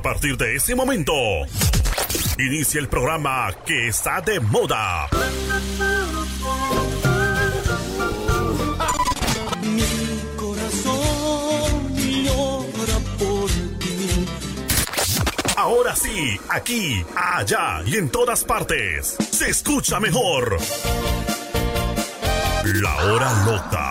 A partir de ese momento, inicia el programa que está de moda. Mi corazón por ti. Ahora sí, aquí, allá y en todas partes, se escucha mejor. La hora loca.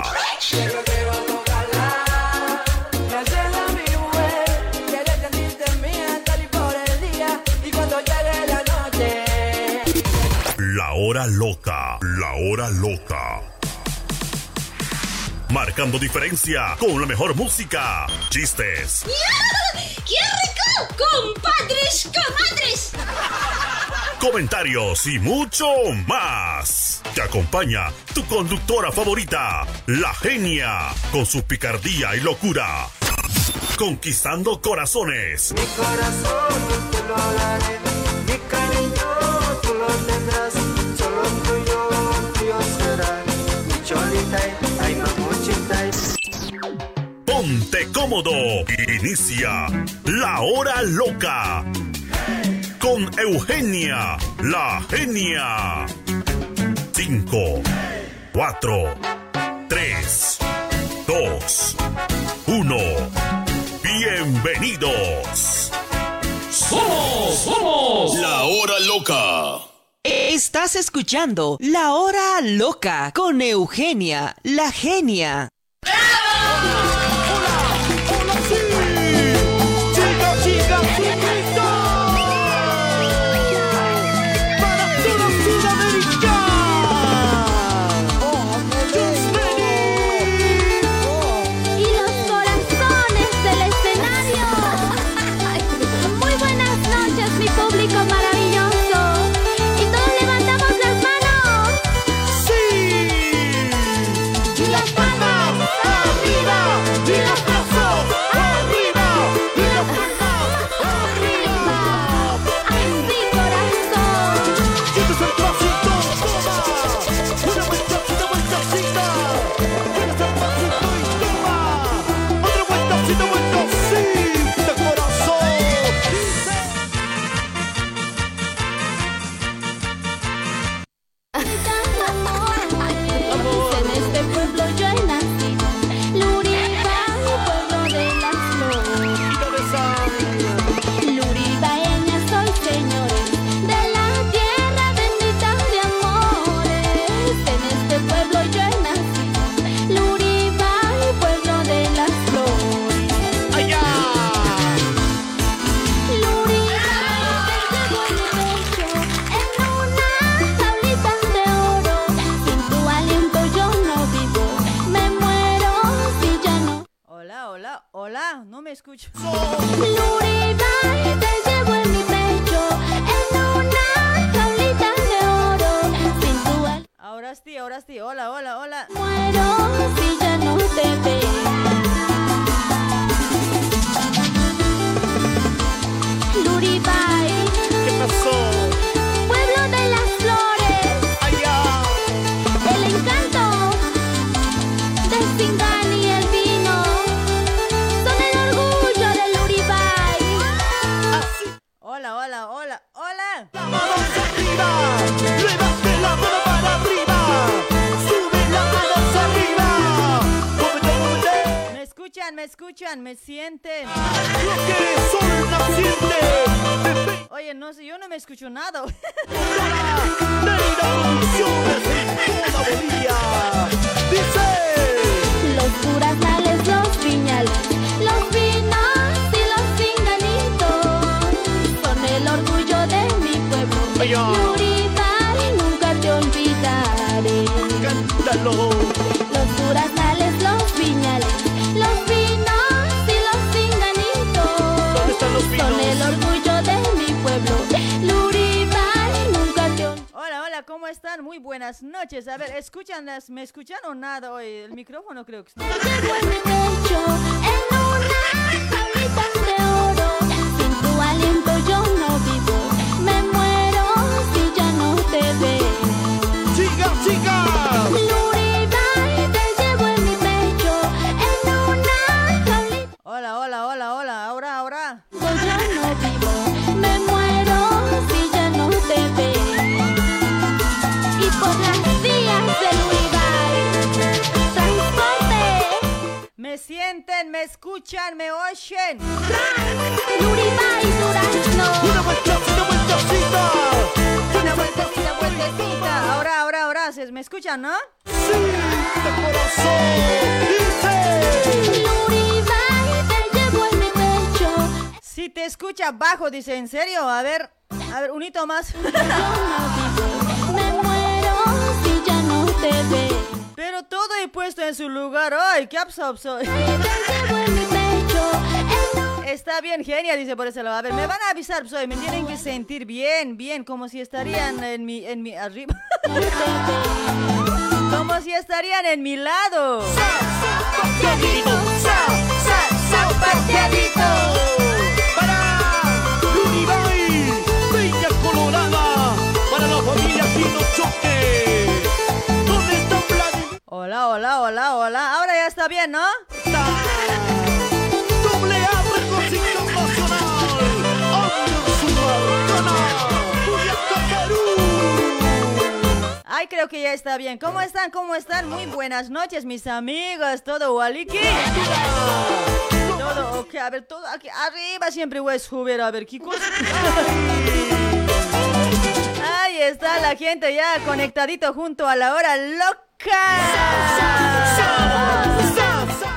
Hora loca, la hora loca. Marcando diferencia con la mejor música, chistes, ¡Qué rico! ¡Compadres, comadres! comentarios y mucho más. Te acompaña tu conductora favorita, la genia, con su picardía y locura. Conquistando corazones. Mi corazón te lo daré, Ponte cómodo. Inicia la hora loca. Con Eugenia, la genia. 5, 4, 3, 2, 1. Bienvenidos. ¡Somos! ¡Somos! La hora loca. Estás escuchando La Hora Loca con Eugenia, la genia. Chica, me escucho. Luribay, te llevo en mi pecho, en una jaulita de oro. Sin tu aliento Ahora sí, ahora sí, hola. Escuchan, me sienten. Oye, no sé, yo no me escucho nada. Dice. Los curazales, los viñales, los vinos y los pinganitos son el orgullo de mi pueblo. Allá. Uribay, nunca te olvidaré. Cántalo. Los curazales, están? Muy buenas noches. A ver, ¿escuchan las, ¿me escuchan o nada? Oye, el micrófono creo que está. Llevo en mi pecho escuchan, me oyen. Luribay, Durazno. Una vueltecita, vueltecita. Una vueltecita, vueltecita. Ahora, ahora, ahora, ¿se- ¿me escuchan, no? Sí, de corazón. Dice. Si te escucha bajo, dice, ¿en serio? A ver, a ver, un hito más. Me muero si ya no te veo. Pero todo he puesto en su lugar. ¡Ay, qué absorb Está bien, genia, dice por lado. A ver, me van a avisar, soy, me tienen que sentir bien, bien, como si estarían en mi, en mi, arriba. como si estarían en mi lado. Está bien, ¿no? Ay, creo que ya está bien. ¿Cómo están? ¿Cómo están? Muy buenas noches, mis amigos. ¿Todo waliki? Todo ok. A ver, todo aquí arriba siempre voy a subir. A ver, ¿qué cosa? Ahí está la gente ya conectadito junto a la hora loca.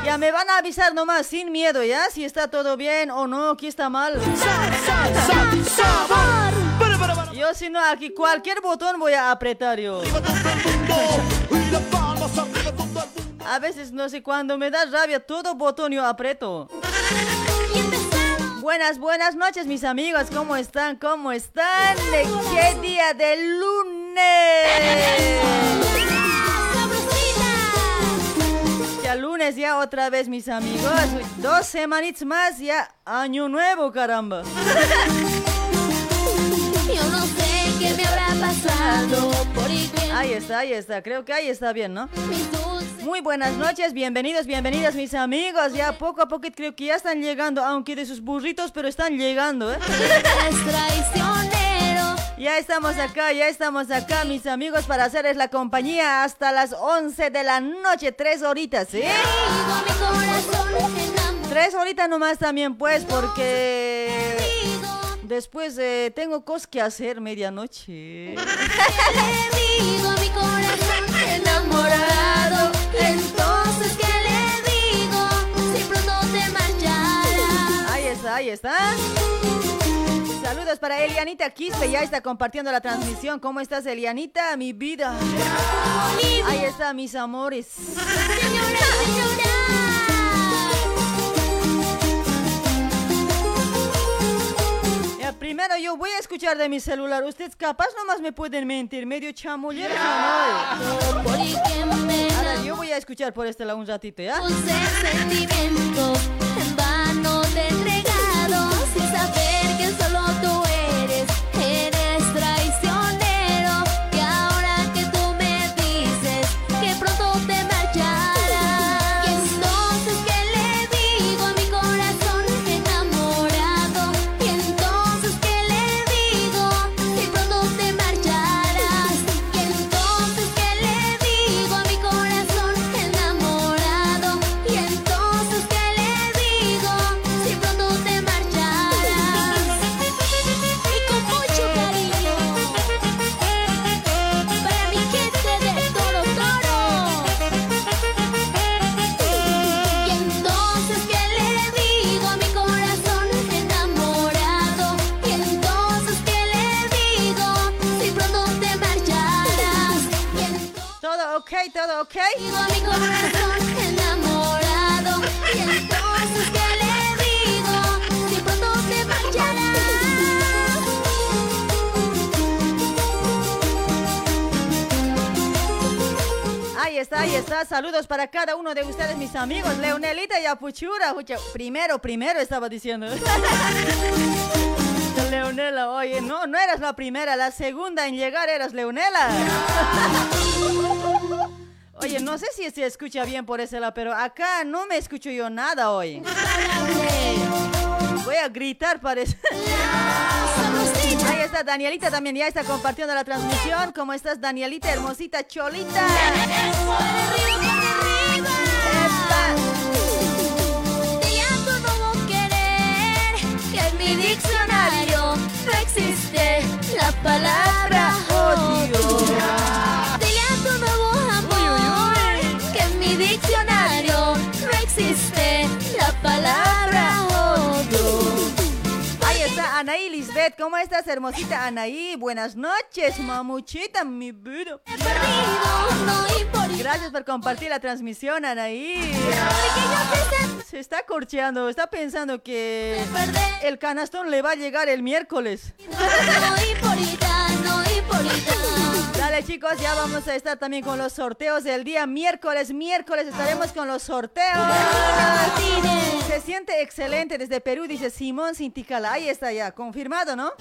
Ya me van a avisar nomás, sin miedo, ¿ya? Si está todo bien o no, aquí está mal. Yo si no, aquí cualquier botón voy a apretar yo. A veces no sé, cuando me da rabia, todo botón yo aprieto. Buenas, buenas noches, mis amigos. ¿Cómo están? ¿Cómo están? ¿De qué día del lunes? Lunes, ya otra vez, mis amigos. Dos semanitas más, ya año nuevo, caramba. Yo no sé qué me habrá pasado por Ahí está, ahí está. Creo que ahí está bien, ¿no? Muy buenas noches, bienvenidos, bienvenidas mis amigos. Ya poco a poco creo que ya están llegando, aunque de sus burritos, pero están llegando, ¿eh? Ya estamos acá, ya estamos acá, mis amigos, para hacerles la compañía hasta las 11 de la noche, tres horitas, enamorado. Tres horitas nomás también, pues, porque después eh, tengo cosas que hacer medianoche. Enamorado. Entonces, ¿qué le digo? Si pronto te marcharás. Ahí está, ahí está. Saludos para Elianita Quispe, ya está compartiendo la transmisión. ¿Cómo estás, Elianita? Mi vida. Ahí está, mis amores. Ya, primero yo voy a escuchar de mi celular. Ustedes capaz nomás me pueden mentir, medio chamulleros Ahora yo voy a escuchar por este lado un ratito, ¿ya? En vano te entregado sin saber que solo ok, todo ok. digo a mi corazón enamorado. Y entonces, ¿qué le digo si pronto te marcharás? Ahí está, ahí está. Saludos para cada uno de ustedes, mis amigos. Leonelita y Apuchura. Primero, primero estaba diciendo. Leonela, oye, no, no eras la primera, la segunda en llegar eras Leonela. Oye, no sé si se escucha bien por ese lado, pero acá no me escucho yo nada hoy. Voy a gritar, parece. Ahí está Danielita también, ya está compartiendo la transmisión. ¿Cómo estás, Danielita, hermosita, cholita? Mi diccionario no existe la palabra odio. Anaí Lisbeth. ¿Cómo estás, hermosita Anaí? Buenas noches, mamuchita, mi vida. Gracias por compartir la transmisión, Anaí. Se está corcheando, está pensando que el canastón le va a llegar el miércoles. Dale chicos, ya vamos a estar también con los sorteos del día miércoles. Miércoles estaremos con los sorteos. Se siente excelente desde Perú, dice Simón Cinticala. Ahí está ya, confirmado, ¿no?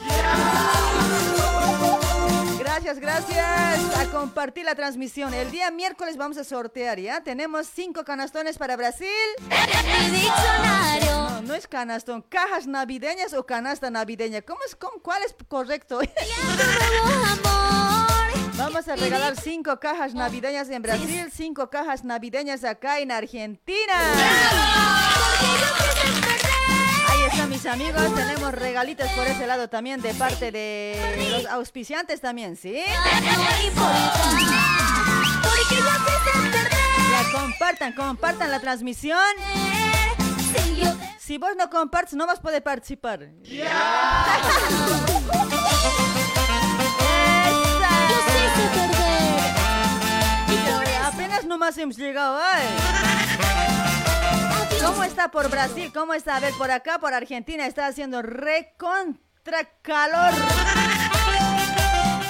Gracias, gracias. A compartir la transmisión. El día miércoles vamos a sortear, ¿ya? Tenemos cinco canastones para Brasil. Diccionario. No, no es canastón. Cajas navideñas o canasta navideña. ¿Cómo es? cómo- ¿Cuál es correcto? Vamos a regalar cinco cajas navideñas en Brasil, cinco cajas navideñas acá en Argentina. Mis amigos, tenemos regalitos por ese lado también de parte de los auspiciantes también, ¿sí? Ya compartan, compartan la transmisión. Si vos no compartes, no vas a poder participar. Esa. Apenas nomás hemos llegado, ay. ¿Cómo está por Brasil? ¿Cómo está? A ver, por acá, por Argentina, está haciendo recontra calor.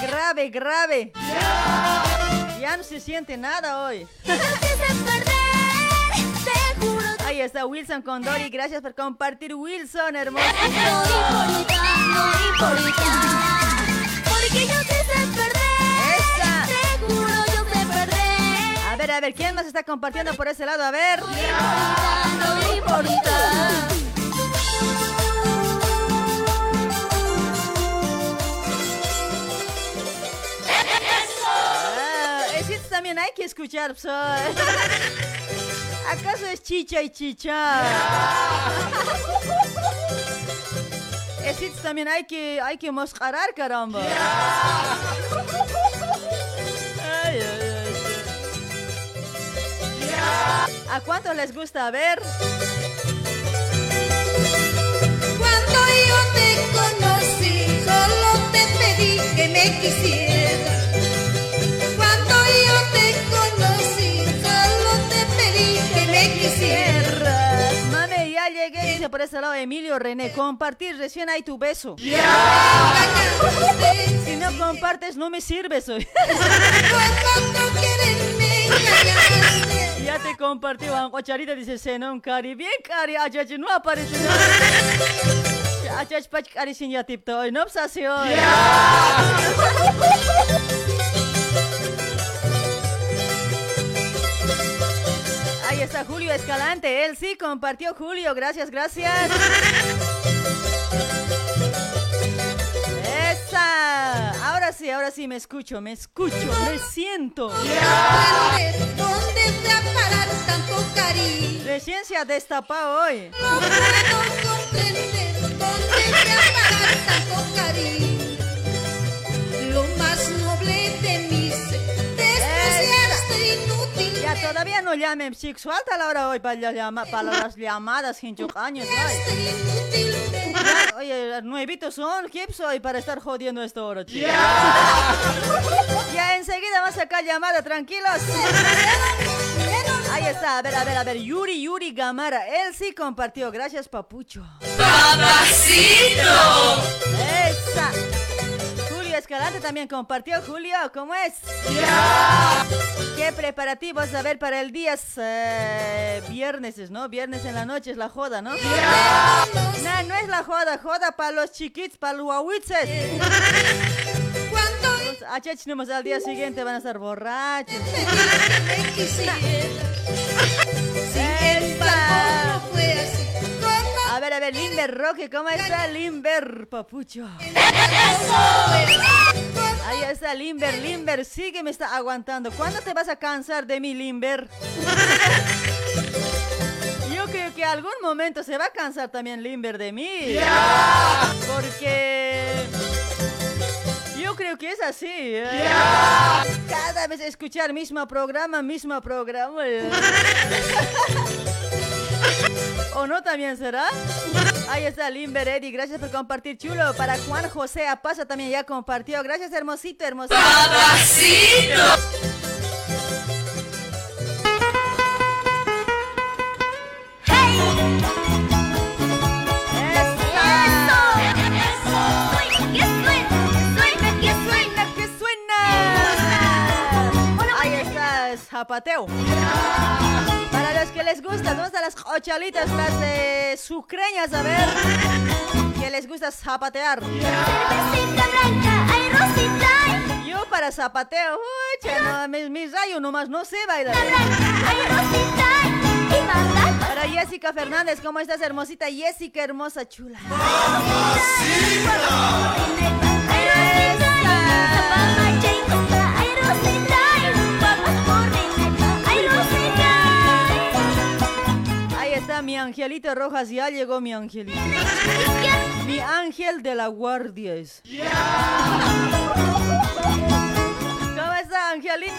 Grave, grave. Ya no se siente nada hoy. Ahí está Wilson Condori. Gracias por compartir, Wilson, hermoso. A ver, ¿quién más está compartiendo por ese lado? A ver. No importa. Ah, ese también hay que escuchar, pues, ay. ¿Acaso es chicha y chicha? Ese también hay que, hay que moscarar, caramba. ¿A cuántos les gusta? A ver. Cuando yo te conocí, solo te pedí que me quisieras. Cuando yo te conocí, solo te pedí que me quisieras. Mame, ya llegué, dice por ese lado Emilio René. Compartir, recién hay tu beso. Engañaste, Si no compartes, no me sirves hoy. Ya te compartí, Juan Ocharita dice, Senón Cari. Bien, Cari, Achachi, no aparece nada. Achachi, Pach, Cari, sin ya tipto hoy. No hoy. Ahí está Julio Escalante. Él sí compartió Julio. Gracias, gracias. Ahora sí, ahora sí me escucho, me escucho, me siento. Comprender ¿Dónde fue a parar tanto cariño? Recién se ha destapado hoy. No puedo comprender dónde fue a parar tanto cariño. Lo más noble de mí se despreciaste inútil. Ya todavía no llamen chicos. Falta la hora hoy para, la llama- para las llamadas, hinchuk años. ay. Ya, Oye, nuevitos son, ¿qué soy para estar jodiendo esta hora, chicos? Ya enseguida vas a sacar llamada, tranquilos. Ahí está, a ver, a ver, a ver. Yuri, Yuri Gamara. Él sí compartió. Gracias, papucho. ¡Esa! Escalante también compartió. Julio, ¿cómo es? ¿Qué preparativos a ver para el día eh, viernes, ¿no? Viernes en la noche es la joda, ¿no? No, no es la joda, joda para los chiquitos, para los. Cuando Los al día siguiente van a estar borrachos. Limber Roque, ¿cómo está Limber, papucho? Ahí está Limber, Limber, sí que me está aguantando. ¿Cuándo te vas a cansar de mí, Limber? Yo creo que algún momento se va a cansar también Limber de mí. Porque yo creo que es así. ¿eh? Cada vez escuchar mismo programa, mismo programa. ¿O no también será? Ahí está Limber Eddie, gracias por compartir chulo. Para Juan José Apaza también ya compartió. Gracias hermosito, hermosito. Suena zapateo. Para los que les gusta, ¿dónde están las ochalitas, las eh, sucreñas? A ver, que les gusta zapatear. Yo para zapateo, uy, no, mi, mi rayo nomás no sé bailar. Para Jessica Fernández, ¿cómo estás, hermosita? Jessica, hermosa, chula. Está mi angelito Rojas, ya llegó mi angelito. Mi ángel de la guardia es. ¿Cómo está, angelito?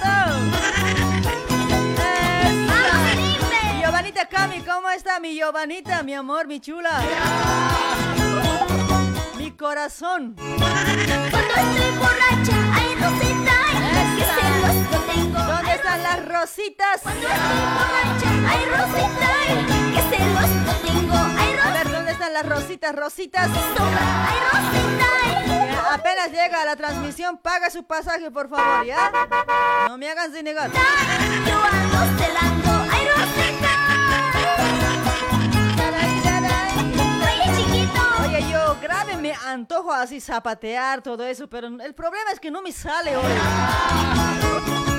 Eso. Giovanita Cami, ¿cómo está mi Giovanita, mi amor, mi chula? Mi corazón. ¿Dónde están las rositas? A ver, ¿dónde están las rositas, rositas? Ya, Apenas llega a la transmisión, paga su pasaje, por favor, ¿ya? No me hagan sin negar. Grave me antojo así zapatear todo eso, pero el problema es que no me sale hoy.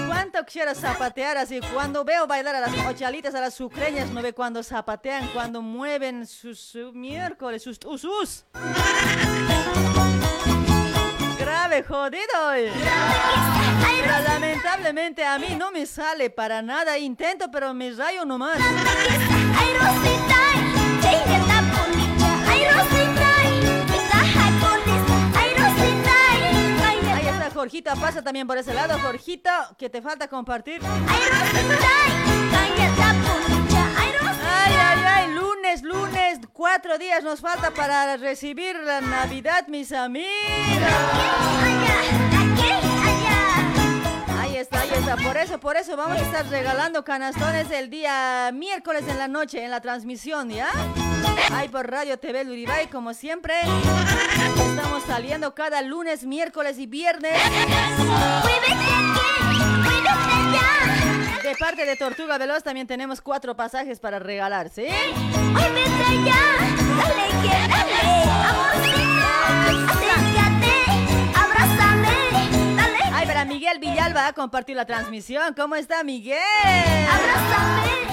¿Cuánto quiero zapatear así? Cuando veo bailar a las ochalitas, a las sucreñas, no ve cuando zapatean, cuando mueven sus, su miércoles, sus usus. Grave, jodido. oye. Pero lamentablemente a mí no me sale para nada. Intento, pero me rayo nomás. Jorgito, pasa también por ese lado. Jorgito, que te falta compartir. Ay, ay, ay, lunes, lunes, cuatro días nos falta para recibir la Navidad, mis amigos. Por eso, por eso vamos a estar regalando canastones el día miércoles en la noche en la transmisión, ¿ya? Ahí por Radio TV Luribay, como siempre. Estamos saliendo cada lunes, miércoles y viernes. De parte de Tortuga Veloz también tenemos cuatro pasajes para regalar, ¿sí? Villalba a compartir la transmisión. ¿Cómo está Miguel?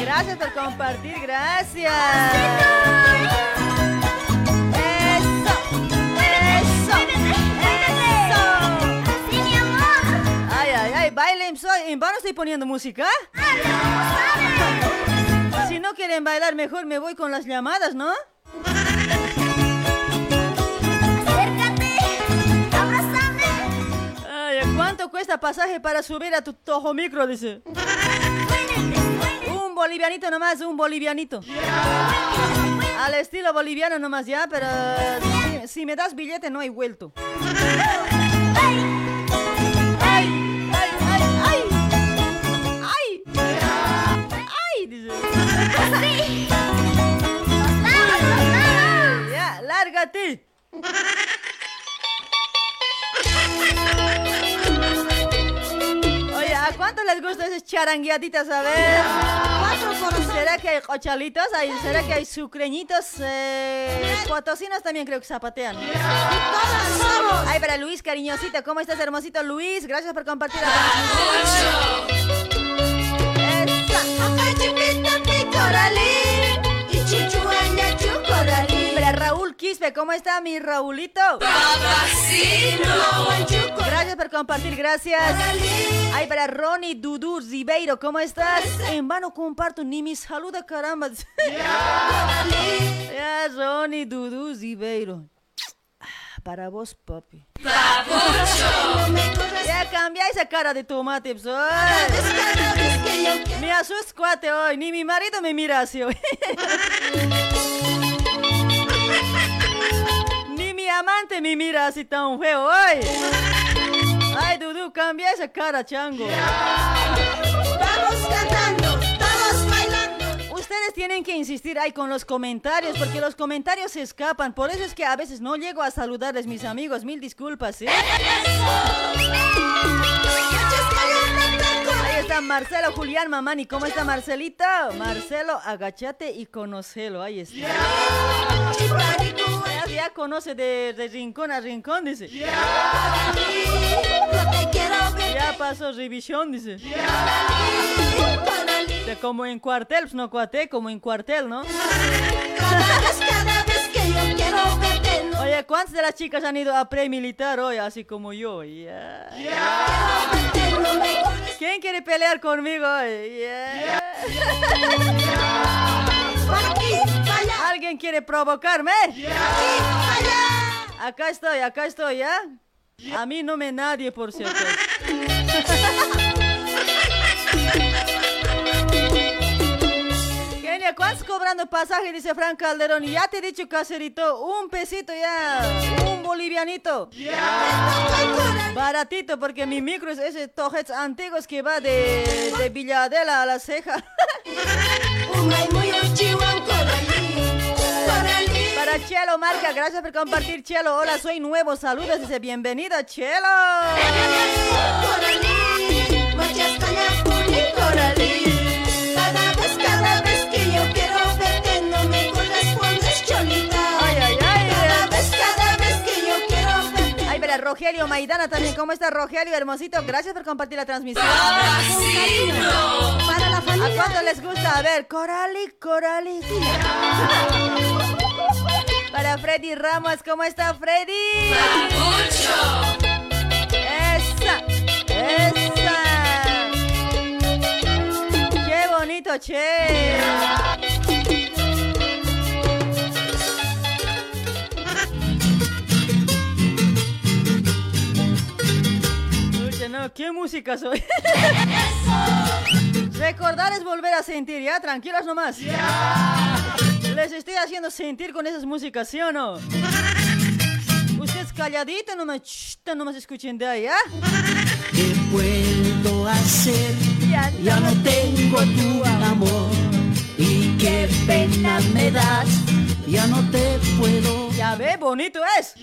Gracias por compartir, gracias. Eso, eso, eso. Ay, ay, ay, bailen, soy, ¿en vano estoy poniendo música? Si no quieren bailar, mejor me voy con las llamadas, ¿no? ¿Cuánto cuesta pasaje para subir a tu tojo micro? Dice. Un bolivianito nomás, un bolivianito. Al estilo boliviano nomás ya, pero si, si me das billete no hay vuelto. ¡Ay! ¡Ay! ¡Ay! ¡Ay! ¡Ay! ¡Ay! Dice. Ya, lárgate. Cuánto les gusta esas charangueaditas? A ver. ¿Será que hay ochalitos? Ay, ¿Será que hay sucreñitos? Eh, potosinos también creo que zapatean. Ay, para Luis, cariñosito. ¿Cómo estás, hermosito Luis? Gracias por compartir. Esa. Para Raúl Quispe, ¿cómo está mi Raulito? Gracias por compartir, gracias. Ay, para Ronnie Dudu Ribeiro, ¿cómo estás? En vano comparto, ni mi saluda, caramba. Ya, Ronnie Dudu Ribeiro. Ah, Para vos, papi. Ya cambia esa cara de tomate, pues. Me asustas, cuate, hoy. Ni mi marido me mira así hoy. amante me mira así tan feo hoy. Ay, Dudu, cambia esa cara, chango. Vamos cantando, vamos bailando. Ustedes tienen que insistir ahí con los comentarios, porque los comentarios se escapan. Por eso es que a veces no llego a saludarles, mis amigos. Mil disculpas, ¿eh? Ahí está Marcelo Julián Mamani. ¿Cómo está Marcelito? Marcelo, agachate y conocelo. Ahí está. Ya, conoce de, de rincón a rincón, dice. Ya pasó revisión, dice. De como en cuartel, pues no cuate, como en cuartel, ¿no? Oye, ¿cuántas de las chicas han ido a pre-militar hoy, así como yo? Coges ¿Quién quiere pelear conmigo hoy? ¿Alguien quiere provocarme? Acá estoy, acá estoy, ¿ya? A mí no me nadie, por cierto. Genia, ¿cuántos cobrando pasaje? Dice Frank Calderón. Ya te he dicho, caserito, un pesito ya, un bolivianito. Baratito, porque mi micro es ese tojets antiguos que va de, de Villadela a la ceja. Para Chelo Marca, gracias por compartir, Chelo. Hola, soy nuevo, saludos, dice bienvenida, Chelo. Cada vez, cada vez que yo quiero verte, no me correspondes, cholita. Ay, ay, ay. Cada vez, cada vez que yo quiero verte. Ay, para Rogelio Maidana también. ¿Cómo está Rogelio, hermosito? Gracias por compartir la transmisión. Para la ¿A familia. cuánto les gusta? A ver, Corali, Corali. Para Freddy Ramos, ¿cómo está Freddy? Esa, esa. Qué bonito, che. Oye, no, ¿qué música soy? Recordar es volver a sentir, ¿ya? Tranquilas nomás. Les estoy haciendo sentir con esas músicas, ¿sí o no? Ustedes calladitos nomás, shh, nomás escuchen de ahí, ¿ya? ¿Qué puedo hacer? Ya no tengo tu amor y qué pena me das. Ya no te puedo Ya ve, bonito es.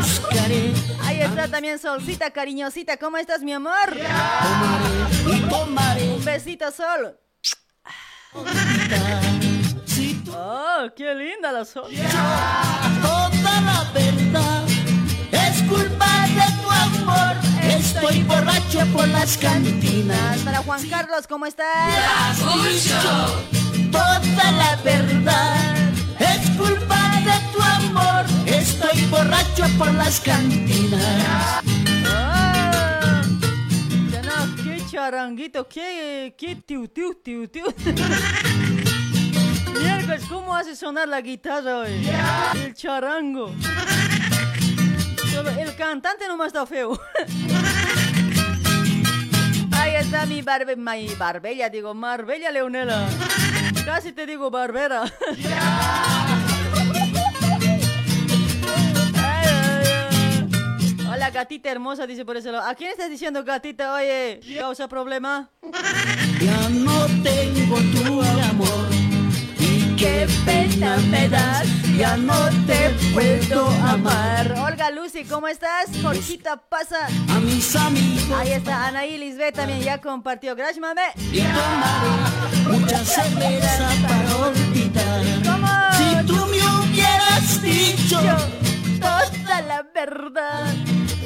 buscaré, Ahí está también Solcita, cariñosita. ¿Cómo estás, mi amor? tomaré y tomaré. Un besito, Sol. Oh, qué linda la Sol. toda la verdad es culpa de tu amor. Estoy borracho por las cantinas. Para Juan Carlos, ¿cómo estás? Toda la verdad es culpa de tu amor. Estoy borracho por las cantinas. Qué charanguito, qué, qué tiu, tiu, tiu, tiu. Miércoles, ¿cómo hace sonar la guitarra hoy? El charango. Solo el cantante nomás está feo. Ahí está mi barbe, mi barbella, digo, Marbella Leonela. Casi te digo barbera. Hola, gatita hermosa, dice por lado. ¿A quién estás diciendo gatita? Oye, ¿causa problema? Ya no tengo tu amor. Qué pena me das. Ya no te puedo amar. Olga Lucy, ¿cómo estás? Jorgita pasa. A mis amigos Ahí está Anaí Lisbeth también ya compartió. Gracias, mame. y tomaré mucha cerveza para olvidar. ¿Cómo? Si tú me hubieras dicho, Yo, toda la verdad.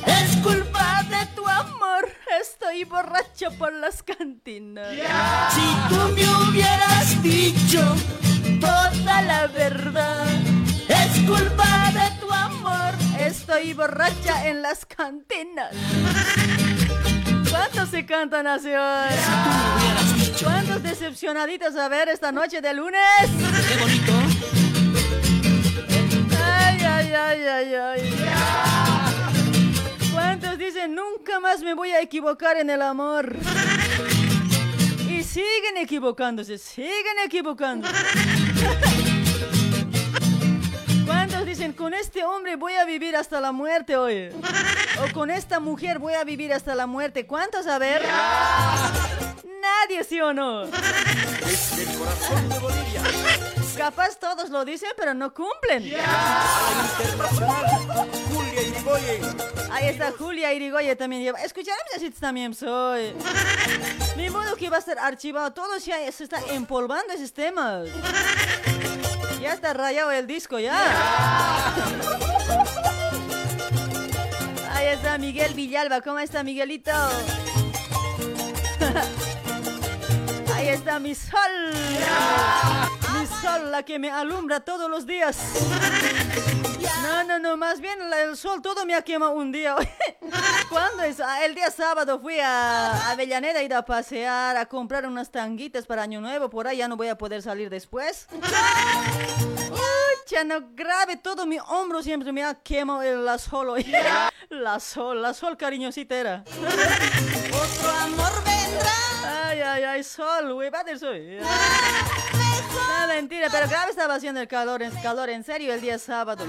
es culpa De tu amor, estoy borracho por las cantinas. Si tú me hubieras dicho, La verdad. culpa de tu amor. Estoy borracha en las cantinas. ¿Cuántos se cantan así hoy? ¿Cuántos decepcionaditos a ver esta noche de lunes? Qué bonito. Ay, ay, ay, ay, ay. ¿Cuántos dicen nunca más me voy a equivocar en el amor? Y siguen equivocándose, siguen equivocando. Con este hombre voy a vivir hasta la muerte hoy? O con esta mujer voy a vivir hasta la muerte. ¿Cuántos a ver? Nadie, ¿sí o no? Desde el corazón de Bolivia, Capaz todos lo dicen, pero no cumplen. Irigoyen. Ahí está Julia Irigoyen también. Escucharemos así también soy. Ni modo que va a estar archivado. Todo se está empolvando esos temas. Ya está rayado el disco, ya. Ahí está Miguel Villalba. ¿Cómo está Miguelito? Ahí está mi sol. Sol, la que me alumbra todos los días. No, no, no, más bien el sol todo me ha quemado un día. ¿Cuándo es? Ah, el día sábado fui a Avellaneda ir a pasear, a comprar unas tanguitas para Año Nuevo. Por ahí ya no voy a poder salir después. Uy, no grave, todo mi hombro siempre me ha quemado el- la sol hoy. La sol, la sol cariñosita era. Otro amor vendrá. Ay, ay, ay, sol, va del sol. No, mentira, pero grave estaba haciendo el calor, el calor, en serio, el día sábado.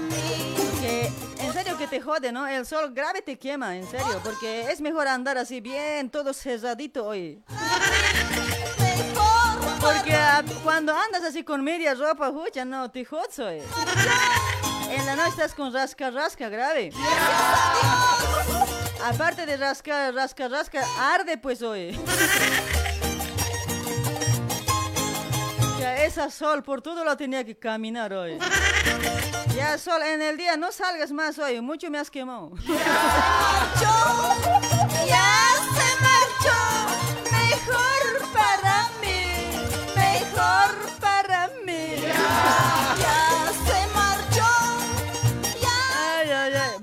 Que, en serio que te jode, ¿no? El sol grave te quema, en serio, porque es mejor andar así bien, todo cerradito hoy. Porque ah, cuando andas así con media ropa, hucha, no, te jodes hoy. En la noche estás con rasca, rasca, grave. Aparte de rasca, rasca, rasca, arde pues hoy. Ya esa sol por todo lo tenía que caminar hoy. Ya sol en el día no salgas más hoy, mucho me has quemado.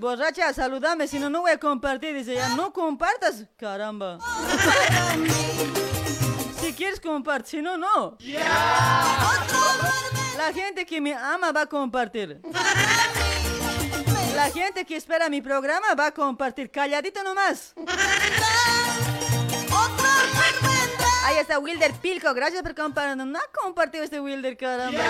Borracha, saludame, si no, no voy a compartir. Dice, ya no compartas. Caramba. Si quieres compartir, si no, no. La gente que me ama va a compartir. La gente que espera mi programa va a compartir. Calladito nomás. Ahí está Wilder Pilco. Gracias por compartir. No ha compartido este Wilder, caramba.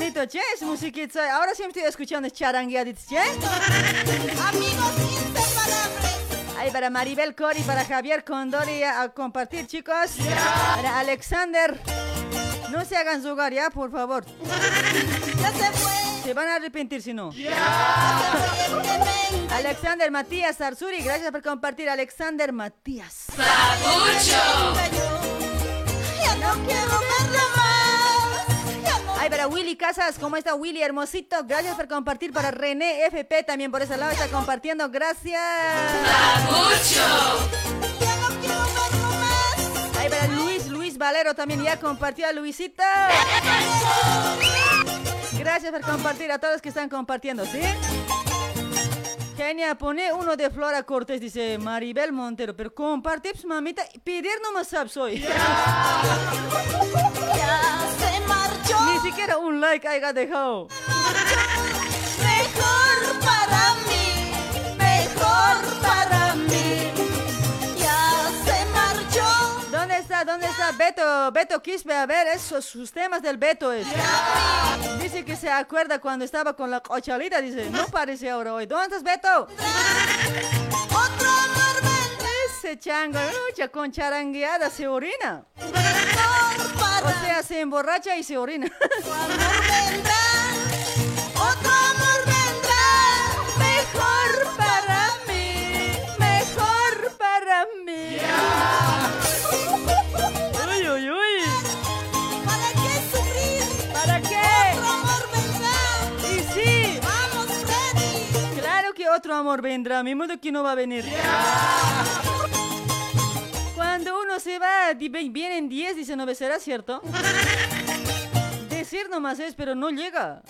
Bonito, che, es musiquita. Ahora sí me estoy escuchando charangueaditos, che. Amigos inseparables. Ahí para Maribel Cori, para Javier Condori a compartir, chicos. Para Alexander. No se hagan jugar ya, por favor. Ya se fue. Se van a arrepentir si no. Evidentemente. Alexander Matías Arzuri, gracias por compartir, Alexander Matías. Ya no quiero Willy Casas, ¿cómo está Willy Hermosito? Gracias por compartir para René FP, también por ese lado está compartiendo, gracias. Ahí para Luis, Luis Valero también ya compartió a Luisito. Gracias por compartir a todos que están compartiendo, ¿sí? Genia, pone uno de Flora Cortés, dice Maribel Montero, pero comparte, pues, mamita, pedir nomás sabes hoy. Ya se marchó. Ni siquiera un like haya dejado. Mejor para mí. Mejor para mí. Está? ¿Dónde está Beto? Beto Quispe, a ver, esos sus temas del Beto es. Dice que se acuerda cuando estaba con la cochalita, dice, no parece ahora hoy. ¿Dónde estás, Beto? Ese chango, lucha con charangueada, se orina. O sea, se emborracha y se orina. amor vendrá, mi modo que no va a venir. Cuando uno se va, vienen 10, dice, no será cierto. Decir nomás es, pero no llega.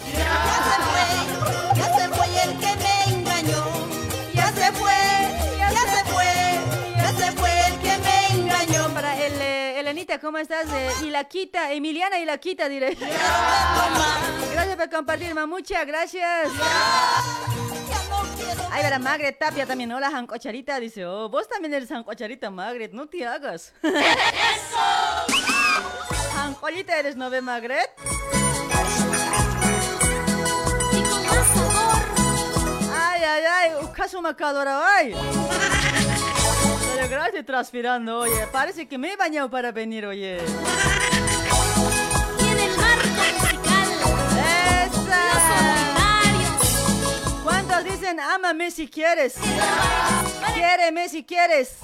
Ya se fue el que me engañó. Ya se fue, ya se fue, ya se fue el que me engañó. Para el, eh, Elenita, ¿cómo estás? Eh, y la quita, Emiliana y la quita, diré. Gracias por compartir, muchas gracias. Ay, para Magret Tapia también, hola, Jancocharita, dice, oh, vos también eres Jancocharita, Magret, no te hagas. Jancolita eres, ¿no ve, Magret? Ay, ay, ay, caso macadora, ay. Pero gracias transpirando, oye, parece que me he bañado para venir, oye. Dicen ámame si quieres? Quiéreme si quieres.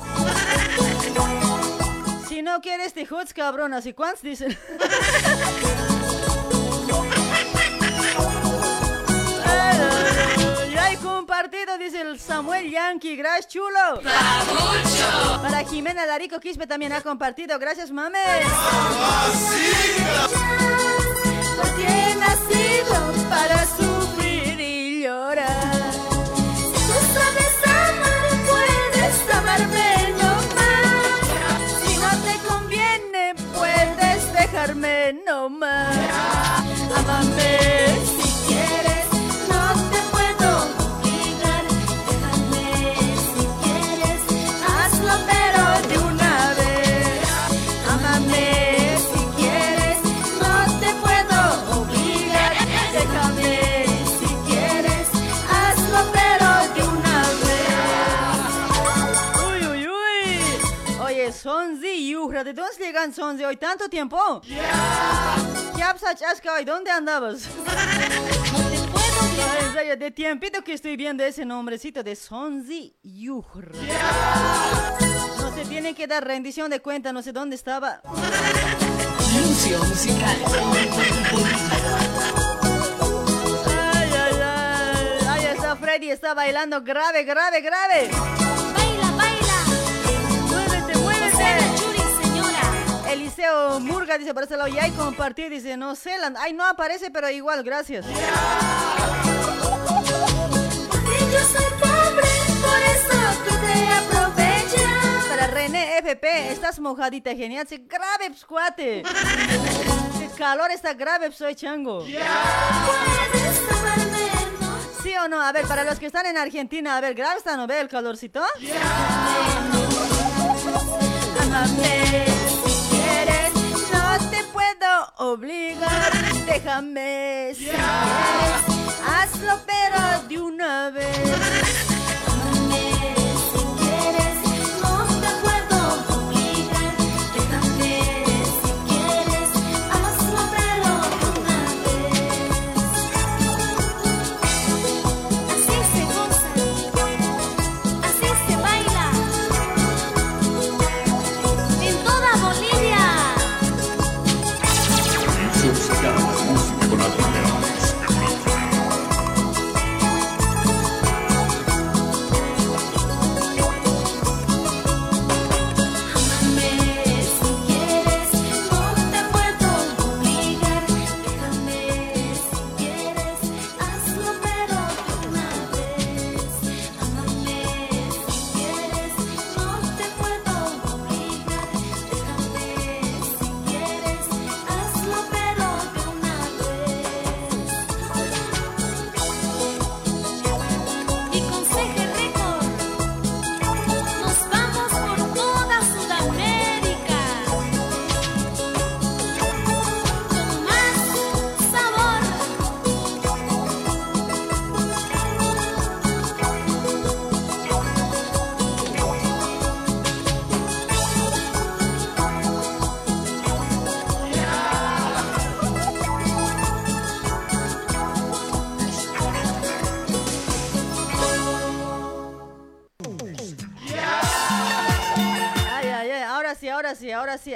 Si no quieres, te jodes, cabrón. Así, ¿cuántos dicen? Ya hay compartido, dice el Samuel Yankee. Gracias, chulo. Para Jimena Larico Quispe también ha compartido. Gracias, mames. Porque he nacido para sufrir dejarme nomás. Amame ¿de dónde llegan Sonzi hoy? ¿Tanto tiempo? ¿Qué apsach aska hoy? ¿Dónde andabas? Ay, en serio, de tiempito que estoy viendo ese nombrecito de Sonzi Yuhra. No se tiene que dar rendición de cuenta, no sé dónde estaba. Musical. Ay, ay, ay. Ahí está Freddy, está bailando grave, grave, grave. Eliseo Murga dice por ese lado, y hay compartir, dice, no sé, la- ay, no aparece, pero igual, gracias. Para René FP, estás mojadita, genial, sí, grave, pues, cuate. El calor está grave, pues, soy chango. ¿Sí o no? A ver, para los que están en Argentina, a ver, grave está, ¿no ve el calorcito? Amame puedo obligar. Déjame hazlo pero de una vez.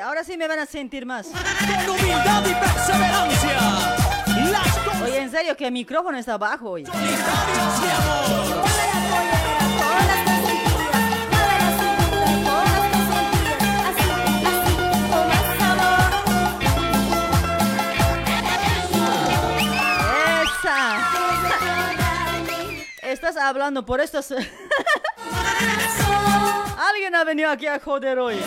ahora sí me van a sentir más. Con humildad y perseverancia. Oye, en serio, que el micrófono está bajo hoy. estás hablando por estos. Alguien ha venido aquí a joder hoy.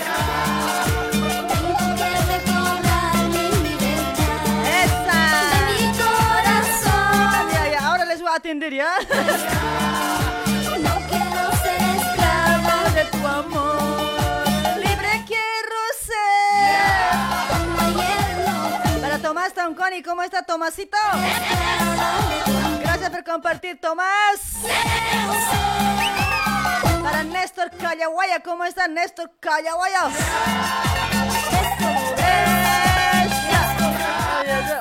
Ahora les voy a atender, ¿ya? No quiero ser esclava de tu amor. Libre quiero ser. Para Tomás Tonconi, ¿cómo está Tomasito? Gracias por compartir, Tomás. Para Néstor Callaguaya, ¿cómo está Néstor Callaguaya?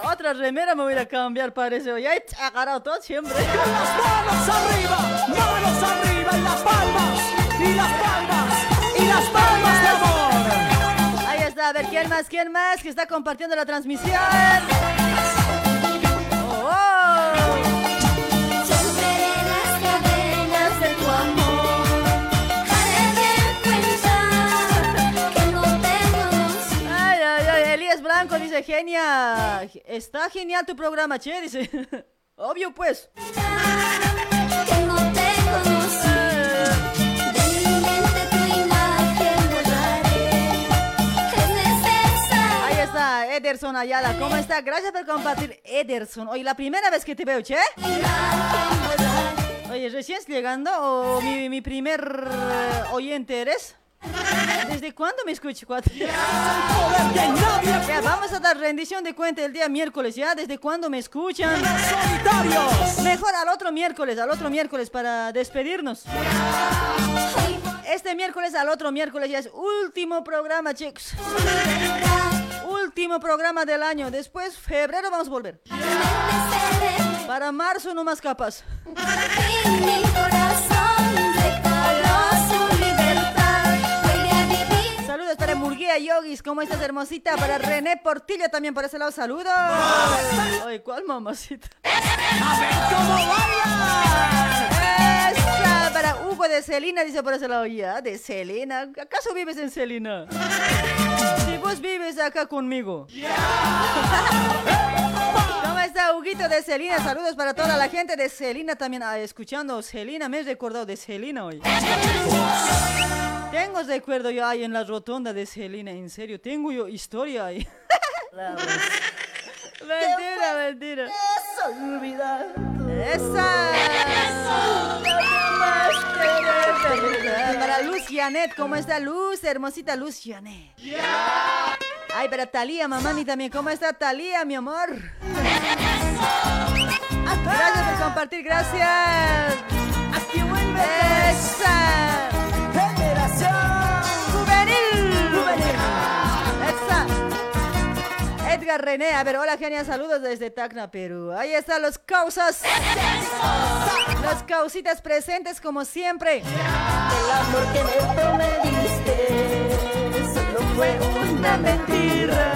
Oye, Otra remera me voy a cambiar, parece. Ya he agarrado todo siempre. Manos arriba, manos arriba y las palmas, y las palmas, y las palmas de amor. Ahí está, a ver, ¿quién más? ¿Quién más que está compartiendo la transmisión? Oh, oh. Dice, genia, está genial tu programa, che, dice. Obvio, pues. Que no tengo noción. De mi mente tu imagen borraré. Es necesario. Ahí está, Ederson Ayala, ¿cómo está? Gracias por compartir, Ederson. Oye, la primera vez que te veo, che. Oye, ¿recién estás llegando o mi, mi primer eh, oyente eres? ¿Desde cuándo me cuatro? Nadie Ya, vamos a dar rendición de cuenta el día miércoles, ¿ya? ¿Desde cuándo me escuchan? Mejor al otro miércoles, al otro miércoles para despedirnos. Este miércoles al otro miércoles ya es último programa, chicos. Último programa del año. Después, febrero vamos a volver. Para marzo no más capaz. Yogis, ¿cómo estás, hermosita? Para René Portillo también por ese lado, saludos. Ay, ¿cuál mamacita? A ver cómo baila. Esa, para Hugo de Celina, dice por ese lado, ya, de Celina. ¿Acaso vives en Celina? Si vos vives acá conmigo. ¿Cómo está Huguito de Celina? Saludos para toda la gente de Celina también ah, escuchando Celina. Me he recordado de Celina hoy. Tengo recuerdo yo ahí en la rotonda de Celina, en serio. Tengo yo historia ahí. mentira, mentira. Esa. Para Luz Janet, ¿cómo está Luz? Hermosita Luz Janet. Ay, para Talía, mamá, mi también. ¿Cómo está Talía, mi amor? Gracias por compartir, gracias. Aquí vuelve Esa. Edgar René, a ver, hola genia, saludos desde Tacna, Perú. Ahí están los causas. Los causitas presentes como siempre. El amor que me prometiste solo fue una mentira.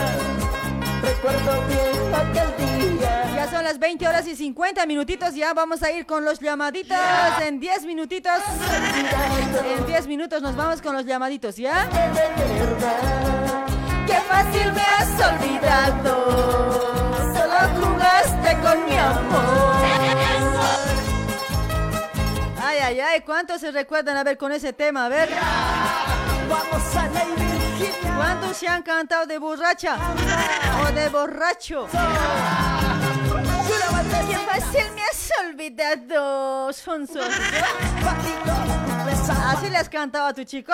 Recuerdo bien aquel día. Ya son las 20 horas y 50 minutitos, ya vamos a ir con los llamaditos en 10 minutitos. En 10 minutos nos vamos con los llamaditos, ¿ya? De verdad, qué fácil me has olvidado. Solo jugaste con mi amor. Ay, ay, ay, ¿cuántos se recuerdan a ver con ese tema? A ver, Vamos a Virginia. ¿cuántos se han cantado de borracha o de borracho? Qué fácil me has olvidado, Sonso. ¿Así le has cantado a tu chico?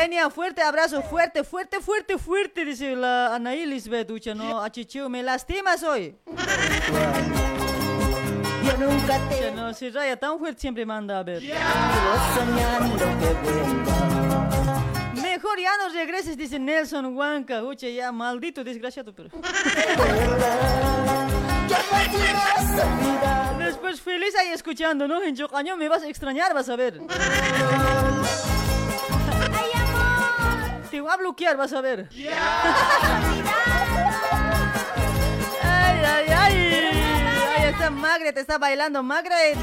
Genia, fuerte abrazo, fuerte, fuerte, fuerte, fuerte, dice la Anaí Lisbeth Ucha, no, achichu, me lastimas hoy. Yo nunca te no, si raya tan fuerte siempre manda a ver. Mejor ya no regreses, dice Nelson Huanca. Uche, ya maldito desgraciado, pero. Después feliz ahí escuchando, ¿no? En Chocaño me vas a extrañar, vas a ver. Te voy a bloquear, vas a ver. Ay, ay, ay. Ahí está Magret, está bailando Magret.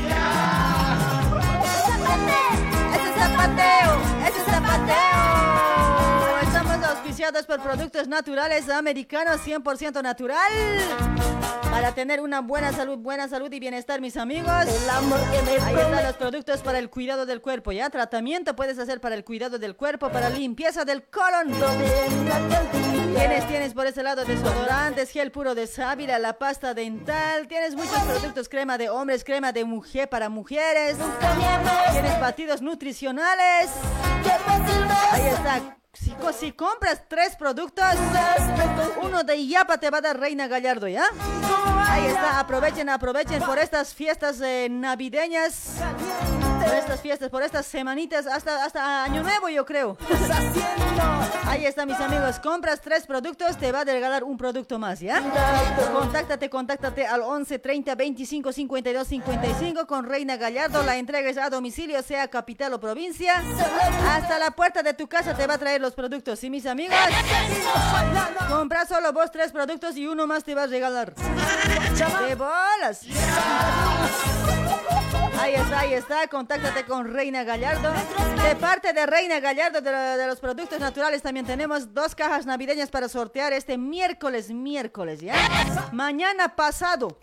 Ese es zapateo, ese es zapateo. Auspiciados por productos naturales americanos 100% natural. Para tener una buena salud, buena salud y bienestar, mis amigos. El amor que me Ahí están los productos para el cuidado del cuerpo, ¿ya? Tratamiento puedes hacer para el cuidado del cuerpo, para limpieza del colon. Tienes, tienes por ese lado desodorantes, gel puro de sábila, la pasta dental. Tienes muchos productos, crema de hombres, crema de mujer para mujeres. Tienes batidos nutricionales. Ahí está. Si, co- si compras tres productos, uno de Yapa te va a dar Reina Gallardo, ¿ya? Ahí está, aprovechen, aprovechen por estas fiestas eh, navideñas, por estas fiestas, por estas semanitas, hasta, hasta Año Nuevo yo creo. Ahí está, mis amigos, compras tres productos, te va a regalar un producto más, ¿ya? Contáctate, contáctate al 11 30 25 52 55 con Reina Gallardo, la entrega es a domicilio, sea capital o provincia. Hasta la puerta de tu casa te va a traer los productos, ¿sí, mis amigos? Compra solo vos tres productos y uno más te va a regalar. ¡De bolas! Ahí está, ahí está. Contáctate con Reina Gallardo. De parte de Reina Gallardo de, los productos naturales también tenemos dos cajas navideñas para sortear este miércoles, miércoles, ¿ya? Mañana pasado.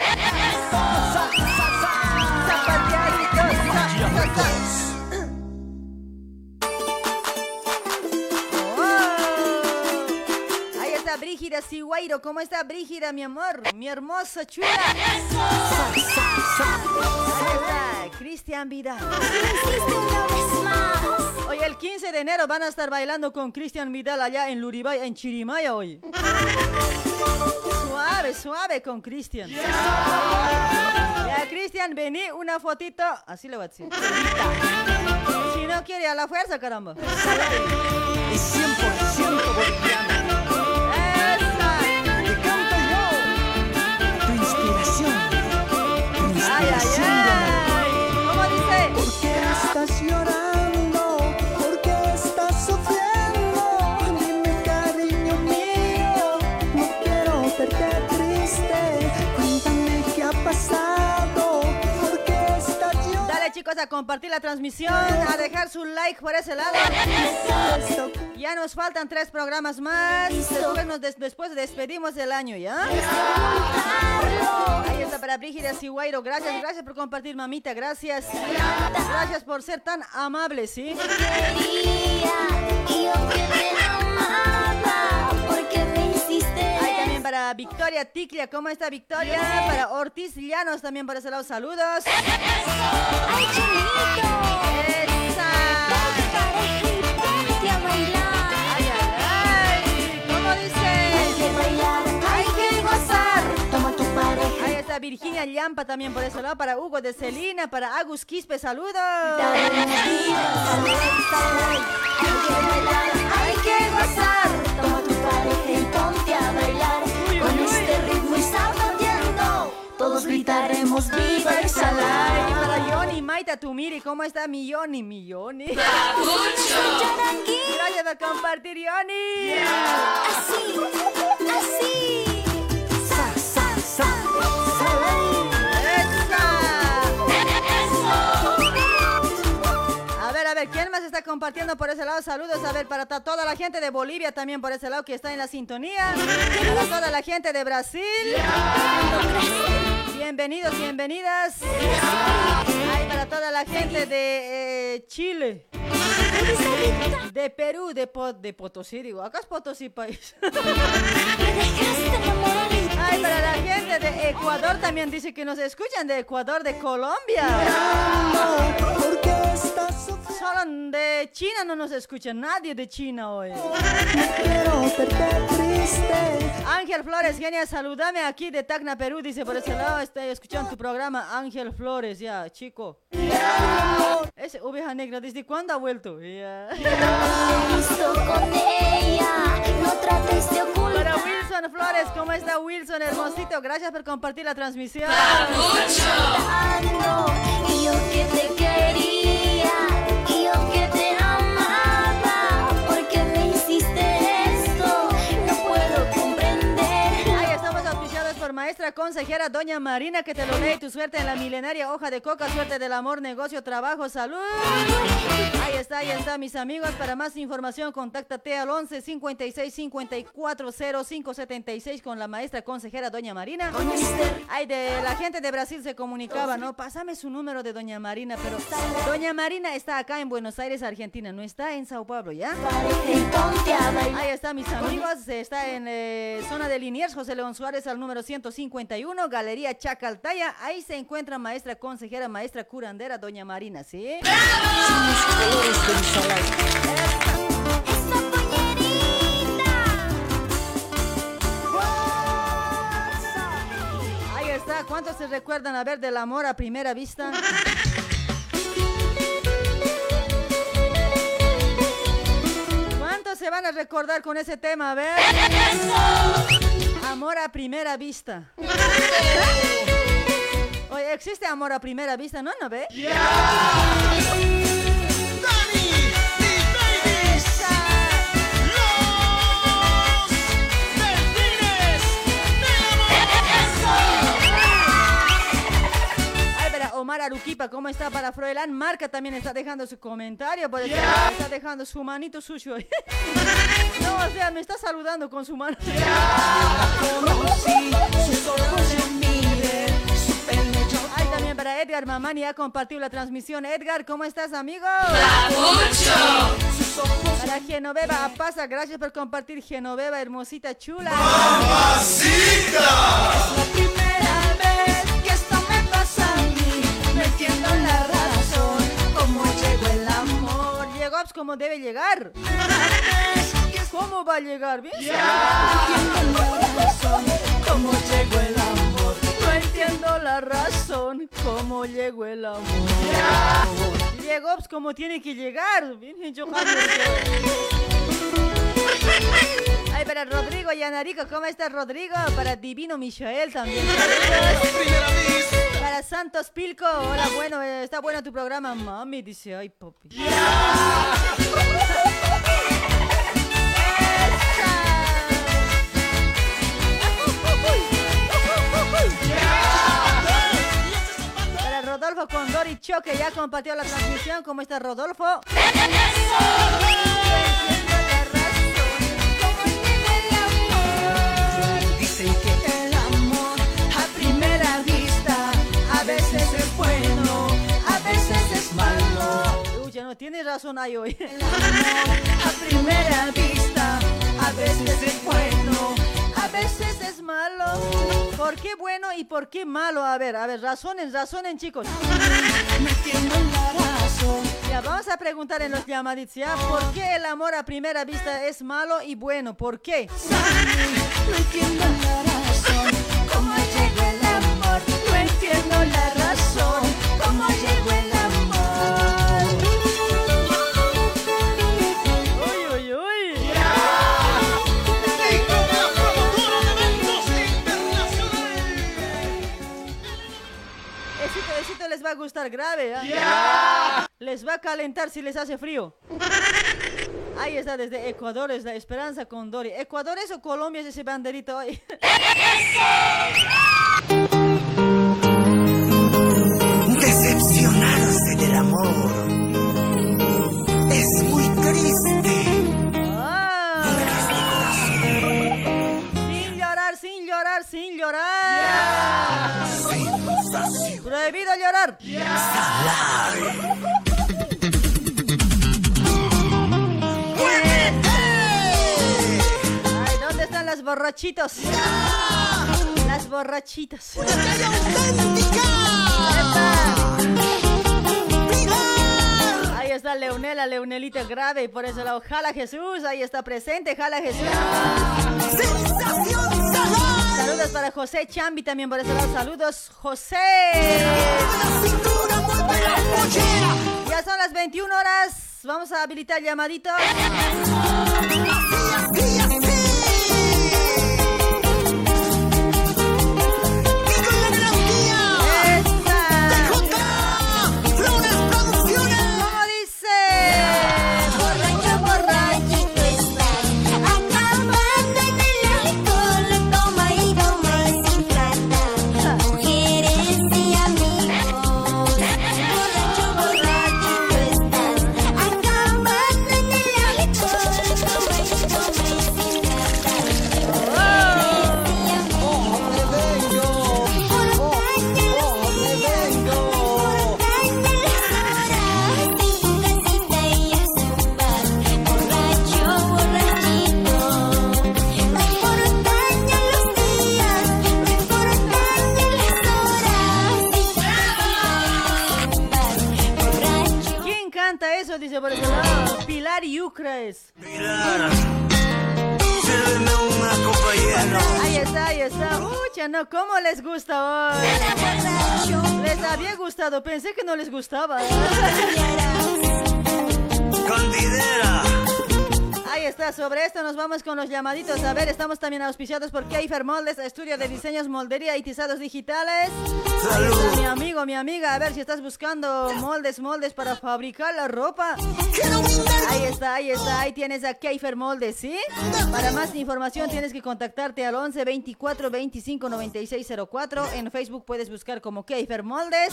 Brígida Siguairo. ¿Cómo está Brígida, mi amor? Mi hermosa chula. Cristian Vidal. Oye, el 15 de enero van a estar bailando con Cristian Vidal allá en Luribay, en Chirimaya hoy. Suave, suave con Cristian. Ya, Cristian, vení una fotito. Así le voy a decir. Si no quiere a la fuerza, caramba. Es 100% boliviano. A compartir la transmisión, a dejar su like por ese lado. Ya nos faltan tres programas más. Después, nos des- después despedimos del año, ¿ya? Ahí está para Brígida Siguairo. Gracias, gracias por compartir, mamita. Gracias. Gracias por ser tan amable, ¿sí? Para Victoria Ticlia. ¿Cómo está Victoria? Para Ortiz Llanos también por ese lado. Saludos. Esa. Ay, ay, ay. ¿Cómo dice? Hay que gozar. Ahí está Virginia Llampa también por ese lado. Para Hugo de Celina, para Agus Quispe, saludos. Hay que gozar. Toma tu pareja y ponte a bailar Todos gritaremos viva el Ay, salai para Yoni Maita Tumiri, ¿cómo está mi Yoni? Mi. Gracias por compartir, Yoni. Así, así Sa, sa, sa, A ver, a ver, ¿quién más está compartiendo por ese lado? Saludos, a ver, para toda la gente de Bolivia también por ese lado que está en la sintonía. Para toda la gente de Brasil. Bienvenidos, bienvenidas. Ay, para toda la gente de eh, Chile. De Perú, de, Po- de Potosí, digo, acá es Potosí país. Ay, para la gente de Ecuador también dice que nos escuchan de Ecuador, de Colombia. ¿Por qué estás sufriendo? Solo de China no nos escucha nadie de China hoy. No. Ángel Flores, genia, saludame aquí de Tacna, Perú, dice por ese lado, estoy escuchando tu programa, Ángel Flores, ya, chico. Ese oveja negra, ¿desde cuándo ha vuelto? De Para Wilson Flores, ¿cómo está Wilson, hermosito? Gracias por compartir la transmisión. Ando, Y yo que te quería maestra consejera Doña Marina, que te lo lee tu suerte en la milenaria hoja de coca, suerte del amor, negocio, trabajo, salud. Ahí está, ahí está, mis amigos. Para más información, contáctate al 11 56 54 05 76 con la maestra consejera Doña Marina. Ay, de la gente de Brasil se comunicaba, ¿no? Pásame su número de Doña Marina, pero Doña Marina está acá en Buenos Aires, Argentina, no está en Sao Paulo, ¿ya? Ahí está, mis amigos. Está en eh, zona de Liniers, José León Suárez, al número 151, Galería Chacaltaya. Ahí se encuentra maestra consejera, maestra curandera, Doña Marina, ¿sí? Ahí está. ¿Cuántos se recuerdan a ver del amor a primera vista? ¿Cuántos se van a recordar con ese tema? A ver. Amor a primera vista. Oye, ¿existe amor a primera vista? No, ¿no ve? Ay, Omar Aruquipa, ¿cómo está para Froilán? Marca también está dejando su comentario, por eso está dejando su manito sucio. no, o sea, me está saludando con su mano. Ay, también para Edgar Mamani ha compartido la transmisión. Edgar, ¿cómo estás, amigo? Para Genoveva Pasa, gracias por compartir Genoveva, hermosita, chula. La entiendo la razón, cómo llegó el amor. Llegó pues, como debe llegar. ¿Cómo va a llegar? ¿Bien? No entiendo la razón, cómo llegó el amor. No entiendo la razón cómo llegó el amor. Llegó pues, como tiene que llegar. Bien, Johannes. Ay, para Rodrigo y Anarico, ¿cómo está Rodrigo? Para Divino Michael también. Para Santos Pilco, hola, bueno, eh, está bueno tu programa, mami, dice, ay, papi. Para Rodolfo Condori Choque ya compartió la transmisión. ¿Cómo está Rodolfo? Dicen no tiene razón ahí hoy. A primera vista a veces es bueno, A veces es malo. ¿Por qué bueno y por qué malo? A ver, a ver, razonen, razonen, chicos. Ya, vamos a preguntar en los llamaditos, ¿ya? ¿Por qué el amor a primera vista es malo y bueno? ¿Por qué? No les va a gustar grave, ¿ah? Les va a calentar si les hace frío. Ahí está, desde Ecuador es la Esperanza Condori. ¿Ecuador es o Colombia es ese banderito hoy? Decepcionarse del amor sin llorar, sin llorar. Prohibido llorar. Ay, ¿dónde están las borrachitos? Las borrachitas. Ahí está Leonela, Leonelita grave y por eso la jala Jesús, ahí está presente, jala Jesús. Saludos para José Chambi también por ese lado, saludos José. Ya son las 21 horas, vamos a habilitar llamaditos. Llamaditos. A ver, estamos también auspiciados por Keifer Moldes, estudio de diseños, moldería y tizados digitales. Ahí está mi amigo, mi amiga. A ver si estás buscando moldes, moldes para fabricar la ropa. Ahí está, ahí está, ahí tienes a Keifer Moldes, ¿sí? Para más información tienes que contactarte al 11 24 25 96 04. En Facebook puedes buscar como Keifer Moldes.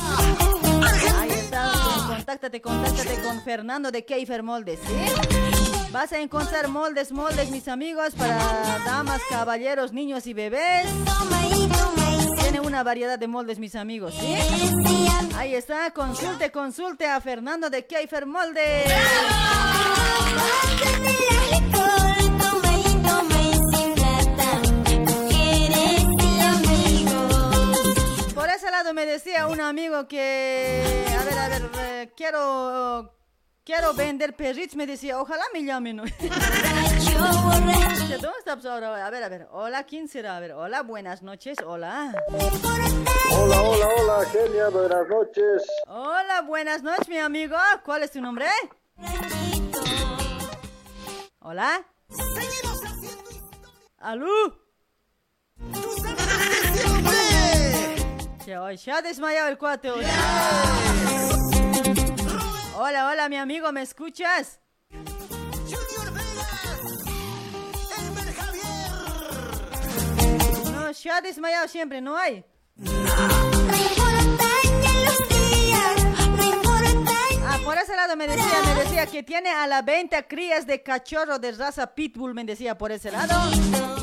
Ahí está, contáctate, contáctate con Fernando de Keifer Moldes, ¿sí? Vas a encontrar moldes, moldes, mis amigos, para damas, caballeros, niños y bebés. Tiene una variedad de moldes, mis amigos, ¿sí? Ahí está, consulte, consulte a Fernando de Keifer Moldes. Por ese lado me decía un amigo que, a ver, a ver, eh, quiero, quiero vender perritos, me decía, ojalá me llamen. ¿Dónde estás ahora? A ver, a ver, hola, ¿quién será? A ver, hola, buenas noches, hola. Hola, hola, hola, Genia, buenas noches. Hola, buenas noches, mi amigo. ¿Cuál es tu nombre? Hola. ¿Aló? Che, hoy se ha desmayado el cuate hoy. Hola, hola, mi amigo, ¿me escuchas? No, se ha desmayado siempre, ¿no hay? Ah, por ese lado me decía, me decía que tiene a la venta crías de cachorro de raza pitbull, me decía por ese lado.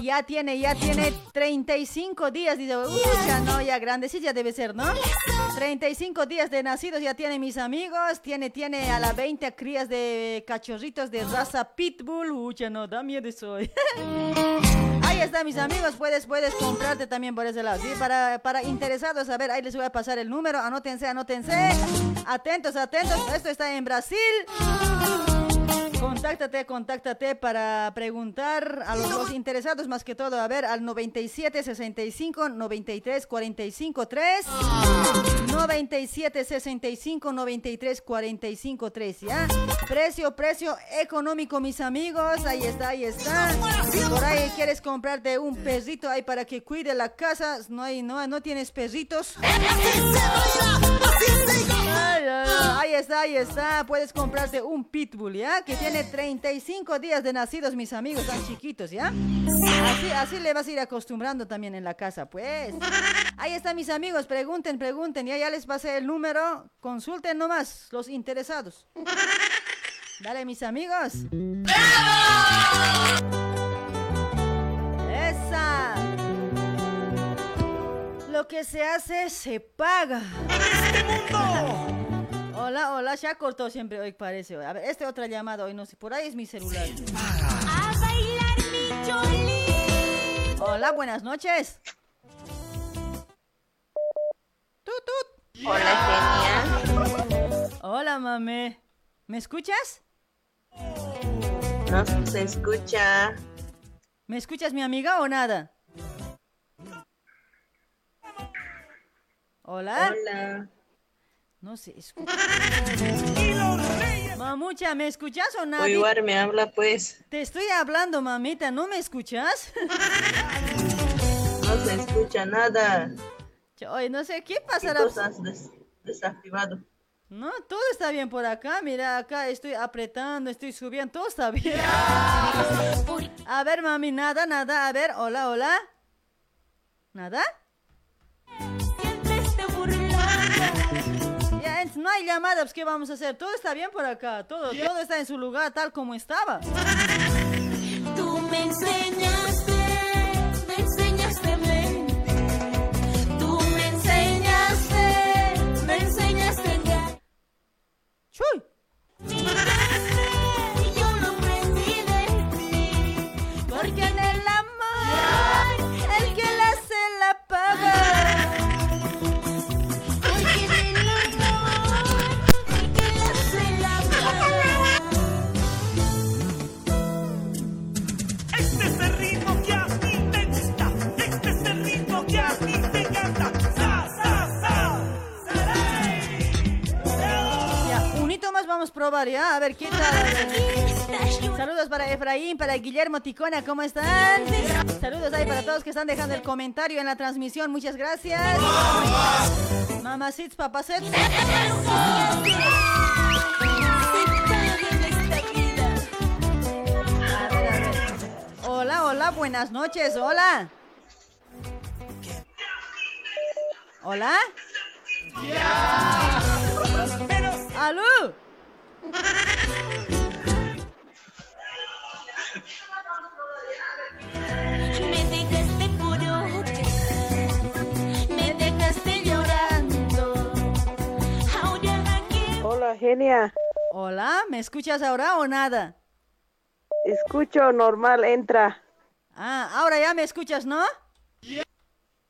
Ya tiene, ya tiene 35 días, dice, uy, ya no, ya grande, sí, ya debe ser, ¿no? 35 días de nacidos ya tiene mis amigos, tiene, tiene a la 20 crías de cachorritos de raza pitbull, uy, ya no, da miedo eso. Ahí está, mis amigos. Puedes, puedes comprarte también por ese lado. ¿sí? Para, para interesados, a ver, ahí les voy a pasar el número. Anótense, anótense. Atentos, atentos. Esto está en Brasil. Contáctate, contáctate para preguntar a los, los interesados más que todo. A ver, al 97 65 93 45 3. 97 65 93 45 3, ¿ya? Precio, precio económico, mis amigos. Ahí está, ahí está. Por ahí quieres comprarte un perrito ahí para que cuide la casa. No hay, no, no tienes perritos. Ahí está, ahí está. Puedes comprarte un pitbull, ¿ya? Que tiene 35 días de nacidos, mis amigos, tan chiquitos, ¿ya? Así, así le vas a ir acostumbrando también en la casa, pues. Ahí está, mis amigos. Pregunten, pregunten. Ya, ya les pasé el número. Consulten nomás los interesados. Dale, mis amigos. Esa. Lo que se hace, se paga. Hola, hola, ya cortó siempre hoy parece. A ver, este otra llamada hoy, no sé, por ahí es mi celular. Hola, buenas noches. Tut, tut. Hola, genia. Hola, mame. ¿Me escuchas? No se escucha. ¿Me escuchas, mi amiga, o nada? Hola. Hola. No se escucha. Mamucha, ¿me escuchas o nada? Igual me habla, pues. Te estoy hablando, mamita, ¿no me escuchas? No se escucha nada. Oye, no sé, ¿qué pasará? ¿Qué cosas des- desactivado? No, todo está bien por acá. Mira, acá estoy apretando, estoy subiendo, todo está bien. A ver, mami, nada, nada. A ver, hola, hola. ¿Nada? No hay llamadas, pues, ¿qué vamos a hacer? Todo está bien por acá, todo, todo está en su lugar tal como estaba. Tú me enseñaste, me enseñaste a. Tú me enseñaste, me enseñaste ya. ¡Chuy! Probar, ¿ya? A ver, ¿qué tal? A. Saludos para Efraín, para Guillermo Ticona, ¿cómo están? Saludos ahí para todos que están dejando el comentario en la transmisión, muchas gracias. Mamacits. A a ver. Hola, hola, buenas noches, hola. ¿Hola? ¡Aló! Hola, genia. Hola, ¿me escuchas ahora o nada? Escucho normal, entra. Ah, ahora ya me escuchas, ¿no?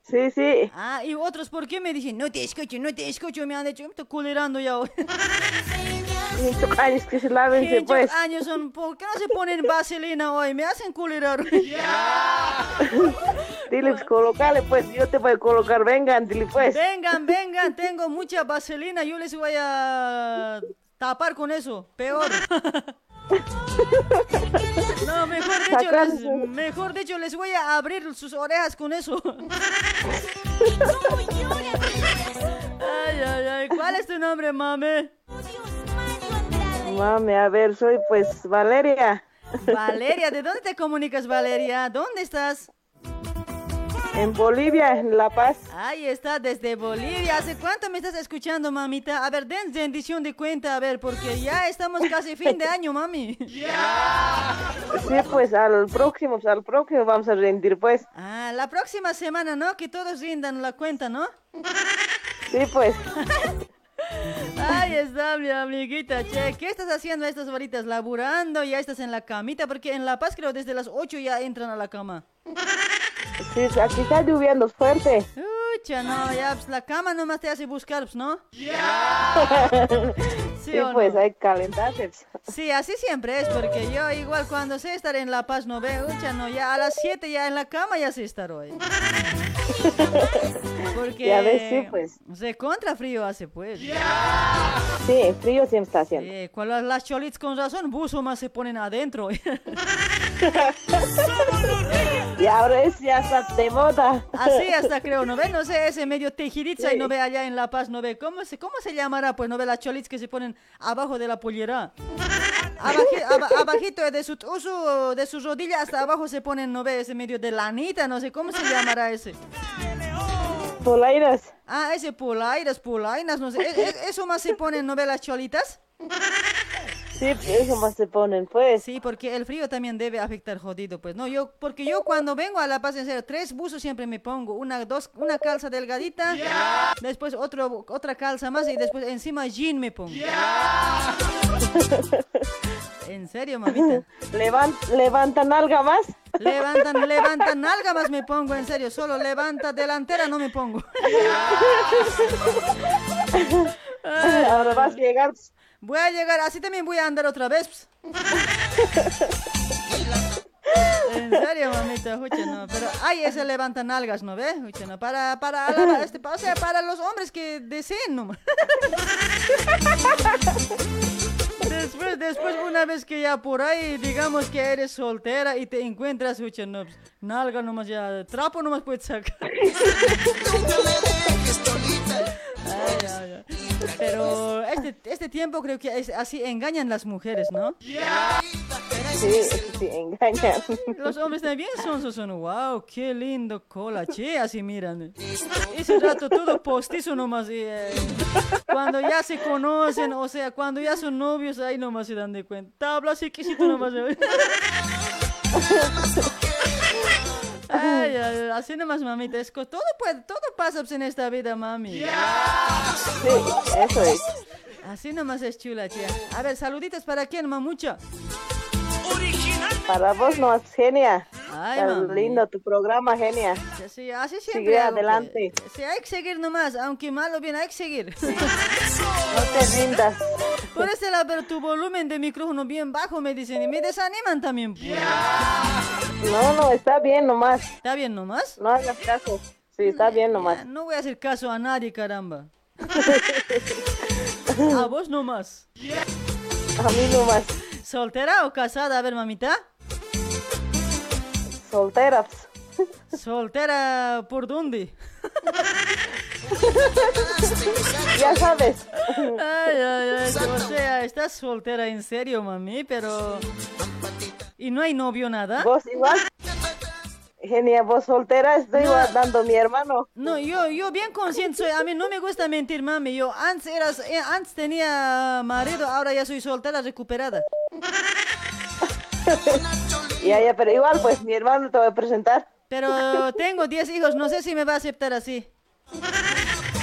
Sí, sí. Ah, y otros, ¿por qué me dicen, no te escucho, no te escucho? Me han dicho, me estoy culerando ya hoy. Estos años que se lávense, ¿Qué pues. años son? ¿Por qué no se ponen vaselina hoy? Me hacen culerar. Dile, pues, colocale, pues. Yo te voy a colocar. Vengan, dile, pues. Vengan, vengan, tengo mucha vaselina, yo les voy a tapar con eso, peor. No, mejor dicho, Sacar les, mejor dicho, les voy a abrir sus orejas con eso. Ay, ay, ay, ¿cuál es tu nombre, mame? Mami, a ver, soy pues Valeria. Valeria, ¿de dónde te comunicas, Valeria? ¿Dónde estás? En Bolivia, en La Paz. Ahí está, desde Bolivia. ¿Hace cuánto me estás escuchando, mamita? A ver, den rendición de cuenta, a ver, porque ya estamos casi fin de año, mami. Sí, pues al próximo, pues, al próximo vamos a rendir, pues. Ah, la próxima semana, ¿no? Que todos rindan la cuenta, ¿no? Sí, pues. Ahí está, mi amiguita, che. ¿Qué estás haciendo a estas horitas? ¿Laburando? ¿Ya estás en la camita? Porque en La Paz creo desde las 8 ya entran a la cama. Sí, aquí está lloviendo fuerte. Ucha, no, ya, pues la cama nomás te hace buscar, pues, ¿no? Sí, ¿Sí o pues no? hay que calentarse. pues. Sí, así siempre es, porque yo igual cuando sé estar en La Paz no veo, ucha, no, ya a las 7 ya en la cama ya sé estar hoy. Porque Ya ves, sí, pues. se contra frío hace, pues. Sí, frío siempre está haciendo. Sí, las, las cholitas con razón, buzo más se ponen adentro. Y ahora es ya está de moda. Así hasta creo, ¿no ve? No sé, ese medio tejiditza y no ve allá en La Paz, ¿no ve? ¿Cómo se, cómo se llamará? Pues no ve las cholitas que se ponen abajo de la pollera. Abaji- aba- abajito de su uso de su rodilla hasta abajo se ponen, ¿no ve? Ese medio de lanita, no sé, ¿cómo se llamará ese? Polainas. Ah, ese polairas, polainas, no sé. ¿E- e- ¿Eso más se ponen, no ve las cholitas? Sí, eso más se ponen, pues. Sí, porque el frío también debe afectar jodido, pues. No, yo, porque yo cuando vengo a La Paz, en serio, tres buzos siempre me pongo. Una, dos, una calza delgadita, después otro, otra calza más y después encima jean me pongo. En serio, mamita. Levan, levantan algo más. Levantan, levantan nalga más me pongo, en serio. Solo levanta delantera no me pongo. Ahora vas a llegar. Voy a llegar, así también voy a andar otra vez. En serio, mamita, escucha, no, pero hay ese levanta nalgas, ¿no ves? Escucha, no, para, para, este, o sea, para los hombres que deseen, ¿no? Después, después, una vez que ya por ahí, digamos que eres soltera y te encuentras, escucha, no, pues, nalga nomás ya, trapo nomás puedes sacar. Ay, ay, ay. Pero este, este tiempo creo que es así engañan las mujeres, ¿no? Sí, sí, engañan. Los hombres también son, son, wow, qué lindo cola, che, así miran. Ese rato todo postizo nomás. y, eh, cuando ya se conocen, o sea, cuando ya son novios, ahí nomás se dan de cuenta. Tabla así quesito nomás. Ay, mamita. Es que todo, puede, todo pasa pues, en esta vida, mami. Sí, eso es. Así nomás es chula, tía. A ver, saluditos para quién, mamucha. Para vos no genia. Ay, lindo tu programa, genia. Sí, así siempre. Sigue adelante. Sí, hay que seguir nomás, aunque malo bien, hay que seguir. No te rindas. Por ese lado, pero tu volumen de micrófono bien bajo, me dicen, y me desaniman también. No, no, está bien nomás. ¿Está bien nomás? No hagas caso. Sí, está bien nomás. No voy a hacer caso a nadie, caramba. a vos nomás. A mí nomás. ¿Soltera o casada? A ver, mamita. Soltera. ¿Soltera por dónde? Ya sabes. Ay, ay, ay. O sea, estás soltera en serio, mami, pero... ¿Y no hay novio nada? ¿Vos igual? Genia, vos soltera, estoy No. a mi hermano. No, yo, yo bien consciente soy. A mí no me gusta mentir, mami. Yo antes, eras, eh, antes tenía marido, ahora ya soy soltera recuperada. Ya, ya, pero igual, pues mi hermano te voy a presentar. Pero tengo 10 hijos, no sé si me va a aceptar así.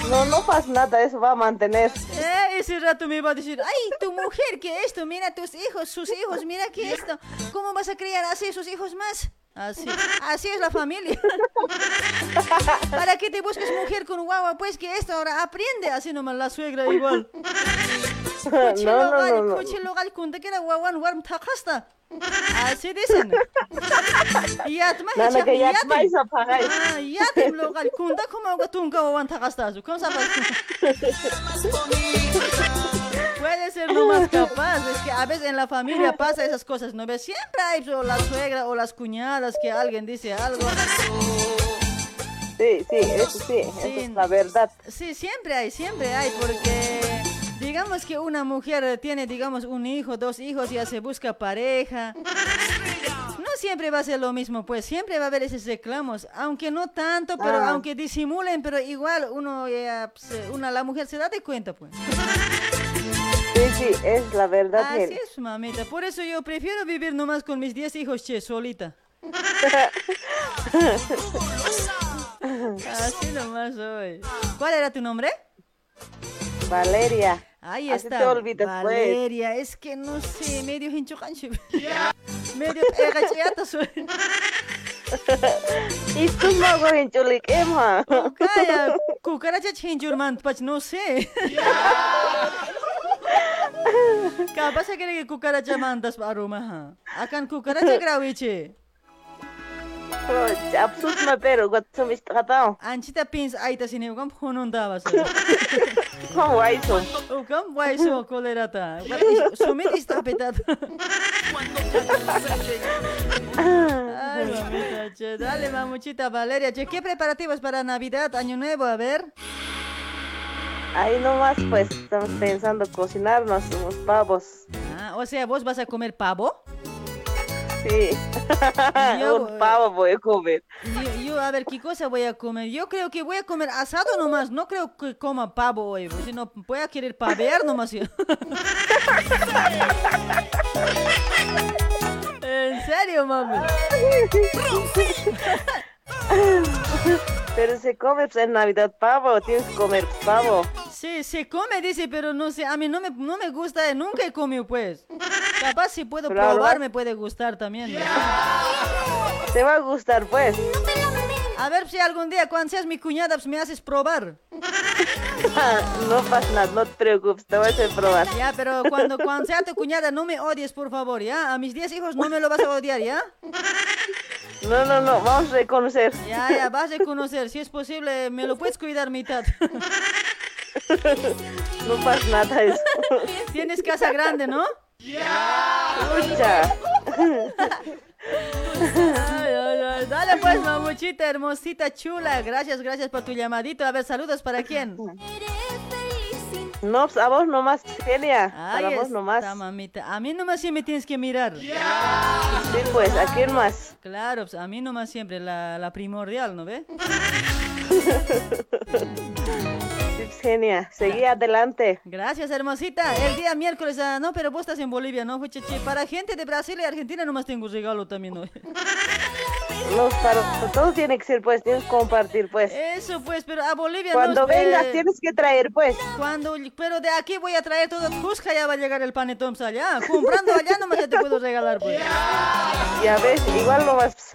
No, no pasa nada, eso va a mantener. Eh, ese rato me va a decir, ay, tu mujer, que esto, mira tus hijos, sus hijos, mira que esto. ¿Cómo vas a criar así sus hijos más? Así, así es la familia. ¿Para qué te buscas mujer con guagua? Pues que esto ahora aprende, así nomás la suegra igual. Warm takasta. Así dicen. Yatma que yatim. logal que. Puede ser no más capaz, es que a veces en la familia pasa esas cosas, ¿no ves? Siempre hay o la suegra o las cuñadas que alguien dice algo. Sí, sí, eso sí, eso es la verdad. Sí, siempre hay, siempre hay, porque digamos que una mujer tiene, digamos, un hijo, dos hijos, ya se busca pareja. No siempre va a ser lo mismo, pues siempre va a haber esos reclamos, aunque no tanto, pero Ah. aunque disimulen, pero igual uno, ya, pues, una, la mujer se da de cuenta, pues. Sí, sí, es la verdad. Así es, mamita, por eso yo prefiero vivir nomás con mis 10 hijos, che, solita. Así nomás soy. ¿Cuál era tu nombre? Valeria. Ahí Así está. te olvidas, pues. Valeria, es que no sé, medio hincho cancho. medio soy. No hago en chulik, Emma. Cucaracha pach, no sé. Capaz que que cucaracha mandas aroma, ha. Akan cucaracha grawiche. Absurd me pero, wat som is tratado. Anchita pins aita dava sa. Como eso. Ukam waiso kolerata. Sumit istapetat. Ay, mamita, che. Dale, mamuchita Valeria. Che, ¿qué preparativos para Navidad, Año Nuevo? A ver. Ahí nomás, pues, estamos pensando cocinarnos unos pavos. Ah, o sea, ¿vos vas a comer pavo? Sí. Yo, Un pavo voy a comer. Yo, yo, a ver, ¿qué cosa voy a comer? Yo creo que voy a comer asado nomás. No creo que coma pavo hoy. Si no, voy a querer pavear nomás. yo. ¿En serio, mami? Pero se come pues, en Navidad pavo, tienes que comer pavo. Sí, se come, dice, pero no sé, a mí no me, no me gusta, eh, nunca he comido, pues. Capaz si puedo Claro. probar, me puede gustar también. ¿no? Te va a gustar, pues. A ver si algún día, cuando seas mi cuñada, pues me haces probar. no pasa nada, no te preocupes, te voy a hacer probar. Ya, pero cuando, cuando sea tu cuñada, no me odies, por favor, ¿ya? A mis 10 hijos no me lo vas a odiar, ¿ya? No, no, no, vamos a reconocer. Ya, ya, vas a conocer. Si es posible, me lo puedes cuidar mitad. No pasa nada eso. Tienes casa grande, ¿no? Ay, ay, ay. Dale pues, mamuchita, hermosita, chula. Gracias, gracias por tu llamadito. A ver, saludos para quién. No, pues, a vos nomás, Celia. Para vos nomás. mamita. A mí nomás me tienes que mirar. Sí, pues, ¿a quién más? Claro, pues a mí nomás siempre, la, la primordial, ¿no ve? Sí, pues, Genia, seguí adelante. Gracias, hermosita. El día miércoles, ah, no, pero vos estás en Bolivia, ¿no? Para gente de Brasil y Argentina nomás tengo regalo también, ¿no? No, para, todo tiene que ser, pues, tienes que compartir, pues. Eso pues, pero a Bolivia Cuando no... eh, vengas tienes que traer, pues. Cuando, pero de aquí voy a traer todo Cusca, ya va a llegar el panetón allá. Comprando allá nomás ya te puedo regalar, pues. Ya ves, igual lo vas.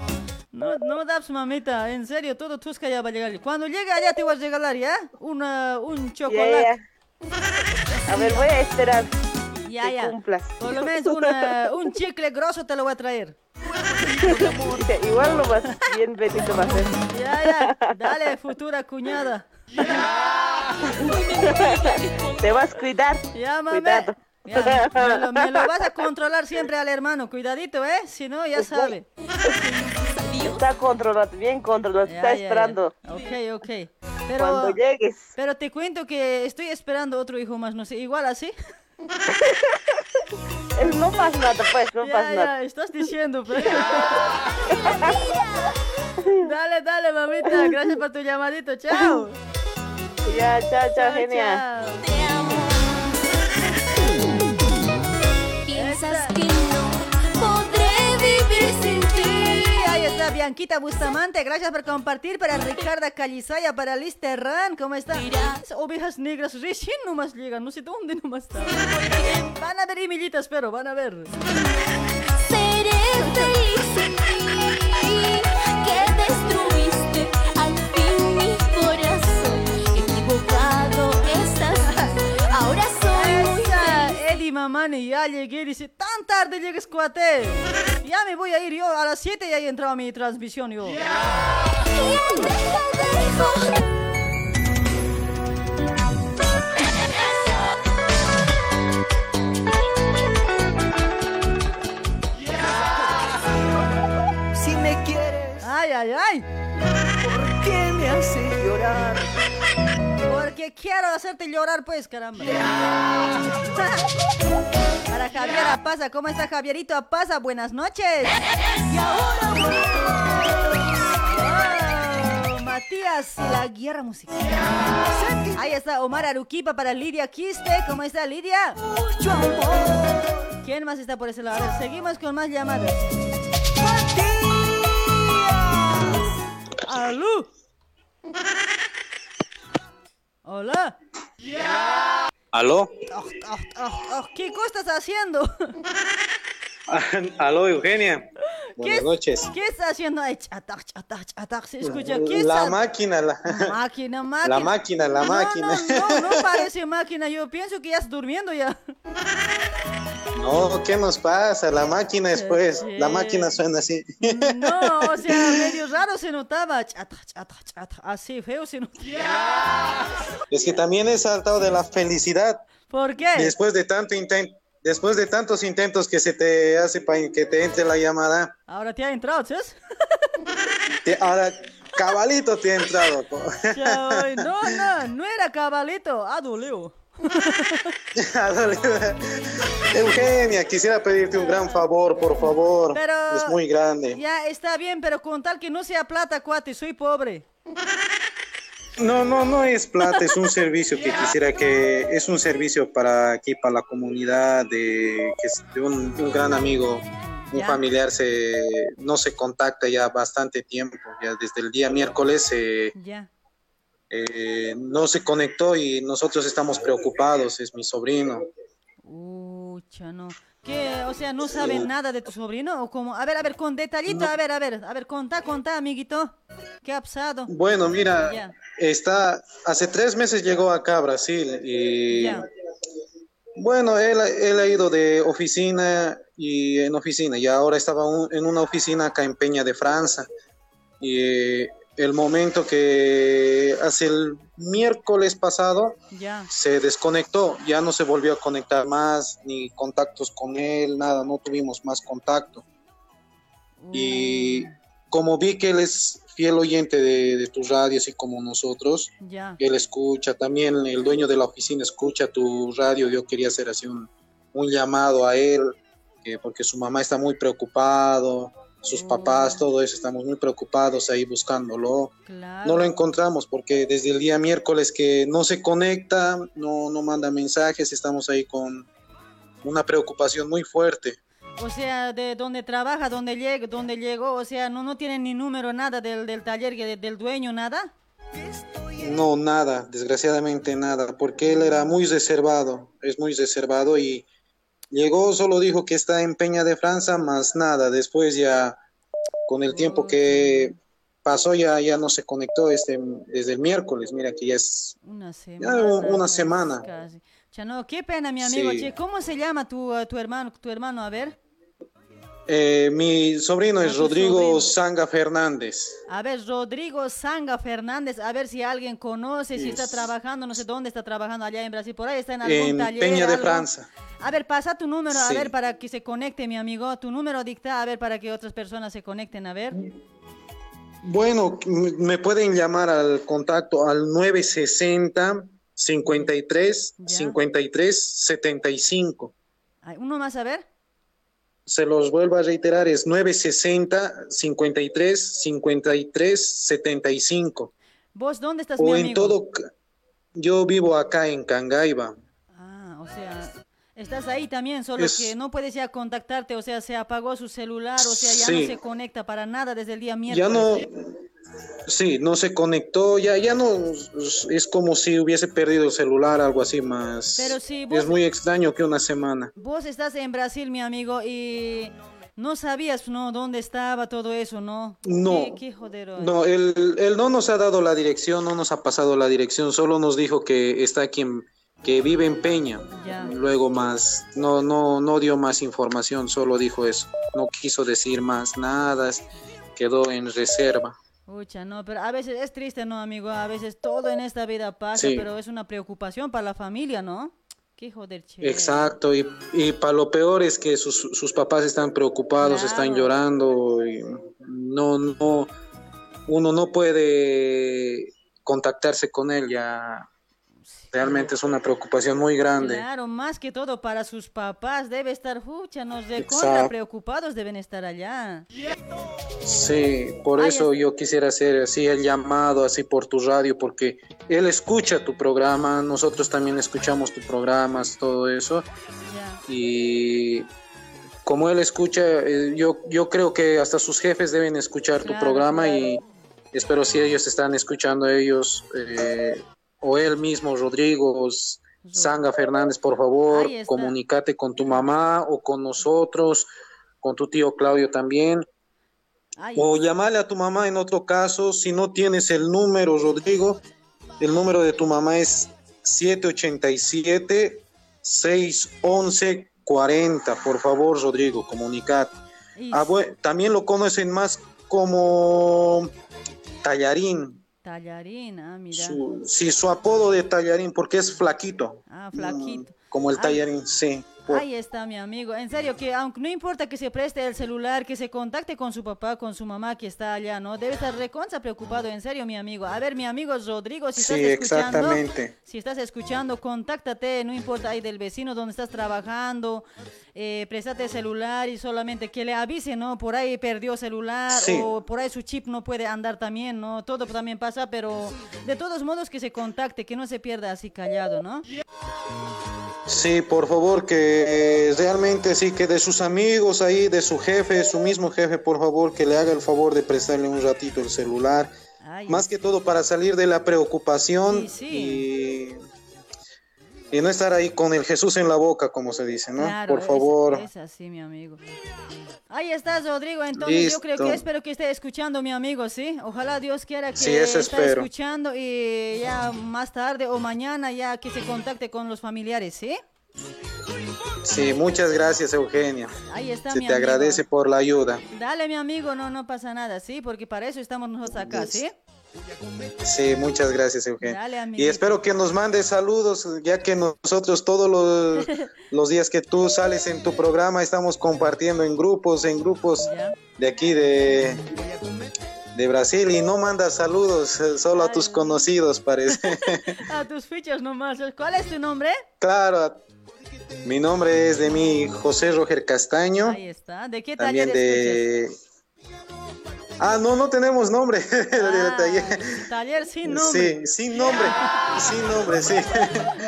No, no das, mamita, en serio, todo Tusca ya va a llegar. Cuando llegue allá te voy a regalar, ¿ya? Una, un chocolate. A ver, voy a esperar. Ya, ya. cumplas. Por lo menos una- un chicle grosso te lo voy a traer. Igual lo vas bien bonito va a. Ya, ya. Dale, futura cuñada. Te vas a cuidar. Ya. Cuidado. Ya, me, lo, me lo vas a controlar siempre al hermano, cuidadito, ¿eh? Si no, ya sabe. Está controlado, bien controlado, Ya, está ya, ya. esperando. Ok, ok. Pero, Cuando llegues. Pero te cuento que estoy esperando otro hijo más, no sé, igual así. No pasa nada, pues, no Ya, pasa ya, nada. estás diciendo, pues. dale, dale, mamita, gracias por tu llamadito, chao. Ya, chao, chao, Chao, genial. chao. Bianquita Bustamante, gracias por compartir para Ricarda Calizaya, para Liz Terran, ¿cómo está? Esas ovejas negras recién nomás llegan, no sé dónde nomás están. Van a ver Emilitas, pero van a ver. Seré feliz Esa Eddie Mamani, ya llegué, dice, tan tarde llegues, cuate. Ya me voy a ir yo, a las 7 ya he entrado a mi transmisión yo. Si me quieres, Ay, ay, ay. ¿por qué me haces llorar? Porque quiero hacerte llorar, pues, caramba. Para Javier Apaza, ¿cómo está Javierito Apaza? Buenas noches. Oh, Matías y la guerra musical. Ahí está Omar Aruquipa para Lidia Quiste. ¿Cómo está Lidia? ¿Quién más está por ese lado? Seguimos con más llamadas. ¡Aló! Hola. ¿Aló? Oh, oh, oh, oh, ¿Qué cosa estás haciendo? ¿Aló, Eugenia? ¿Qué, Buenas noches. ¿Qué estás haciendo? Ay, chatak, chatak, chatak, se escucha. ¿Qué La estás- máquina, la, Máquina, máquina. la máquina, la No, máquina. No, no, no parece máquina. Yo pienso que ya estás durmiendo ya. No, ¿qué nos pasa? La máquina después. La máquina suena así. No, o sea, medio raro se notaba. Chata, chata, chata. Así feo se notaba. Es que también he saltado de la felicidad. ¿Por qué? Después de tanto intento. Después de tantos intentos que se te hace para que te entre la llamada, Ahora te ha entrado, ¿sabes? te- ahora cabalito te ha entrado. No, no, no era cabalito. Ah, dolió. Eugenia, quisiera pedirte un gran favor, por favor. Pero- Es muy grande. Ya está bien, pero con tal que no sea plata, cuate, soy pobre. No, no, no es plata, es un servicio que quisiera que, es un servicio para aquí, para la comunidad, de, de un, un gran amigo, un Ya. familiar, se, no se contacta ya bastante tiempo, ya desde el día miércoles eh, Ya. Eh, no se conectó y nosotros estamos preocupados, es mi sobrino. Ucha, no. ¿Qué? O sea, ¿no saben nada de tu sobrino? ¿O cómo? A ver, a ver, con detallito, a ver, a ver, a ver, contá, contá, amiguito. ¿Qué ha pasado? Bueno, mira, está, hace tres meses llegó acá a Brasil y bueno, él, él ha ido de oficina y en oficina y ahora estaba un- en una oficina acá en Peña de Francia y el momento que hace el miércoles pasado Ya. se desconectó, ya no se volvió a conectar más, ni contactos con él, nada, no tuvimos más contacto. Y como vi que él es fiel oyente de, de tu radio, así como nosotros, Ya. él escucha, también el dueño de la oficina escucha tu radio, yo quería hacer así un, un llamado a él, que porque su mamá está muy preocupado, sus papás, todo eso, estamos muy preocupados ahí buscándolo. Claro. No lo encontramos porque desde el día miércoles que no se conecta, no, no manda mensajes, estamos ahí con una preocupación muy fuerte. O sea, de donde trabaja, donde llega, donde llegó, o sea, no, no tienen ni número, nada del, del taller, del dueño, nada. No, nada, desgraciadamente nada, porque él era muy reservado, es muy reservado y llegó, solo dijo que está en Peña de Francia, más nada, después ya con el tiempo que pasó ya, ya no se conectó este, desde el miércoles, mira que ya es Una semana. un- una semana. Casi. Chano, qué pena, mi amigo. Sí. Che, ¿cómo se llama tu, eh, tu hermano, tu hermano? A ver. Eh, mi sobrino es Rodrigo sobrino. Sanga Fernández. A ver, Rodrigo Sanga Fernández, a ver si alguien conoce, si está Es- trabajando, no sé dónde está trabajando allá en Brasil, por ahí está en algún En taller. Peña de algo. Francia. A ver, pasa tu número, a ver, para que se conecte, mi amigo. Tu número dicta, a ver, para que otras personas se conecten, a ver. Bueno, me pueden llamar al contacto al 960 53 53 75. Ay, Uno más, a ver. Se los vuelvo a reiterar, es 960 53 53 75. ¿Vos dónde estás, mi O amigo? en todo, yo vivo acá en Cangaiba. Ah, o sea, estás ahí también, solo Es- que no puedes ya contactarte, o sea, se apagó su celular, o sea, ya Sí. no se conecta para nada desde el día Ya miércoles. no, ¿sí? sí, no se conectó, ya, ya no, es como si hubiese perdido el celular, algo así más. Pero si vos- Es muy extraño que una semana. Vos estás en Brasil, mi amigo, y no sabías, ¿no? ¿Dónde estaba todo eso, no? No. Qué, qué jodero. No, él, él no nos ha dado la dirección, no nos ha pasado la dirección, solo nos dijo que está aquí, en- que vive en Peña. Ya. Luego más, no, no, no dio más información, solo dijo eso. No quiso decir más nada, quedó en reserva. Pucha, no, pero a veces es triste, ¿no, amigo? A veces todo en esta vida pasa, Sí. pero es una preocupación para la familia, ¿no? Qué joder, che. Exacto, y, y para lo peor es que sus, sus papás están preocupados, están llorando, y no, no, uno no puede contactarse con él ya. Realmente es una preocupación muy grande. Claro, más que todo para sus papás debe estar, pucha, nos Exacto. preocupados deben estar allá. Sí, por Ay, eso yo quisiera hacer así el llamado, así por tu radio, porque él escucha tu programa, nosotros también escuchamos tus programas, todo eso. Y como él escucha, eh, yo, yo creo que hasta sus jefes deben escuchar tu programa claro. y espero si ellos están escuchando ellos, eh, o él mismo, Rodrigo, Sanga Fernández, por favor, comunícate con tu mamá o con nosotros, con tu tío Claudio también. O llamarle a tu mamá en otro caso, si no tienes el número, Rodrigo, el número de tu mamá es 787 611 40. Por favor, Rodrigo, comunicate. Ah, también lo conocen más como Tallarín. Tallarín, ah, mira. Su, sí, su apodo de Tallarín, porque es flaquito, Ah, flaquito. Como el Ay. Tallarín, sí. por- Ahí está mi amigo. En serio, que aunque no importa que se preste el celular, que se contacte con su papá, con su mamá que está allá, ¿no? Debe estar recontra preocupado, en serio, mi amigo. A ver, mi amigo Rodrigo, si Sí, estás escuchando, exactamente. si estás escuchando, contáctate, no importa ahí del vecino donde estás trabajando, eh, préstate el celular y solamente que le avise, ¿no? Por ahí perdió celular Sí. o por ahí su chip no puede andar también, ¿no? Todo también pasa, pero de todos modos que se contacte, que no se pierda así callado, ¿no? Sí, por favor, que eh, realmente sí, que de sus amigos ahí, de su jefe, su mismo jefe, por favor, que le haga el favor de prestarle un ratito el celular. Más que todo para salir de la preocupación y, y no estar ahí con el Jesús en la boca, como se dice, ¿no? Claro, por favor. Es, así, mi amigo. Ahí estás, Rodrigo. Entonces, yo creo que espero que esté escuchando, mi amigo, ¿sí? Ojalá Dios quiera que Sí, esté escuchando y ya más tarde o mañana ya que se contacte con los familiares, ¿sí? Sí, muchas gracias, Eugenia. Ahí está, Se mi te amigo. agradece por la ayuda. Dale, mi amigo, no, no pasa nada, ¿sí? Porque para eso estamos nosotros acá, ¿sí? Sí, muchas gracias, Eugenia. Dale, Y espero que nos mandes saludos, ya que nosotros todos los, los días que tú sales en tu programa estamos compartiendo en grupos, en grupos de aquí de, de Brasil y no mandas saludos, eh, solo a tus conocidos, parece. A tus fichas nomás. ¿Cuál es tu nombre? claro, mi nombre es de mí José Roger Castaño, Ahí está. ¿De qué taller también de... Ah, no, no tenemos nombre. del taller. sin nombre. Sí, sin nombre, sin nombre, sí.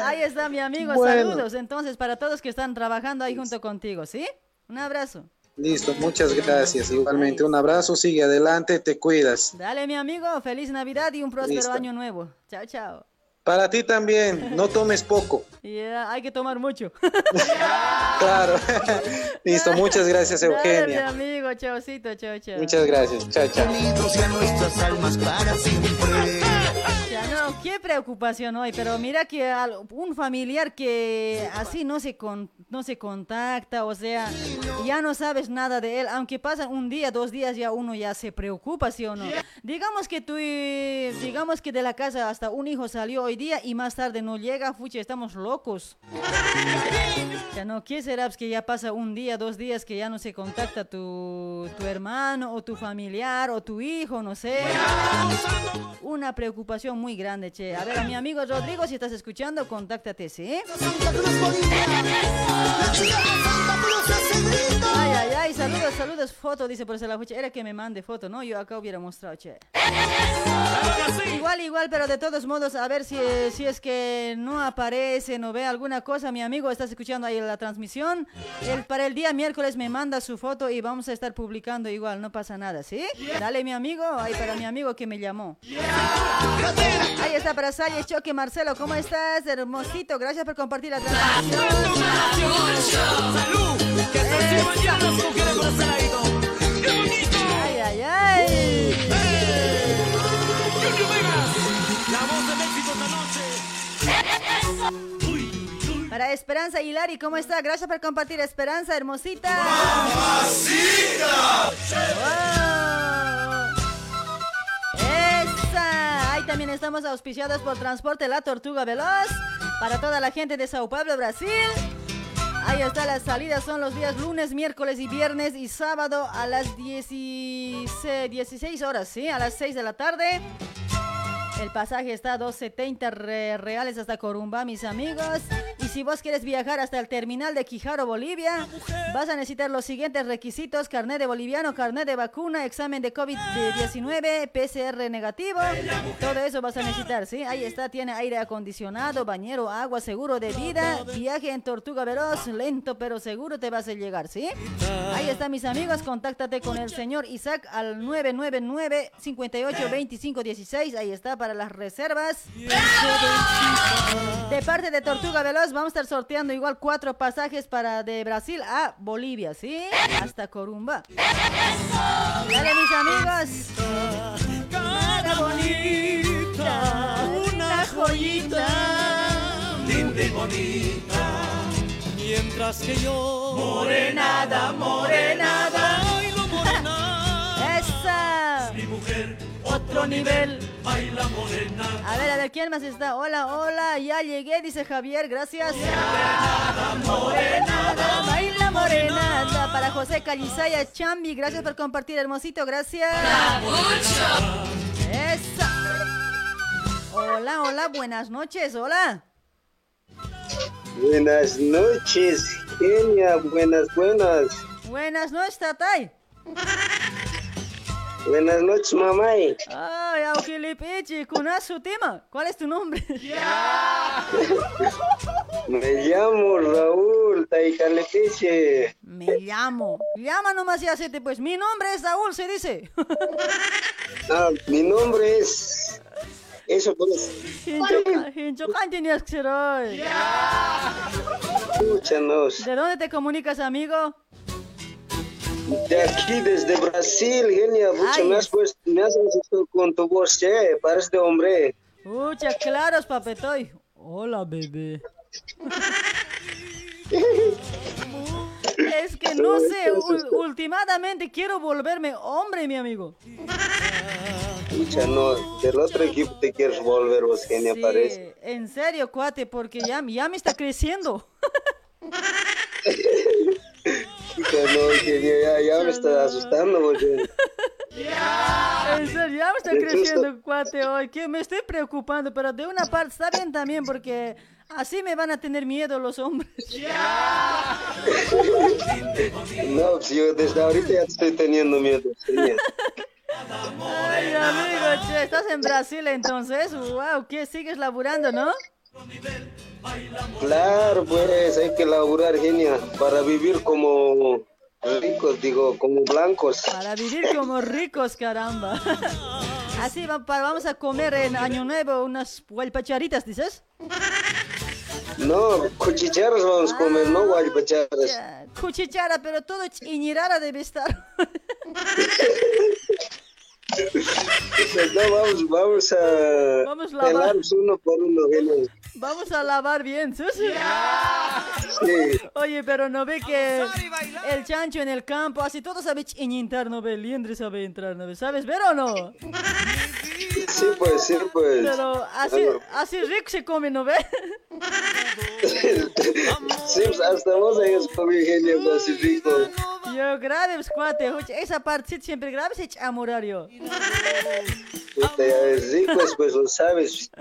Ahí está mi amigo, Bueno. saludos. Entonces, para todos que están trabajando ahí junto contigo, ¿sí? Un abrazo. Listo, muchas gracias. Igualmente, un abrazo, sigue adelante, te cuidas. Dale, mi amigo, feliz Navidad y un próspero Listo. año nuevo. Chao, chao. Para ti también, no tomes poco. Ya, hay que tomar mucho. Claro. Listo, muchas gracias, Dale, Eugenia. amigo, chaucito, chao, chao. Muchas gracias. Chao, chao. Unidos ya nuestras almas para siempre. Qué preocupación hoy, pero mira que un familiar que así no se con, no se contacta, o sea, ya no sabes nada de él, aunque pasan un día, dos días, ya uno ya se preocupa, ¿sí o no? Digamos que tú, digamos que de la casa hasta un hijo salió hoy día y más tarde no llega, fuche, estamos locos. Ya no, ¿qué será? Pues que ya pasa un día, dos días que ya no se contacta tu, tu hermano o tu familiar o tu hijo, no sé. Una preocupación muy grande, che. A ver, a mi amigo Rodrigo, si estás escuchando, contáctate, ¿sí? Ay, ay, ay, saludos, saludos, foto, dice por la fucha. Era que me mande foto, ¿no? Yo acá hubiera mostrado, che. Igual, igual, pero de todos modos, a ver si, si es que no aparece, no ve alguna cosa. Mi amigo, estás escuchando ahí la transmisión. El, para el día miércoles me manda su foto y vamos a estar publicando igual, no pasa nada, ¿sí? Dale, mi amigo, ahí para mi amigo que me llamó. Ahí está para Salles Choque Marcelo, ¿cómo estás? Hermosito, gracias por compartir la transmisión. Ay, ay, ay. Para Esperanza Hilari, ¿cómo está? Gracias por compartir, Esperanza, hermosita. ¡Wow! También estamos auspiciados por Transporte La Tortuga Veloz. Para toda la gente de Sao Paulo, Brasil. Ahí está, las salidas son los días lunes, miércoles y viernes y sábado a las 16, 16 horas, ¿sí? A las 6 de la tarde. El pasaje está a 2.70 re- reales hasta Corumbá, mis amigos. Si vos quieres viajar hasta el terminal de Quijaro, Bolivia, vas a necesitar los siguientes requisitos. Carnet de boliviano, carnet de vacuna, examen de COVID-19, PCR negativo. Todo eso vas a necesitar, ¿sí? Ahí está, tiene aire acondicionado, bañero, agua, seguro de vida. Viaje en Tortuga Veloz, lento pero seguro te vas a llegar, ¿sí? Ahí está, mis amigos. Contáctate con el señor Isaac al 999 58 25 16. Ahí está para las reservas. De parte de Tortuga Veloz, vamos a estar sorteando igual cuatro pasajes para de Brasil a Bolivia, ¿sí? Hasta Corumba. Dale, mis amigos. Cara bonita, una joyita. linda y bonita. Mientras que yo, Morenada, morenada. Otro nivel. baila morena. A ver, a ver, ¿quién más está? Hola, hola, ya llegué, dice Javier, gracias. Morenada, baila morenada. Para José Calizaya Chambi, gracias por compartir, hermosito, gracias. Esa. Hola, hola, buenas noches, hola. Buenas noches, genia. Buenas, buenas. Buenas noches, Tatay. Buenas noches, mamá. Ay, Aujilipichi, ¿conoces su tema? ¿Cuál es tu nombre? Me llamo Raúl Taicalepiche. Me llamo. Llama nomás y hacete, pues. Mi nombre es Saúl, se dice. Ah, mi nombre es. Eso, pues. Hinchocan tenías que ser hoy. Escúchanos. ¿De dónde te comunicas, amigo? De aquí, desde Brasil, genia. Pucha, Ay, me has, puesto, me has asustado con tu voz, che. Pares de hombre. Pucha, claros, papetoy. Hola, bebé. Es que no sé, últimamente quiero volverme hombre, mi amigo. Pucha, no. Del otro equipo te quieres volver, vos, genia, Sí, parece. en serio, cuate, porque ya, ya me está creciendo. No, ya, ya me estás asustando. En serio, ya me está creciendo, cuate, hoy, que me estoy preocupando, pero de una parte está bien también, porque así me van a tener miedo los hombres. No, pues yo desde ahorita ya te estoy teniendo miedo. Ay, amigo, che, estás en Brasil entonces, wow, ¿qué sigues laburando, no? Claro, pues hay que laburar, genia, para vivir como ricos, digo, como blancos. Para vivir como ricos, caramba. Así va- pa- vamos a comer en Año Nuevo unas huelpacharitas, ¿dices? No, cuchicheros vamos a comer, no guaypacharas. Ya, Cuchichara, pero todo iñirara debe estar. No, vamos, vamos a Vamos lavar. uno por uno, genial. Vamos a lavar bien, Susi. Sí. Oye, pero no ve que el chancho en el campo, así todo sabe entrar, no ve, liendre sabe entrar, no ve, ¿sabes ver o no? Sí, pues, sí, pues. Pero así, así rico se come, ¿no ve? Sí, pues, hasta vos hayas comido genial, así rico. Yo grave, pues, cuate, esa parte siempre grave se echa a morar yo. Puta, ya es rico, pues lo sabes.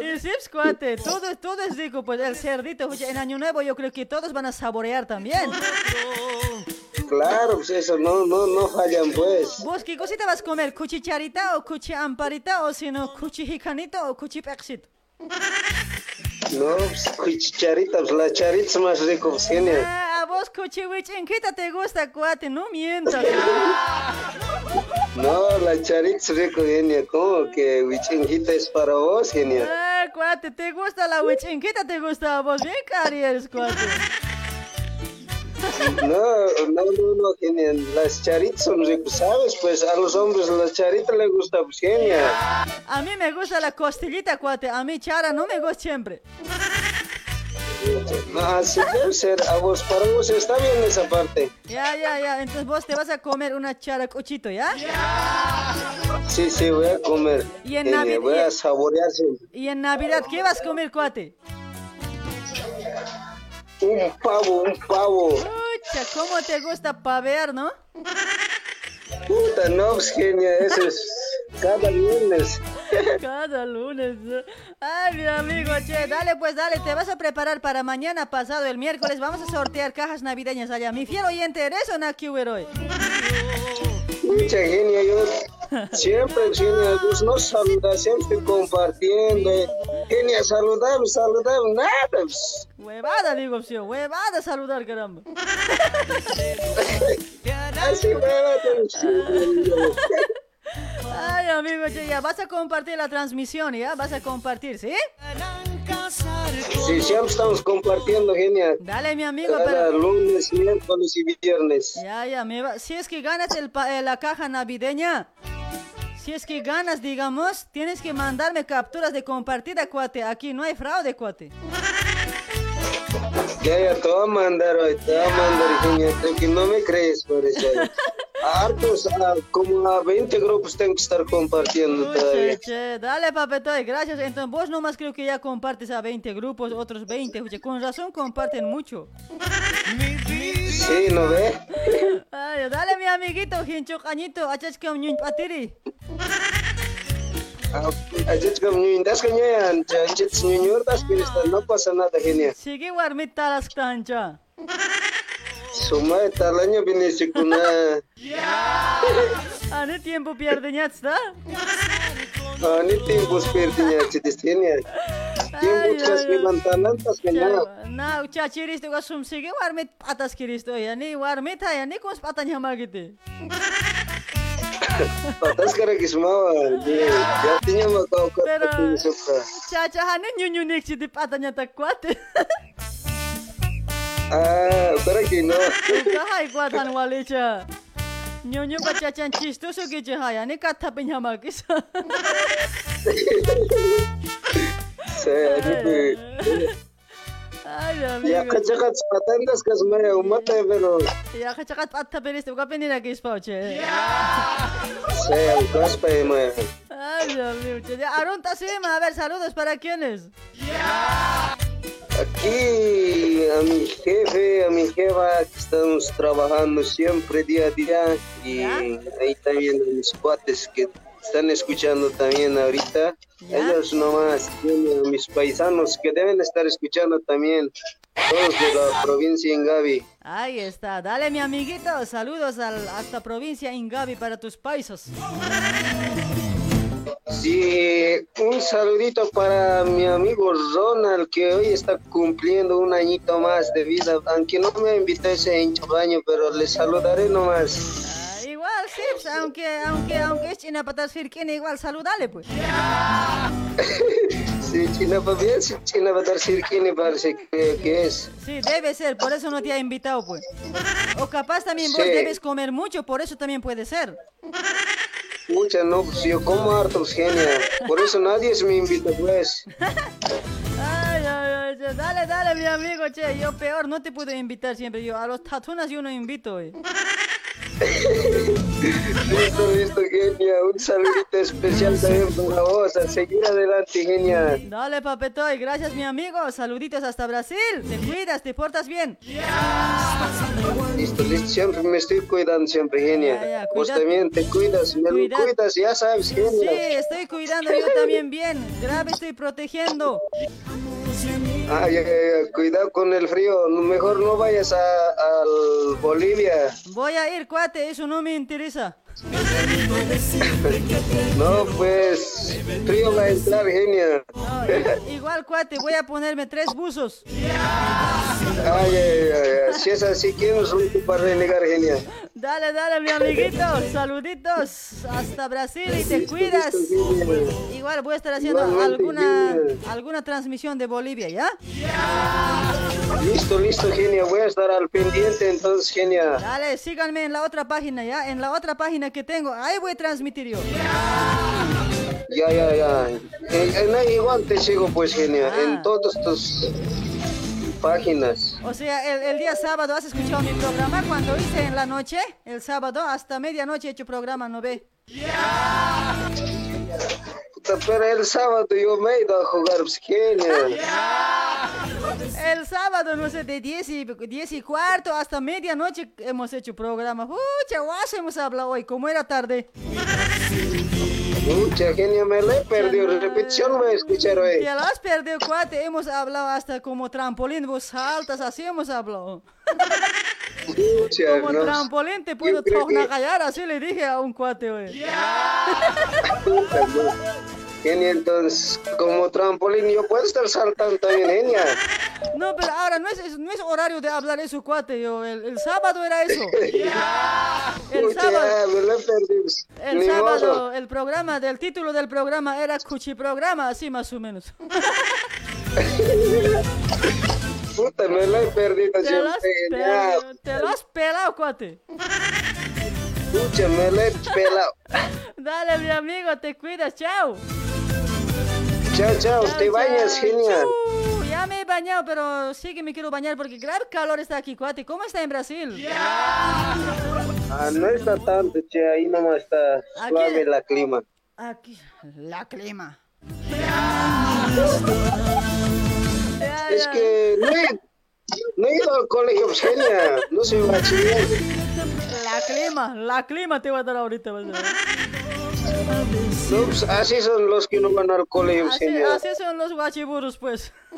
Y sí, pues, cuate, todo, todo es rico, pues el cerdito, en Año Nuevo yo creo que todos van a saborear también. Claro, pues eso, no, no, no fallan, pues. ¿Vos qué cosita vas a comer? ¿Cuchicharita o cuchi amparita o si no cuchijicanito o cuchipexito? No, pues cuchicharita, pues la charita es más rico, pues genial. Ah, a vos cuchihuichinquita te gusta, cuate, no mientas. No, la charita es rico, genial. ¿Cómo que huichinquita es para vos, genial? Ah, cuate, ¿te gusta la huichinquita? ¿Te gusta a vos? Bien cari eres, cuate. No, no, no, no, genial. Las charitas son ricos, ¿sabes? Pues a los hombres las charitas les gusta, pues genial. A mí me gusta la costillita, cuate. A mí chara no me gusta siempre. No, así debe ser. A vos, para vos está bien esa parte. Ya, ya, ya. Entonces vos te vas a comer una chara cuchito, ¿ya? Sí, sí, voy a comer. Y en genial, Navidad- Voy a saborear siempre. Y en Navidad, ¿qué vas a comer, cuate? Un pavo, un pavo. Pucha, ¿cómo te gusta pavear, no? Puta, no, pues genial. Eso es cada viernes. Cada lunes. Ay, mi amigo, che, dale pues, dale, te vas a preparar para mañana pasado, el miércoles, vamos a sortear cajas navideñas allá. Mi fiel oyente, ¿eres o no hoy? Mucha genia, yo siempre, genia, pues no saluda, siempre compartiendo. Genia, saludamos, saludamos, nada. pues. Huevada, digo, sí, huevada saludar, caramba. Así va, Ay, amigo, ya vas a compartir la transmisión, ¿ya? Vas a compartir, ¿sí? Sí, siempre estamos compartiendo, genia. Dale, mi amigo, Cada pero... lunes, miércoles y viernes. Ya, ya, me va- si es que ganas el pa- eh, la caja navideña, si es que ganas, digamos, tienes que mandarme capturas de compartida, cuate. Aquí no hay fraude, cuate. Ya, ya, a mandar hoy, a mandar, genia. Creo que no me crees por eso. Hartos, a- como a 20 grupos tengo que estar compartiendo todavía. Che, che, dale, papetoy, gracias. Entonces, vos nomás creo que ya compartes a 20 grupos, otros 20. Oye, con razón comparten mucho. Sí, ¿no ve? Ay, dale, mi amiguito, hincho cañito, achachkam ñuñ patiri. Ajit kam ñuñdas ka ñayan, ajit ñuñurdas que no pasa nada, genia. Sigue warmit talas tancha. Suma talaña binisi kuna. Ane tiempo pierde ñatsta. Ani tiempos perdinya chitis genia. Tiempos kas que mantanantas que nada. Na, chachiris tu kasum sigue warmit patas kiristo ya ni warmit ya ni kos patanya magite. 私から kismawan jatinya mah kau kau suka. cacahannya nyunyunik jadi patahnya tak kuat. Ah bara kino kahai kuatan walicha nyonyo ka cacan cis tu sugi cahaya ni kata penyama kis saya eh. aduh Ya kas maya umata pero Ya kachakat patta peris tu kapenira kis pauche. saya kas pa maya. Ay, Dios mío. Ya, Aarón Tasima, a ver, saludos para quienes. Aquí a mi jefe, a mi jefa, que estamos trabajando siempre día a día y ahí también a mis cuates que están escuchando también ahorita. Ellos nomás, mis paisanos que deben estar escuchando también, todos de la provincia de Ingavi. Ahí está. Dale, mi amiguito. Saludos al, hasta provincia Ingavi para tus paisos. Sí, un saludito para mi amigo Ronald, que hoy está cumpliendo un añito más de vida, aunque no me invitó ese baño, pero le saludaré nomás. Igual, sí, aunque, aunque, aunque es China para Firkin, igual saludale, pues. Sí, China para bien, China para cirquini parece que, que es. Sí, debe ser, por eso no te ha invitado, pues. O capaz también vos Sí. debes comer mucho, por eso también puede ser. Mucha, no, pues yo como harto, genia. Por eso nadie me invita, pues. Ay, ay, ay, dale, dale, mi amigo, che. Yo peor, no te puedo invitar siempre. Yo a los tatunas yo no invito, eh. Listo, listo, genia. Un saludito especial también para vos. A seguir adelante, genia. Dale, papetoy, gracias, mi amigo. Saluditos hasta Brasil. Te cuidas, te portas bien. Listo, listo. Siempre me estoy cuidando, siempre, genia. Ya, ya, Vos también te cuidas, me Cuida- cuidas, ya sabes, Sí, genia. estoy cuidando yo también bien. Grave estoy protegiendo. Ay, ay, ay, cuidado con el frío. Mejor no vayas a, al Bolivia. Voy a ir, cuate, eso no me interesa. sir No, pues, frío va a entrar, genia. No, igual, cuate, voy a ponerme tres buzos. Ay, ay, ay, ay. Si es así, ¿quién es único para renegar, genia? Dale, dale, mi amiguito. Saluditos hasta Brasil y te cuidas. Igual voy a estar haciendo alguna, alguna transmisión de Bolivia, ¿ya? Listo, listo, genia. Voy a estar al pendiente, entonces, genia. Dale, síganme en la otra página, ¿ya? En la otra página que tengo, ahí voy a transmitir yo. Ya, ya, ya. En, ahí igual te sigo, pues, genia. Ah. En todas tus páginas. O sea, el, el día sábado, ¿has escuchado mi programa? Cuando hice en la noche, el sábado, hasta medianoche he hecho programa, ¿no ve? Puta, Pero el sábado yo me he ido a jugar, genia. El sábado, no sé, de 10 y, 10 y cuarto hasta medianoche hemos hecho programa. Ucha, guaso hemos hablado hoy, como era tarde. Mucha genia, me la he perdido. Repetición a escuchar hoy. Te lo has perdido, cuate. Hemos hablado hasta como trampolín, vos saltas, así hemos hablado. Como no. trampolín te puedo creo que- callar, así le dije a un cuate hoy. Puta, no. Genia, entonces, como trampolín, yo puedo estar saltando también, genia. No, pero ahora no es, no es horario de hablar eso, cuate. Yo, el, el sábado era eso. El Pucha, sábado. El Ni sábado, modo. el programa, del título del programa era Cuchi Programa, así más o menos. Puta, me la he perdido Te lo has, siempre, genia. pe- te lo has pelado, cuate. Pucha, me la he pelado. Dale, mi amigo, te cuidas, chao. Chao, chao, te bañas, genial. Chau, ya me he bañado, pero sí que me quiero bañar porque grave calor está aquí, cuate. ¿Cómo está en Brasil? Ah, no está tanto, che, ahí nomás está suave la clima. Aquí, la clima. Es que no he, no he ido al colegio, pues, genia. No soy bachiller. La clima, la clima te voy a dar ahorita. vas No, pues, así son los que no van al colegio, Así, genia. así son los guachiburos, pues.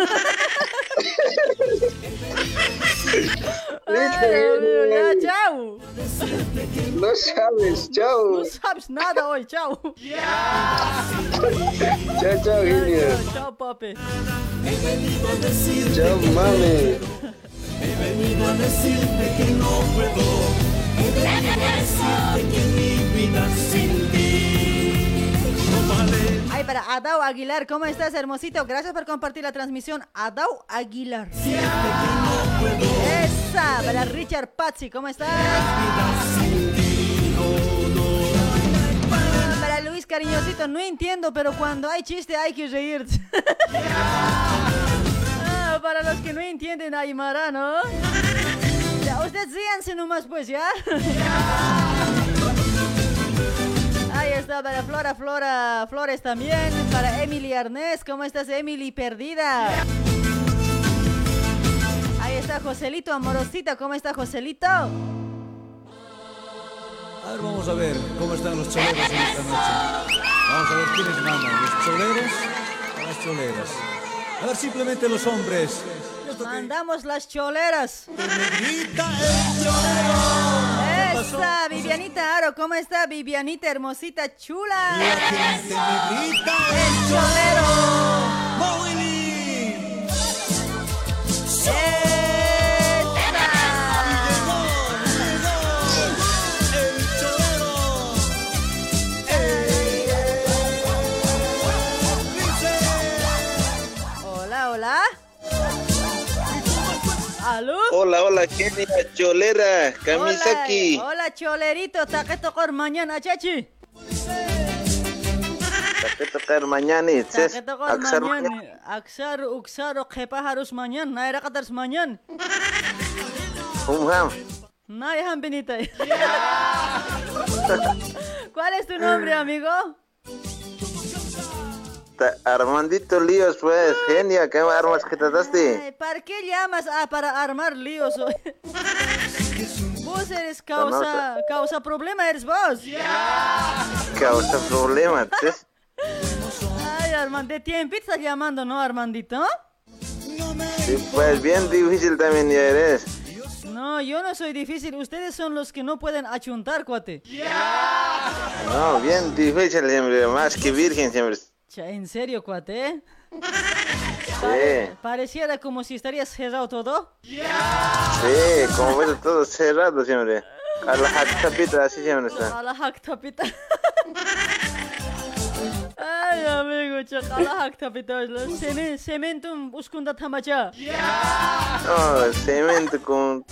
Ay, ya, chao. No sabes, chao. No sabes nada hoy, chao. Chao, chao, genia. Chao, papi. Chao, mami. He venido a decirte que no puedo. He venido a decirte que mi vida sin ti no. Ay, para Adao Aguilar, ¿cómo estás, hermosito? Gracias por compartir la transmisión. Adao Aguilar. Esa, para Richard Pazzi, ¿cómo estás? Para Luis Cariñosito, no entiendo, pero cuando hay chiste hay que reírse. Ah, para los que no entienden Aymara, ¿no? Ya, ustedes ríanse nomás, pues, ¿ya? Está para Flora, Flora, Flores también. Para Emily Arnés, ¿cómo estás, Emily? Perdida. Ahí está Joselito Amorosita, ¿cómo está Joselito? A ver, vamos a ver cómo están los choleros en esta noche. Vamos a ver quiénes mandan, los choleros o las choleras. A ver, simplemente los hombres. Mandamos las choleras. Esa, Vivianita Aro, ¿cómo está Vivianita hermosita chula? el cholero. Hola, hola, genia cholera, Kamisaki. Hola, hola cholerito, taqueto cor mañana, chachi. que tocar mañana. Sakit ako Aksar manyan. Aksar, uksar, o kepa harus manyan. Naira katars manyan. Humham. Naihan Benitay. ¿Cuál es tu nombre, amigo? Ta- Armandito Líos, pues, genia, ¿qué armas que trataste? Ay, ¿Para qué llamas? Ah, para armar líos. hoy. vos eres causa, causa problema, eres vos. Causa problema. Ay, Armando, de tiempo estás llamando, ¿no, Armandito? Sí, pues bien difícil también ya eres. No, yo no soy difícil. Ustedes son los que no pueden achuntar, cuate. No, bien difícil siempre, más que virgen siempre. ¿En serio, cuate? Sí, Pareciera como si estarías cerrado todo. sí, como ves todo cerrado siempre. A la jactapita así siempre está. Ala hak tapita. Ay amigo, çok ala hak tapita. Seni sementum uskunda tamaca. No, cemento con...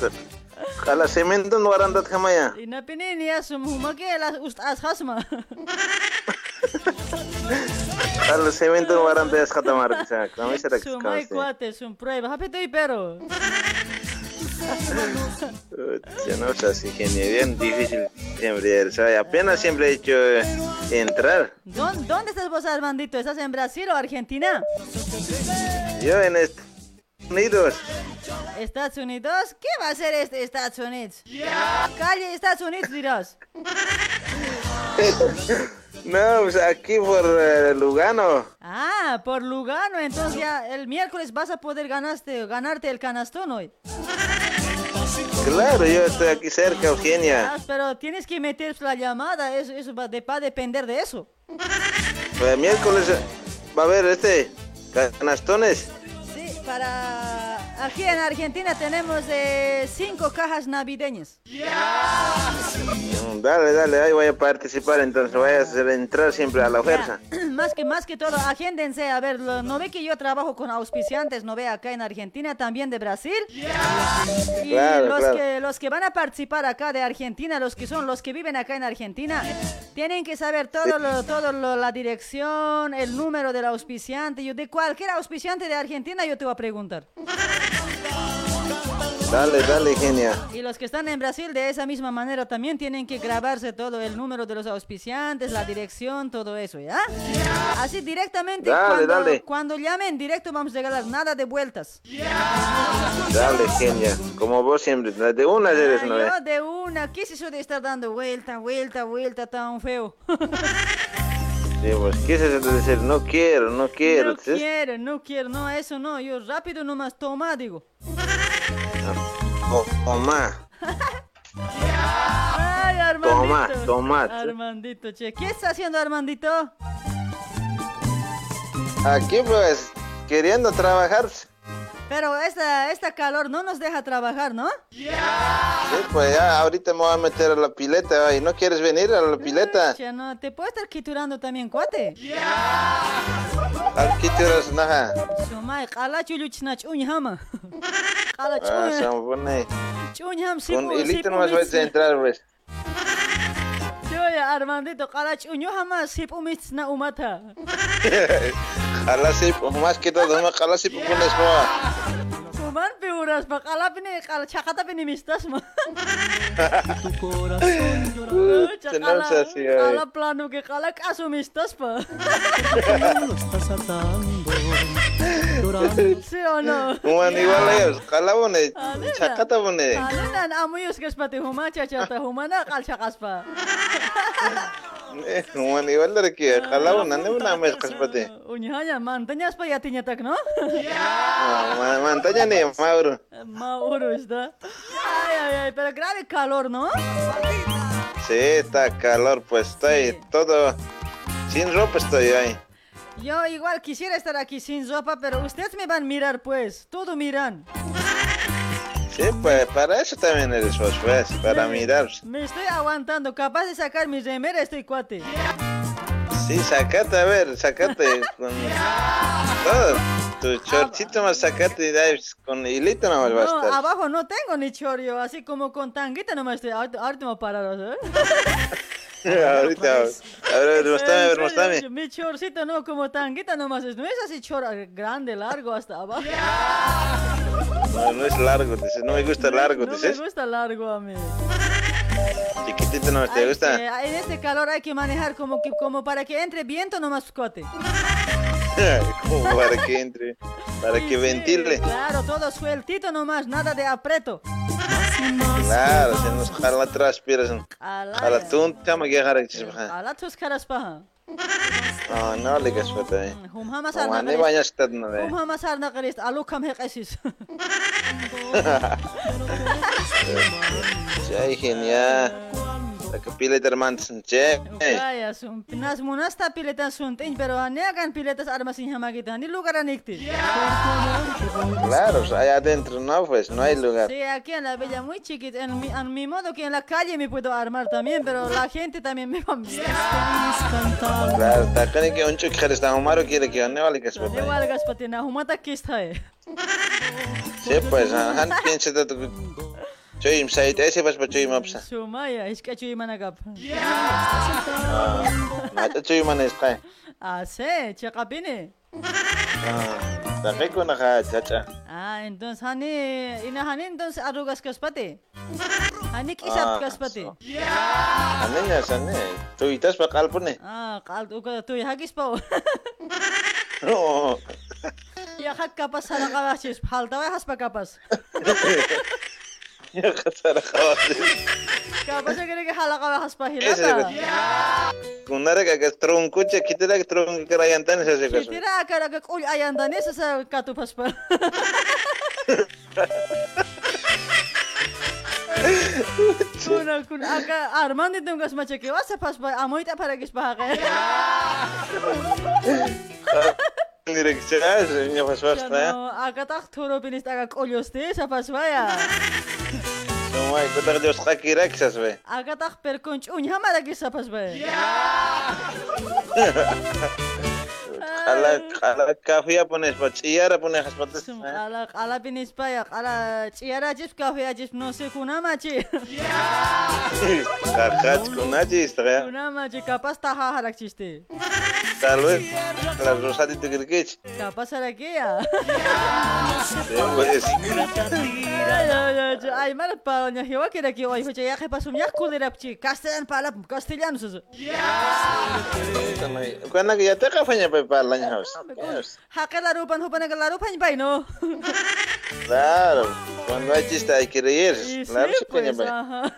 A la cemento no arandat kamaya. Inapinin ya sumhuma ke la ust as hasma. A la cemento no arandat es katamar. Kami será que Sumay cuate, sum prueba. Hapito y pero. Ya no sé así, genial, bien difícil siempre eres. Apenas siempre he hecho eh, entrar. ¿Dónde, ¿Dónde estás vos, Armandito? ¿Estás en Brasil o Argentina? Yo en Estados Unidos. ¿Estados Unidos? ¿Qué va a ser este Estados Unidos? Calle Estados Unidos dirás. No, pues aquí por eh, Lugano. Ah, por Lugano, entonces ya el miércoles vas a poder ganaste, ganarte el canastón hoy. Claro, yo estoy aquí cerca, Eugenia. Ah, pero tienes que meter la llamada, eso, eso va, de- va a depender de eso. Pues miércoles eh, va a haber este canastones. Sí, para... Aquí en Argentina tenemos eh, cinco cajas navideñas. Mm, Dale, dale, ahí voy a participar entonces, voy a entrar siempre a la fuerza. más que más que todo, agéndense, a ver, no ve que yo trabajo con auspiciantes, no ve acá en Argentina, también de Brasil. Y Claro, los, claro. que, los que van a participar acá de Argentina, los que son los que viven acá en Argentina, tienen que saber todo, lo, todo lo- la dirección, el número del auspiciante. Yo de cualquier auspiciante de Argentina yo te voy a preguntar. Dale, dale, genia. Y los que están en Brasil de esa misma manera también tienen que grabarse todo el número de los auspiciantes, la dirección, todo eso, ¿ya? Así directamente Dale, cuando, dale. cuando llamen directo vamos a regalar nada de vueltas. Dale, genia. Como vos siempre, de una eres, Ah, yo de una, ¿qué es eso de estar dando vuelta, vuelta, vuelta tan feo? Pues, ¿qué es eso de decir? No quiero, no quiero. no ¿sí? quiero, no quiero, no, eso no, yo rápido nomás toma, digo. Toma, Ay, Armandito. Toma, toma. Armandito, che, ¿qué está haciendo Armandito? aquí pues, queriendo trabajar. Sí, Pero esta, esta calor no nos deja trabajar, ¿no? pues ya, ahorita me voy a meter a la pileta. ¿y ¿No quieres venir a la pileta? Ya no, te puedo estar quiturando también, cuate. Aquí tiras, naja. Sumay, qala chuluchna chuñhama. Qala Ah, se chuñham. me pone. Chuñham Con sipu, hilito sipu nomás vas a entrar, pues. Yo ya Armandito, qala chuñhama sipu mitsna umata. Jala sí, pues, más que todo, más jala sí, pues, pones moa. man figuras, ojalá chajata penimistas, man. tu corazón llorará. No así, Ala plano que jala casumistas, pa. lo estás atando. ¿Sí o no? Juan, igual ellos, jala bone, chacata bone. Alunan, amuyos que es pati humana, chachata humana, cal chacaspa. Eh, Human igual de aquí, jala pone, no una mezcla, pate. Uñaña, mantañas pa yatiña tak, ¿no? Mantaña ni, Mauro. Mauro está. Ay, ay, ay, pero grave calor, ¿no? Sí, está calor, pues estoy todo. Sin ropa estoy ahí. Yo igual quisiera estar aquí sin ropa, pero ustedes me van a mirar, pues. Todo miran. Sí, pues para eso también eres vos, pues, para mirar. Me estoy aguantando, capaz de sacar mi remera estoy cuate. Sí, sacate, a ver, sacate con todo. Tu chorchito más sacate y con hilito nomás va a No, estar. abajo no tengo ni chorio, así como con tanguita nomás estoy. Ahorita me voy a parar, ¿eh? Ahorita. A ver, a ver, mostrame, a ver, mostrame. Mi chorcito no como tanguita nomás es. No es así chor grande, largo hasta abajo. No, no es largo, dices. No me gusta largo, No me dices. gusta largo a mí. Chiquitito no te Hay gusta. que- en este calor hay que manejar como, que, como para que entre viento nomás cote. Como para que entre, para que ventile. Claro, todo sueltito nomás, nada de apreto. Claro, se nos jala transpiración. Ala, Jala tú, chama que jara que se baja. ala tus caras paja. No, no le gas pata. eh. Hum hamas Como arna ane bañas tad no de. Hum hamas arna qarist, alu kam heqesis. Jai genial. La capilla de hermanos, che. Kaya sum pinas munasta piletan suntin, pero ane akan piletas armas sin hamagita, ni lugar anikti. Claro, o sea, allá adentro no, pues no hay lugar. Sí, aquí en la villa muy chiquita, en mi, a mi modo que en la calle me puedo armar también, pero la gente también me va Claro, está con que un chico que está humaro quiere que no vale que se pata. Igual gaspatina, humata kista eh. Sí, pues, han piensa de tu. Čujem se, i te si baš pa čujem ya Šuma je, mana kap? ya. gap. Nata mana na iska. Ah, se, čeka bine. Tapi ko nakachacha. Ah, entus hani, inahani entonces arugas kaspati. Hani kisap kaspati. Hani niya sani, tuitas pa kalpun eh. Ah, kalp, kal tuy hagis pa. oh. Ya hak kapas sana kapas, hal tawa has kapas. ხაცარა ხავასი გაბაშაგერე ხალაყა ხასპაჰილა და გუნარე გაგა ტრონკუჩე კიდერა ტრონკი კრაიანტანი შეშეგა კიდერა კარაგა ყული აიანდანი ეს კატუფასპა კუნა კუნა აკა არმანდი დონგას მაჩეკე ვასაფასბა ამოიტაფარაგის ბაღე. нерегчаж, не пошвашта. А катах туробинис тага колёсте, сапашвая. Сумай, кутар дёс хакирак сасве. А катах перконч унь хамараги сапашвая. Kala kala kafia pones pa chiyara pones pas patas. Ala ala pinis baya, ala ciara jis kafe ajis no se kuna machi. Kakat kunaji istra. Kuna machi kapas taha harak chiste. Tal vez la rosati tu kirkich. Kapas harak ya. Pues Ya ya ya, ya, ay mar pa nya hiwa kira ki oi hoja ya pasum ya kulerap chi. Castellan pala castellano susu. Kuana que ya te kafanya pa pa lanya house. Hakela rupan hupan ke larupan pai no. Claro, cuando hay chiste hay que reír. Y Claro, sí, pues, ajá.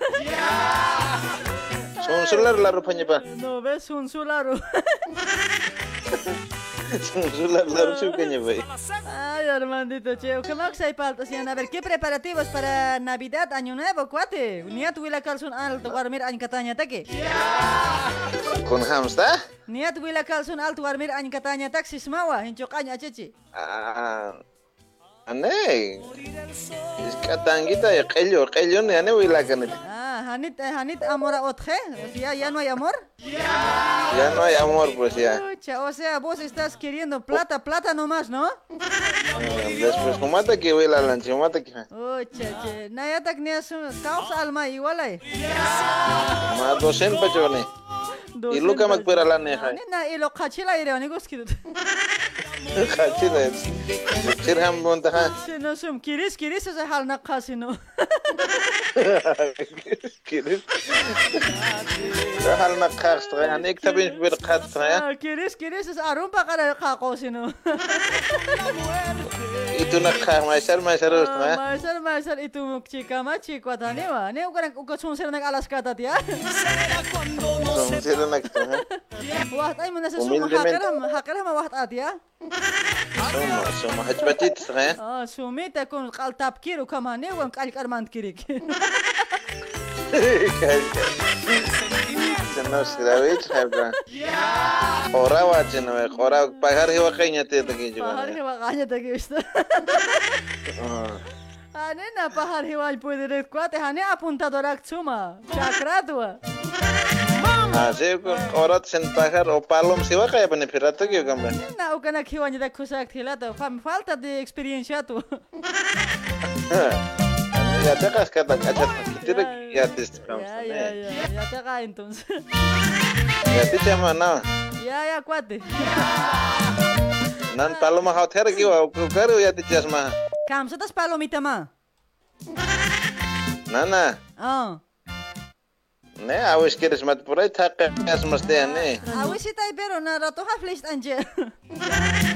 Son la ropa pa. No ves. Son solar la ropa se coña pa. Ay, Armandito, che, ¿qué más hay paltas? A ver, ¿qué preparativos para Navidad, Año Nuevo, cuate? Niat wila kalsun alto warmir añ katanya take. Con hamsta? Niat wila kalsun alto warmir añ katanya tak sismawa, hincok añ aceci. Ah. Ane. Es que tanguita ya quello, quello ne ane wila kanit. Ah, hanit, eh, hanit amora otje, ya, ya no hay amor. Ya no hay amor pues ya. O sea, vos estás queriendo plata, plata nomás, ¿no? Después como mata que wila lanche, mata que. Pucha, che, naya tak ni asu, causa alma igual ay. Ma dosen pa chone. Y luka magpera la neja. Na ilo kachila ire, ni guskidut. Kachila. Sir ham bonta. Sino sum, kiris, kiris, esa hal na kasino. Kiris. كيليش هل ما قاقش تغي انا كتابين في بالك قاد تغي كيليش كيليش اروم باقا قاقو شنو itu nak kah maisar maisar harus mah maisar maisar itu mukci cikwa cik wata ni wah ni ukar ukar sumsel nak alas kata dia sumsel nak wah tapi mana sesuma hakaram hakaram wah atia سوما سوما هجبتي تسغي اه سومي تكون قال تبكير وكمان وقال كرمان كريك Nosgravich hebra. Ora wajin we, ora pagar hiwa kainya te tagi juga. Pagar hiwa kainya tagi işte. Ane na pagar hiwa puede de cuate, ane apuntador aktsuma. Chakratua. Así con ahora sin pagar o palom si va kaya benefirato que yo Na o kana kiwa ni da kusa aktilato, fam falta de experiencia tu. Ya te cascata, cachata. Tira ya te Ya, ya, ya, ya te haga entonces. Ya te llama no. Ya, ya, cuate. Nan paloma hau thera ki wa ku karu ya te chasma. Kam, ¿sotas palomita ma? Nana. Ah. Ne, awis quieres mat por ahí taqa as mas de ne. Awisita pero na rato ha flesh anje.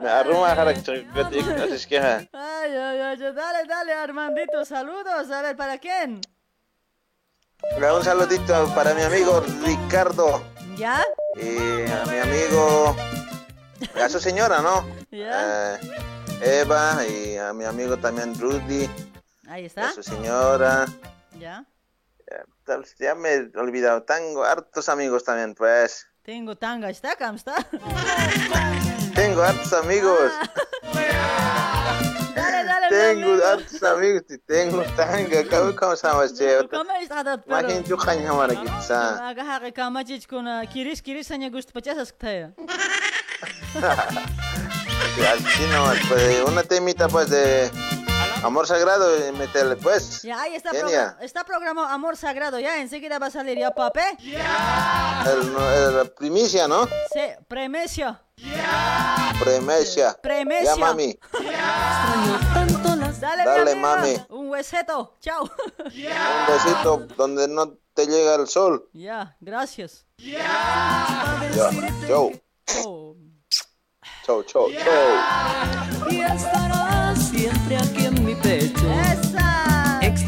arruma ki ha. Ay, ay, ay, dale, dale, Armandito, saludos. A ver, ¿para quién? Un saludito para mi amigo Ricardo ¿Ya? y a mi amigo, a su señora, ¿no? ¿Ya? Eh, Eva y a mi amigo también Rudy, Ahí a está. su señora. ¿Ya? Ya me he olvidado, tengo hartos amigos también, pues. Tengo tanga, ¿está? ¿Cam está? Tengo hartos amigos. Dale, dale, Tengo hartos amigos y tengo tanga. ¿Cómo cómo se llama este? ¿Cómo está? dat, pero- Makin jukan hamarak itsa. Aga haqi kamachich kuna kiris kiris aña gusto pachasas ktaya. Así no, pues una temita pues de amor sagrado y meterle pues. Ya, ahí está, Genia. está programado Amor Sagrado, ya, enseguida va a salir, ¿ya, pape? El, el- la primicia, ¿no? Sí, premesia. Premesia. Premesia. Ya mami. Dale, Dale, mi amiga. mami. Un hueseto, chao. Un besito donde no te llega el sol. Ya, gracias. Ya. Chau. Oh. Chau, chau,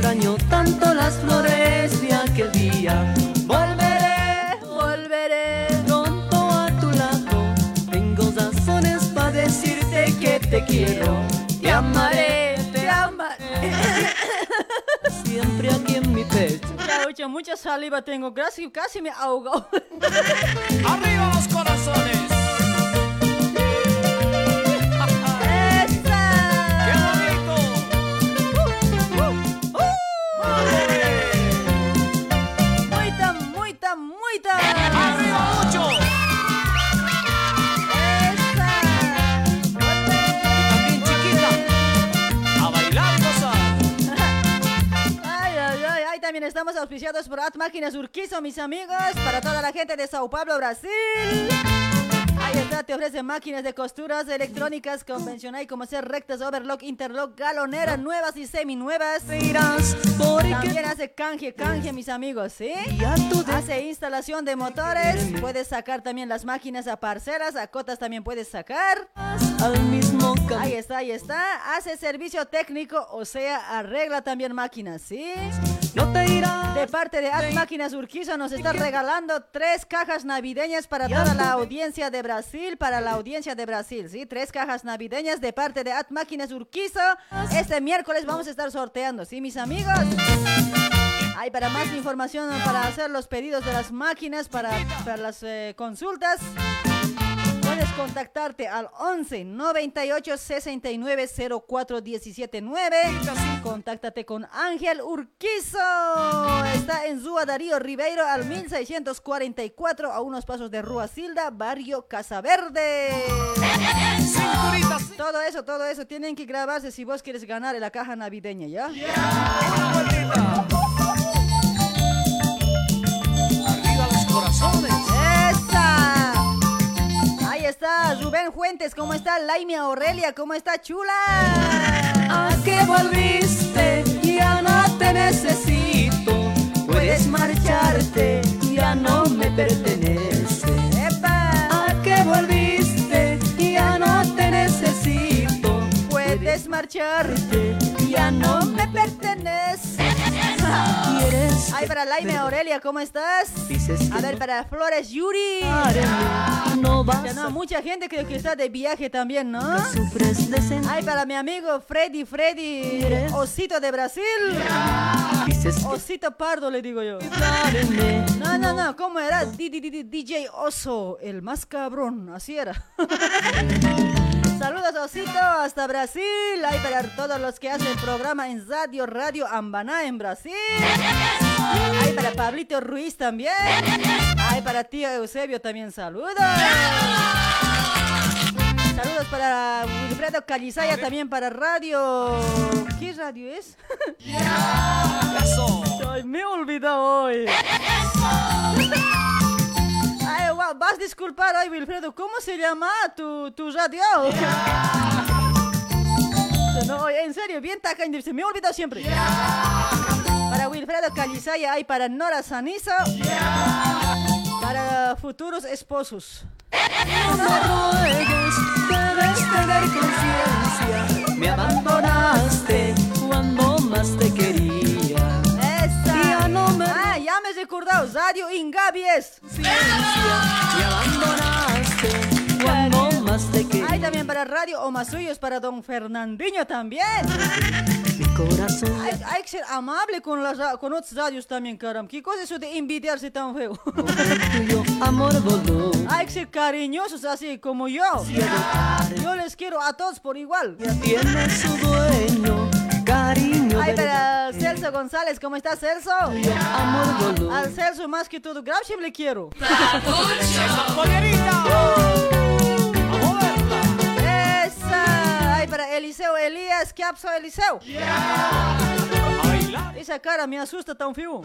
Extraño tanto las flores de aquel día. Volveré, volveré. Pronto a tu lado. Tengo razones para decirte que te quiero. Te amaré, te amaré. Siempre aquí en mi pecho. Oye, mucha saliva tengo, casi, casi me ahogo. ¡Arriba los corazones! Estamos auspiciados por At Máquinas Urquizo, mis amigos, para toda la gente de Sao Paulo, Brasil. Te ofrece máquinas de costuras electrónicas convencionales como ser rectas, overlock, interlock, galonera, nuevas y seminuevas. También hace canje, canje, mis amigos, ¿sí? Hace instalación de motores, puedes sacar también las máquinas a parcelas, a cotas también puedes sacar. Ahí está, ahí está. Hace servicio técnico, o sea, arregla también máquinas, ¿sí? No te irás. De parte de Ad Máquinas Urquiza nos está regalando tres cajas navideñas para toda la audiencia de Brasil, para la audiencia de Brasil, ¿sí? Tres cajas navideñas de parte de Ad Máquinas Urquiza. Este miércoles vamos a estar sorteando, ¿sí, mis amigos? Hay para más información, para hacer los pedidos de las máquinas, para, para las eh, consultas. Puedes contactarte al 11 98 69 04 17 9. Contáctate con Ángel Urquizo. Está en Zúa Darío Ribeiro al 1644 a unos pasos de Rua Silda, barrio Casaverde. Todo eso, todo eso tienen que grabarse si vos quieres ganar en la caja navideña, ¿ya? Arriba los corazones. Está Rubén Fuentes, ¿cómo está? Laimia Aurelia, ¿cómo está? ¡Chula! ¿A qué volviste? Ya no te necesito. Puedes marcharte, ya no me pertenece. Marcharte, ya no me pertenece. ¿Quieres Ay, para Laime Aurelia, ¿cómo estás? A ver, para Flores Yuri. No vas Ya no, mucha gente creo que está de viaje también, ¿no? Ay, para mi amigo Freddy, Freddy, Osito de Brasil. Osito Pardo le digo yo. No, no, no, ¿cómo era? DJ Oso, el más cabrón, así era. Saludos Osito, hasta Brasil. Ahí para todos los que hacen programa en Radio Radio Ambaná en Brasil. Ahí para Pablito Ruiz también. Ahí para tío Eusebio también saludos. Saludos para Wilfredo Calizaya también para Radio. ¿Qué radio es? Ay, me he olvidado hoy. Ay, vas a disculpar hoy, Wilfredo. ¿Cómo se llama tu, tu radio? No, en serio, bien tacaño. Se me ha olvidado siempre. Para Wilfredo Calizaya hay para Nora Sanizo. Para futuros esposos. No me ruegues, debes tener conciencia. Me abandonaste cuando más te te quería. Hay también para Radio Omasuyos, para don Fernandinho también. Mi corazón Hay, hay que ser amable con, las, con otros radios también, caramba. ¿Qué cosa es eso de envidiarse tan feo? amor. Hay que ser cariñosos así como yo. Yo les quiero a todos por igual. Tiene su dueño. Ay, para Celso González, ¿cómo estás, Celso? amor. Al Celso más que todo, Graushim le quiero. Esa. Ay, para Eliseo Elías, ¿qué pasó, Eliseo? Esa cara me asusta tan feo.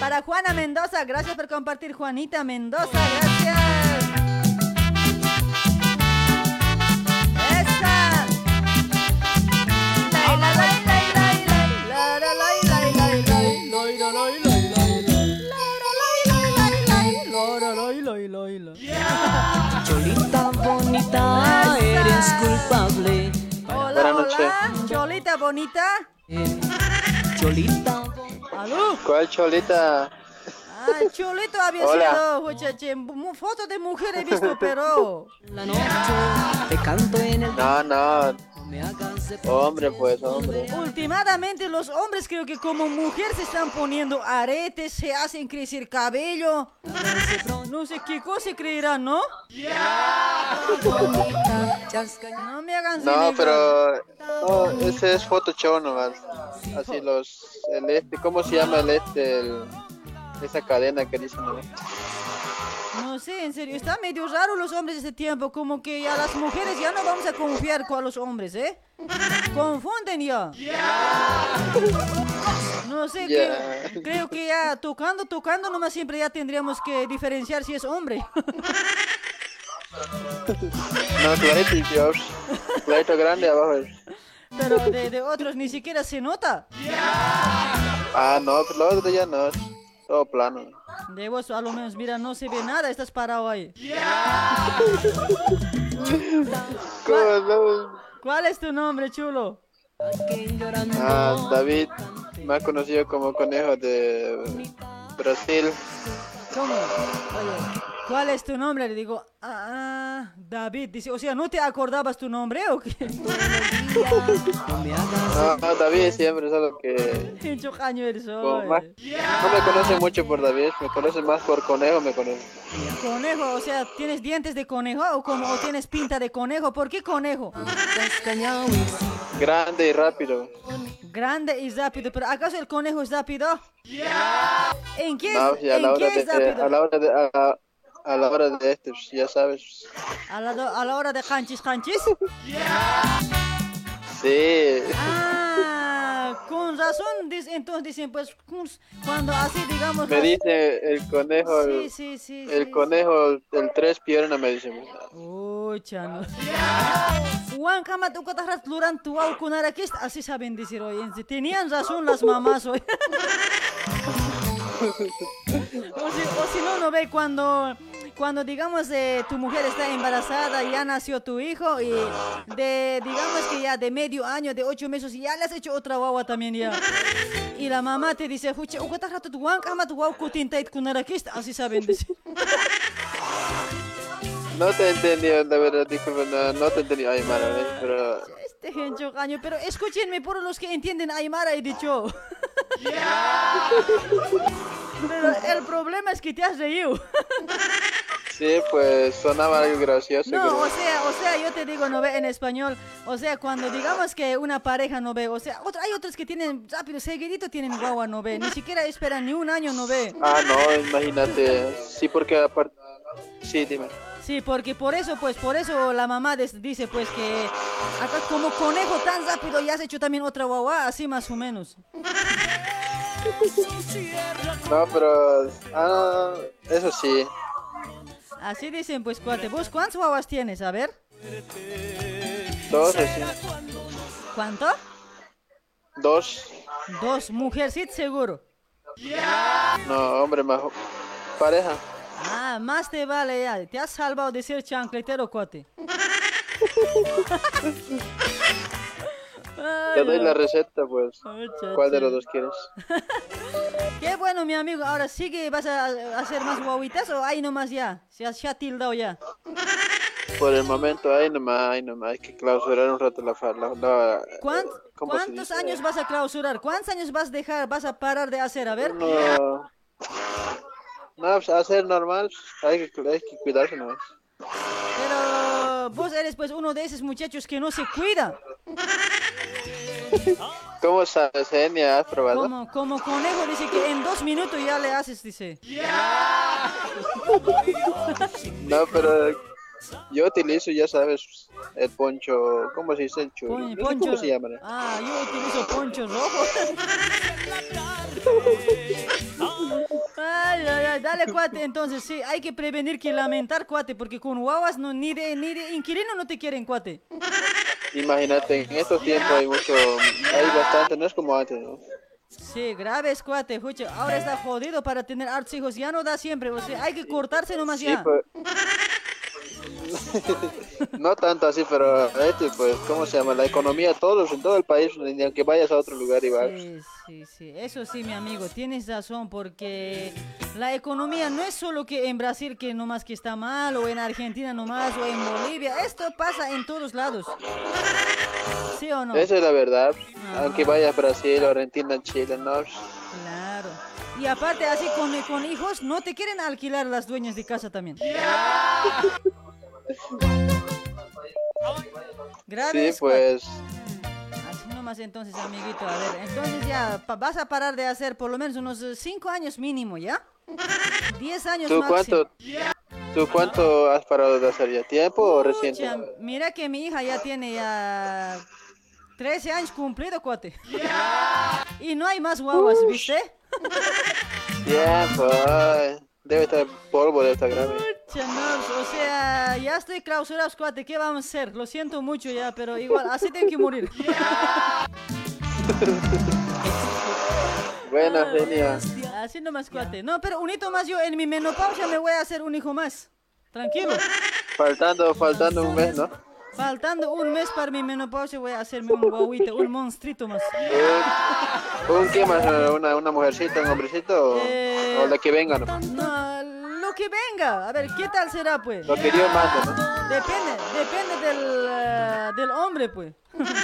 Para Juana Mendoza, gracias por compartir, Juanita Mendoza, gracias. Bonita, eres culpable. Hola, Buenas noches. hola, Cholita bonita. Cholita ¿Aló? ¿Cuál cholita? Ah, Cholito había Hola. sido, foto de mujer he visto, pero... la noche te canto en el No, no. Hombre, pues, hombre. Últimamente los hombres creo que como mujer se están poniendo aretes, se hacen crecer cabello. No sé qué cosa creerán, ¿no? No me hagan No, pero. No, ese es Photoshop nomás. Así los. El este, ¿cómo se llama el este? El, esa cadena que dicen. ¿no? No sé, en serio, está medio raro los hombres de ese tiempo, como que ya las mujeres ya no vamos a confiar con los hombres, ¿eh? Confunden ya. No sé, que- creo que ya tocando, tocando nomás siempre ya tendríamos que diferenciar si es hombre. No, clarito, Dios. Clarito grande abajo. Pero de, de otros ni siquiera se nota. Ah, no, pero lo otro ya no. Todo plano. De vos a lo menos, mira, no se ve nada, estás parado ahí. ¿Cómo no? ¿Cuál es tu nombre, chulo? Ah, David, más conocido como conejo de Brasil. ¿Cómo? Oye, ¿cuál es tu nombre? Le digo, ah, David. Dice, o sea, ¿no te acordabas tu nombre o qué? No, no, David siempre, solo que caño eres como hoy. más- no me conocen mucho por David, me conocen más por conejo, me conocen. Conejo, o sea, ¿tienes dientes de conejo o, como, o tienes pinta de conejo? ¿Por qué conejo? Grande y rápido. Grande y rápido, pero ¿acaso el conejo es rápido? ¿En qué, No, es, la ¿en hora qué de, es rápido? a la hora de, a, a la hora de este, ya sabes. ¿A la, a la hora de canchis canchis? Sí. Ah, con razón, entonces dicen, pues, cuando así, digamos... Me dice el conejo, Sí, sí, sí. el conejo, el tres piernas, me dice. Uy, chano. Juan Kama, tú cotas luran tu así saben decir hoy. Tenían razón las mamás hoy. o, si, o si no, no ve cuando, cuando digamos eh, tu mujer está embarazada, ya nació tu hijo y de, digamos que ya de medio año, de ocho meses, ya le has hecho otra guagua también ya. Y la mamá te dice, "Huche, u cotas tu Kama, tu guau kutintait kunarakist", así saben decir. No te entendí, la verdad, disculpa, no, no te entendí Aymara, ¿ves? pero Este gencho caño, pero escúchenme por los que entienden Aymara, he dicho. pero el problema es que te has reído. sí, pues sonaba algo gracioso. No, creo. o sea, o sea, yo te digo, no ve en español. O sea, cuando digamos que una pareja no ve, o sea, otra- hay otros que tienen rápido, seguidito tienen guagua, no ve. Ni siquiera esperan ni un año, no ve. Ah, no, imagínate, sí, porque aparte, sí, dime. Sí, porque por eso, pues, por eso la mamá des- dice, pues, que acá como conejo tan rápido ya has hecho también otra guagua, así más o menos. No, pero, ah, eso sí, Así dicen, pues, cuate. ¿Vos cuántas guaguas tienes? A ver. dos recién, ¿Cuánto? dos, Dos. Mujercita seguro. no, hombre, más, pareja. Ah, más te vale ya. Te has salvado de ser chancletero, cuate. Te doy la receta, pues. ¿cuál de los dos quieres? Qué bueno, mi amigo. Ahora sí que vas a hacer más guaguitas o ahí nomás ya. Se has ya tildado ya. Por el momento, ahí nomás, ahí nomás, hay que clausurar un rato la, la, la- ¿Cuánt- ¿cómo se ¿Cuántos años vas a clausurar? ¿Cuántos años vas a dejar, vas a parar de hacer? A ver. No, no, pues, hacer normal, hay que, hay que cuidarse nomás. Pero vos eres pues uno de esos muchachos que no se cuida. ¿Cómo sabes, Enia? ¿Has probado? Como, como conejo dice que en dos minutos ya le haces, dice. No, pero yo utilizo, ya sabes, el poncho, ¿cómo se dice el poncho. ¿Cómo se llama? Ah, yo utilizo poncho rojo. dale cuate, entonces sí, hay que prevenir que lamentar cuate, porque con guaguas no, ni de ni de inquilino no te quieren cuate. Imagínate, en estos tiempos hay mucho, hay bastante, no es como antes, ¿no? Sí, graves cuate, escucha, ahora está jodido para tener hartos hijos, ya no da siempre, o sea, hay que cortarse nomás Sí, ya. pues. no tanto así, pero este, pues, ¿cómo se llama? La economía, todos, en todo el país, ni aunque vayas a otro lugar y vas. Sí, sí, sí, eso sí, mi amigo, tienes razón, porque la economía no es solo que en Brasil que nomás que está mal, o en Argentina nomás, o en Bolivia, esto pasa en todos lados. ¿Sí o no? Esa es la verdad. Aunque vayas a Brasil, Argentina, Chile, no. Claro. Y aparte, así con, con hijos, no te quieren alquilar las dueñas de casa también. Graves, Sí, pues. Así nomás entonces, amiguito. A ver, entonces ya pa- vas a parar de hacer por lo menos unos 5 años mínimo, ¿ya? 10 años ¿Tú máximo. cuánto, ¿Tú cuánto has parado de hacer ya? ¿Tiempo o reciente? Mira que mi hija ya tiene ya 13 años cumplido, cuate. Y no hay más guaguas, ¿viste? Tiempo, ay. Debe estar polvo de esta grave. O sea, ya estoy clausurado, cuate. ¿Qué vamos a hacer? Lo siento mucho ya, pero igual, así tengo que morir. Bueno, genial. Así nomás, cuate. No, pero un hito más yo en mi menopausia me voy a hacer un hijo más. Tranquilo. Faltando, faltando un mes, ¿no? Faltando un mes para mi menopausia voy a hacerme un guaguito, un monstruito más. ¿Un qué más? ¿Una, una mujercita, un hombrecito? O, Eh, o la que venga, ¿no? No, lo que venga. A ver, ¿qué tal será, pues? Lo que Dios mande, ¿no? Depende, depende del, eh, del hombre, pues.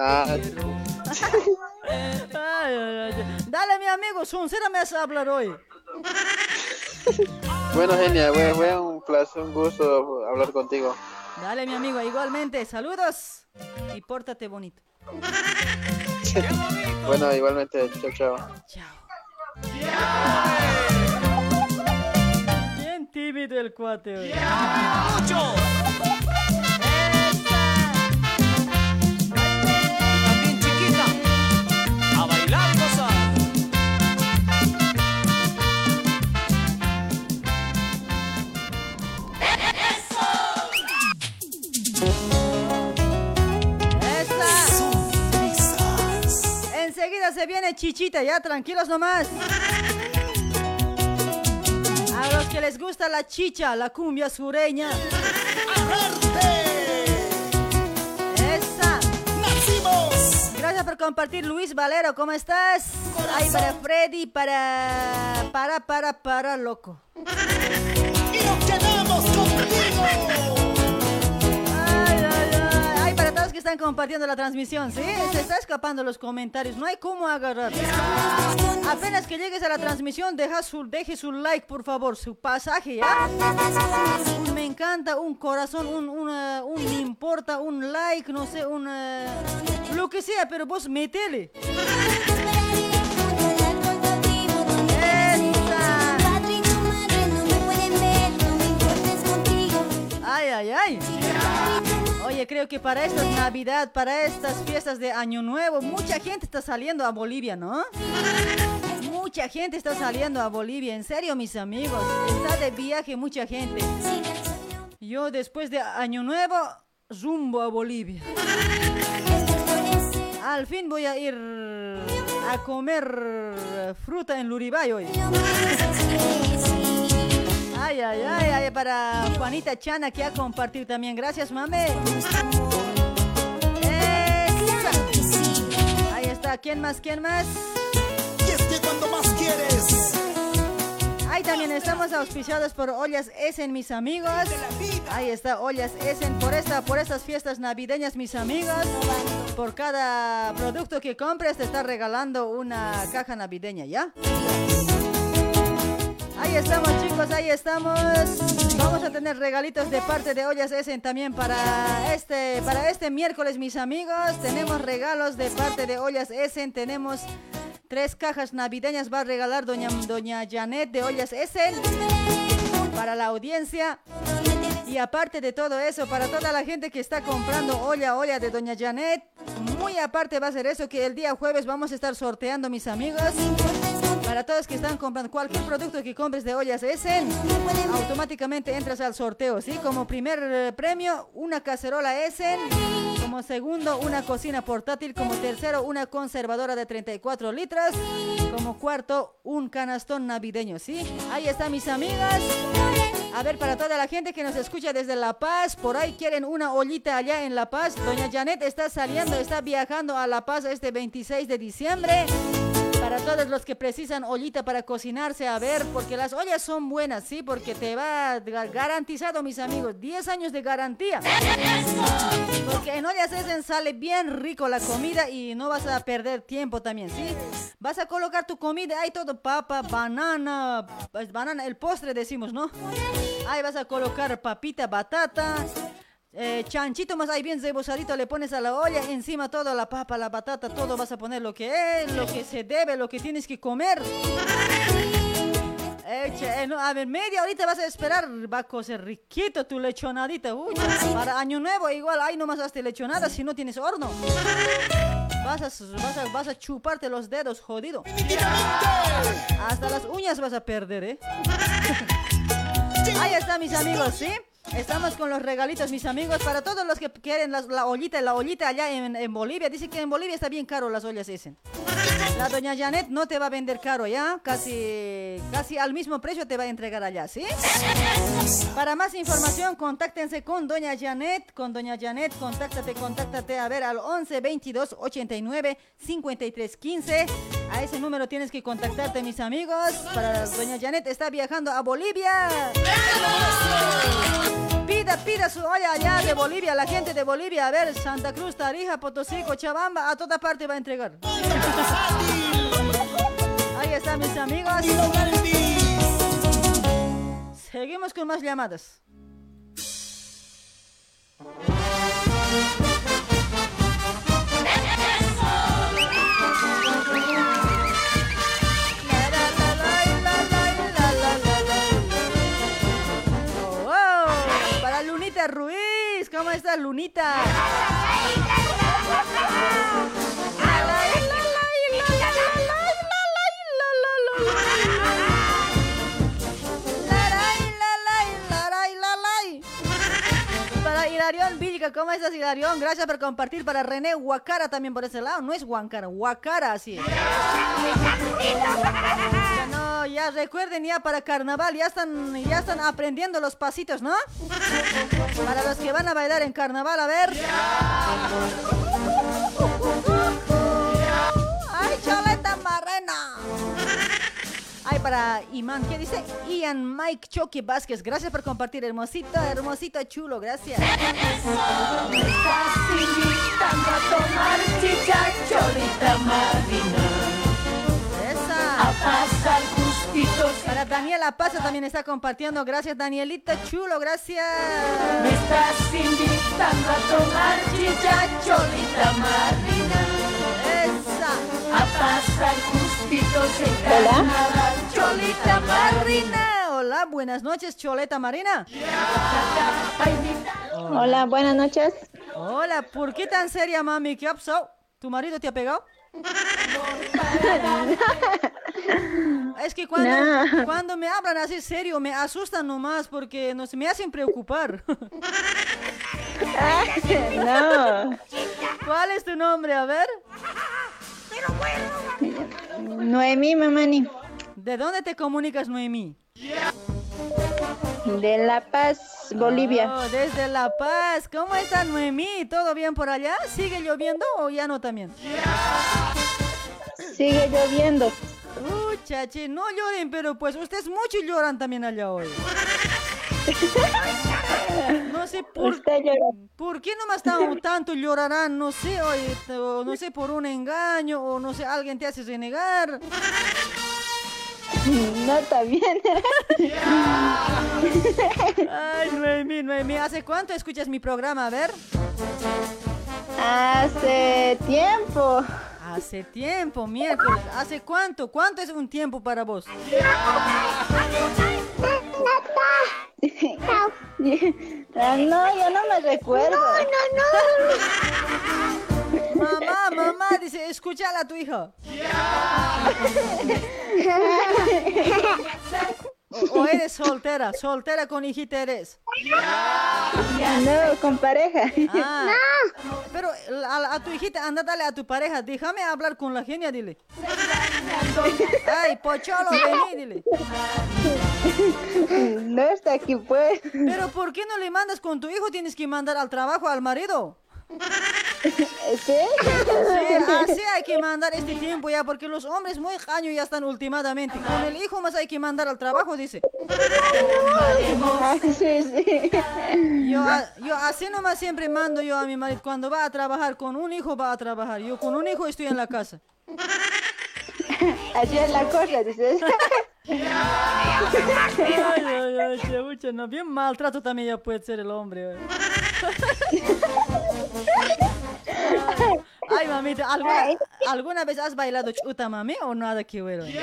Ah, Ay, ay, ay. Dale, mi amigo, sincera me hace hablar hoy. Bueno, genial. Fue, fue un placer, un gusto hablar contigo. Dale, mi amigo, igualmente. Saludos y pórtate bonito. Bueno, igualmente, chao, chao. Bien tímido el cuate hoy. Se viene Chichita, ya tranquilos nomás. A los que les gusta la chicha, la cumbia sureña. Esa. Gracias por compartir, Luis Valero, ¿cómo estás? Ay, para Freddy, para. Para, para, para, loco. quedamos contigo. Que están compartiendo la transmisión, ¿sí? Se está escapando los comentarios, no hay cómo agarrar. Apenas que llegues a la transmisión, deja su, deje su like, por favor, su pasaje, ¿ya? Un me encanta, un corazón, un, un, eh, un me importa, un like, no sé, un... eh, lo que sea, pero vos metele. Ay, ay, ay. Creo que para esta Navidad, para estas fiestas de Año Nuevo, mucha gente está saliendo a Bolivia, ¿no? Mucha gente está saliendo a Bolivia, en serio, mis amigos. Está de viaje mucha gente. Yo después de Año Nuevo, rumbo a Bolivia. Al fin voy a ir a comer fruta en Luribay hoy. Ay, ay, ay, ay, para Juanita Chana que ha compartido también. Gracias, mame. Esa. Ahí está, ¿quién más? ¿Quién más? Y es que cuando más quieres. Ahí también estamos auspiciados por Ollas Essen, mis amigos. Ahí está Ollas Essen por esta, por estas fiestas navideñas, mis amigos. Por cada producto que compres te está regalando una caja navideña, ¿ya? Ahí estamos, chicos, ahí estamos. Vamos a tener regalitos de parte de Ollas Essen también para este, para este miércoles, mis amigos. Tenemos regalos de parte de Ollas Essen. Tenemos tres cajas navideñas. Va a regalar doña, doña Janet de Ollas Essen para la audiencia. Y aparte de todo eso, para toda la gente que está comprando olla, olla de Doña Janet, muy aparte va a ser eso que el día jueves vamos a estar sorteando, mis amigos. Para todos que están comprando cualquier producto que compres de ollas Essen, automáticamente entras al sorteo, ¿sí? Como primer eh, premio, una cacerola Essen. Como segundo, una cocina portátil. Como tercero, una conservadora de 34 litros. Como cuarto, un canastón navideño, ¿sí? Ahí está, mis amigas. A ver, para toda la gente que nos escucha desde La Paz, por ahí quieren una ollita allá en La Paz. Doña Janet está saliendo, está viajando a La Paz este 26 de diciembre. Para todos los que precisan ollita para cocinarse, a ver, porque las ollas son buenas, ¿sí? Porque te va ga- garantizado, mis amigos, 10 años de garantía. Porque en ollas Essen sale bien rico la comida y no vas a perder tiempo también, ¿sí? Vas a colocar tu comida, hay todo, papa, banana, pues, banana, el postre decimos, ¿no? Ahí vas a colocar papita, batata, eh, chanchito más ahí bien cebosadito le pones a la olla, encima todo, la papa, la batata, todo vas a poner lo que es, lo que se debe, lo que tienes que comer. Eh, no, a ver, media horita vas a esperar, va a cocer riquito tu lechonadita. Uy, para año nuevo igual, ahí nomás hazte lechonada si no tienes horno. Vas a, vas, a, vas a chuparte los dedos, jodido. Hasta las uñas vas a perder, ¿eh? Ahí está, mis amigos, ¿sí? Estamos con los regalitos, mis amigos, para todos los que quieren la, ollita, la ollita allá en, Bolivia. Dice que en Bolivia está bien caro las ollas ese. La doña Janet no te va a vender caro, ¿ya? Casi, casi al mismo precio te va a entregar allá, ¿sí? Para más información, contáctense con doña Janet. Con doña Janet, contáctate, contáctate, a ver, al 11 22 89 53 15. Ese número tienes que contactarte, mis amigos. Para doña Janet está viajando a Bolivia. Pida, pida su olla allá de Bolivia, la gente de Bolivia. A ver, Santa Cruz, Tarija, Potosí, Cochabamba, a toda parte va a entregar. Ahí están mis amigos. Seguimos con más llamadas. Lunita? Vilca, ¿cómo estás, Hilarión? Gracias por compartir. Para René Huacara también por ese lado. No es Huancara, Huacara, así. Ya no, ya recuerden ya para carnaval, ya están, ya están aprendiendo los pasitos, ¿no? Para los que van a bailar en carnaval, a ver. ¡Ay, choleta marrena! Ay, para Imán, ¿qué dice? Ian Mike Chucky Vázquez. Gracias por compartir, hermosito, hermosito, chulo, gracias. Me estás invitando a tomar chicha cholita marina. Esa. A pasar gustitos. Para Daniela Paza también está compartiendo. Gracias, Danielita, chulo, gracias. Me estás invitando a tomar chicha cholita marina. Esa. A pasar gustitos en Hola. Cholita marina. Hola, buenas noches, Choleta Marina. Hola, buenas noches. Hola, ¿por qué tan seria, mami? ¿Qué ha pasado? ¿Tu marido te ha pegado? Es que cuando, No. cuando me hablan así serio me asustan nomás porque no, se me hacen preocupar. No. ¿Cuál es tu nombre? A ver. Noemí Mamani, ¿De dónde te comunicas, Noemí? de La Paz, Bolivia. Oh, desde La Paz. ¿Cómo estás, Noemí? ¿Todo bien por allá? ¿Sigue lloviendo o ya no también? Sigue lloviendo. Uh, chachi, no lloren, pero pues ustedes mucho lloran también allá hoy. No sé por. ¿por qué nomás tan- tanto llorarán, no sé, oye, o no sé, por un engaño, o no sé, alguien te hace renegar. No, está bien. Ay, Noemí, Noemí, ¿hace cuánto escuchas mi programa? A ver. Hace tiempo. Hace tiempo, miércoles. ¿Hace cuánto? ¿Cuánto es un tiempo para vos? Ah, No, yo no me recuerdo. Mamá, mamá, dice, escúchala a tu hija. O, o eres soltera, soltera con hijita eres. No, con pareja. Ah, Pero a, a tu hijita, anda, dale a tu pareja, déjame hablar con la genia, dile. Ay, pocholo, vení, dile. No está aquí, pues. Pero ¿por qué no le mandas con tu hijo? Tienes que mandar al trabajo al marido. ¿Sí? Sí, así hay que mandar este tiempo ya, porque los hombres muy caños ya están últimamente. Con el hijo más hay que mandar al trabajo, dice. Sí, sí. Yo, yo así nomás siempre mando yo a mi marido. Cuando va a trabajar con un hijo, va a trabajar. Yo con un hijo estoy en la casa. Así es la cosa, dices. Ay, ay, ay, mucho, no, bien maltrato también ya puede ser el hombre. ay. Ay, mamita, ¿alguna, ¿alguna vez has bailado chuta, mami, o nada que ver? ay?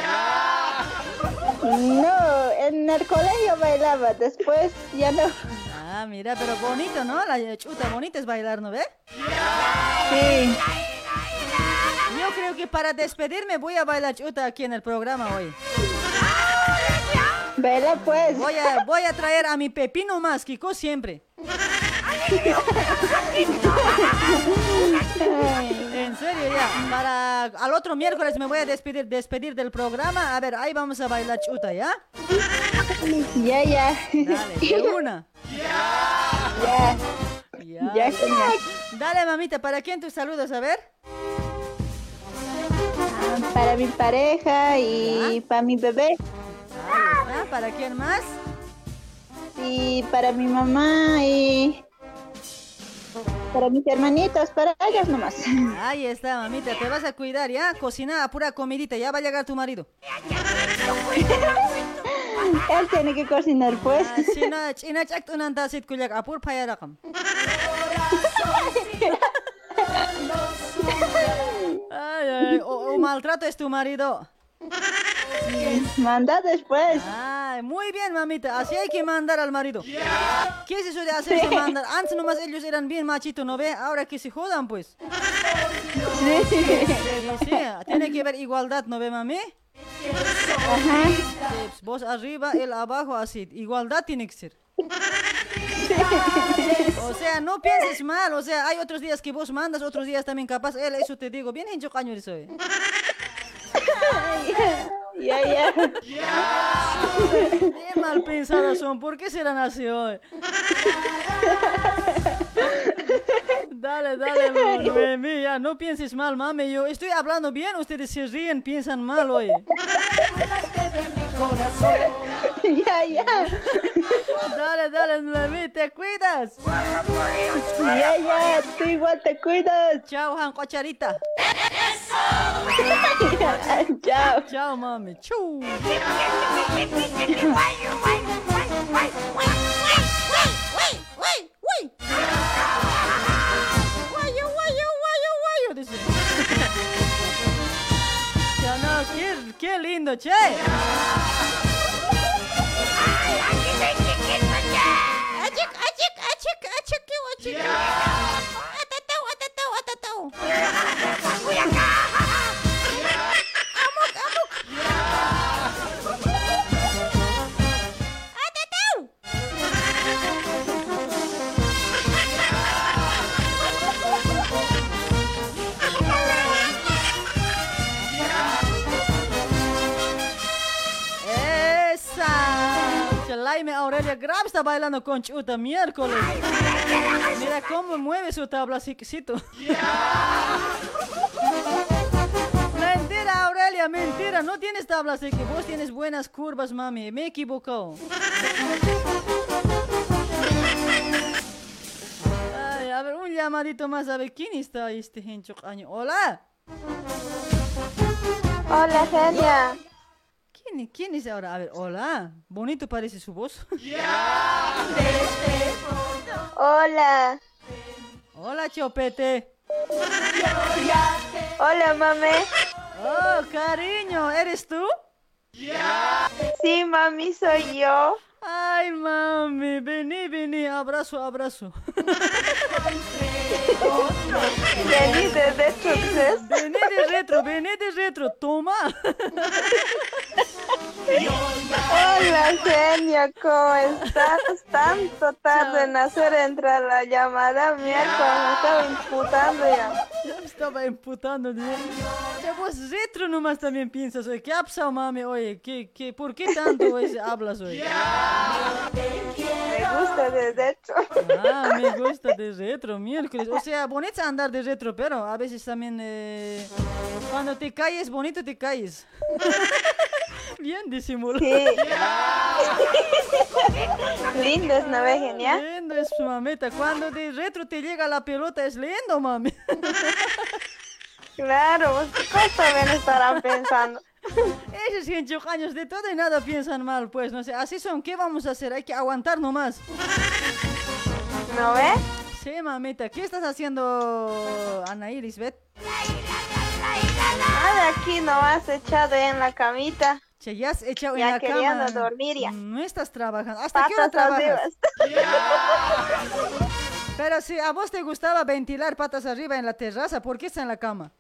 No, en el colegio bailaba, después ya no. Ah, mira, pero bonito, ¿no? La chuta bonita es bailar, ¿no ve? Sí. Yo creo que para despedirme voy a bailar chuta aquí en el programa hoy. Pues. Voy a, voy a traer a mi pepino más, Kiko, siempre. En serio, ya. Para al otro miércoles me voy a despedir, despedir del programa. A ver, ahí vamos a bailar chuta, ¿ya? Ya, ya. Dale, de una. Ya. Ya. Dale, mamita, ¿para quién tus saludos? A ver. Para mi pareja y para mi bebé. Está. ¿Para quién más? Y para mi mamá y para mis hermanitos, para ellos nomás. Ahí está, mamita, te vas a cuidar, ¿ya? Cocina pura comidita, ya va a llegar tu marido. Él tiene que cocinar pues. Ay, ay, o, o maltrato es tu marido. Manda después. Ay, muy bien, mamita. Así hay que mandar al marido. ¿Qué es eso de hacerse Sí. mandar? Antes nomás ellos eran bien machitos, ¿no ve? Ahora que se jodan, pues. Sí. Sí, sí, tiene que haber igualdad, ¿no ve, mami? Ajá. Sí, vos arriba, él abajo, así. Igualdad tiene que ser. O sea, no pienses mal. O sea, hay otros días que vos mandas, otros días también capaz. Él, eso te digo. Bien hincho caño soy. Ya, ya. Bien mal pensados son. ¿Por qué serán así hoy? Dale, dale, no, Noemí, ya no pienses mal, mami. Yo estoy hablando bien, ustedes se ríen, piensan mal hoy. Ya, ya. Dale, dale, mami, te cuidas. Ya, ya, tú igual te cuidas. Chao, Han Cocharita. Chao. Chao, mami. Chau. Guayo, guayo, guayo, guayo, dice. Ya no, qué, qué lindo, che. Esa. Grab está bailando con Chuta miércoles. Mira cómo mueve su tabla chiquisito. Mentira, Aurelia, mentira. No tienes tablas que vos tienes buenas curvas, mami. Me he equivocado. Ay, a ver, un llamadito más. A ver, ¿quién está este hincho año? Hola. Hola, genia. ¿Quién, ¿Quién es ahora? A ver, hola. Bonito parece su voz. Hola. Hola, Chopete. Hola, mami. Oh, cariño, ¿eres tú? Sí, mami, soy yo. Ay, mami, vení, vení, abrazo, abrazo. Vení de retro. Vení de retro, vení de retro, toma. Hola, genia, ¿cómo estás? Tanto tarde en hacer entrar la llamada miércoles, me estaba imputando ya. Ya me estaba imputando. ¿no? Ya vos retro nomás también piensas, oye, ¿qué ha pasado, mami? Oye, ¿qué, qué, ¿por qué tanto oye, hablas hoy? Me gusta de retro. Ah, me gusta de retro, miércoles. O sea, bonito andar de retro, pero a veces también eh, cuando te caes, bonito te caes. Bien disimulado. Sí. Lindo es, ¿no ves, genia? Lindo es mamita. Cuando de retro te llega la pelota es lindo, mami. Claro, vos ¿cómo también estarán pensando? Esos 28 años de todo y nada piensan mal, pues, no sé. Así son, ¿qué vamos a hacer? Hay que aguantar nomás. ¿No ves? Sí, mamita. ¿Qué estás haciendo, Ana Iris, Bet? Nada, aquí nomás echado en la camita. Che, ya has echado Ya en la cama. dormir ya. No estás trabajando. ¿Hasta qué hora Patas trabajas? Pero si a vos te gustaba ventilar patas arriba en la terraza, ¿por qué está en la cama?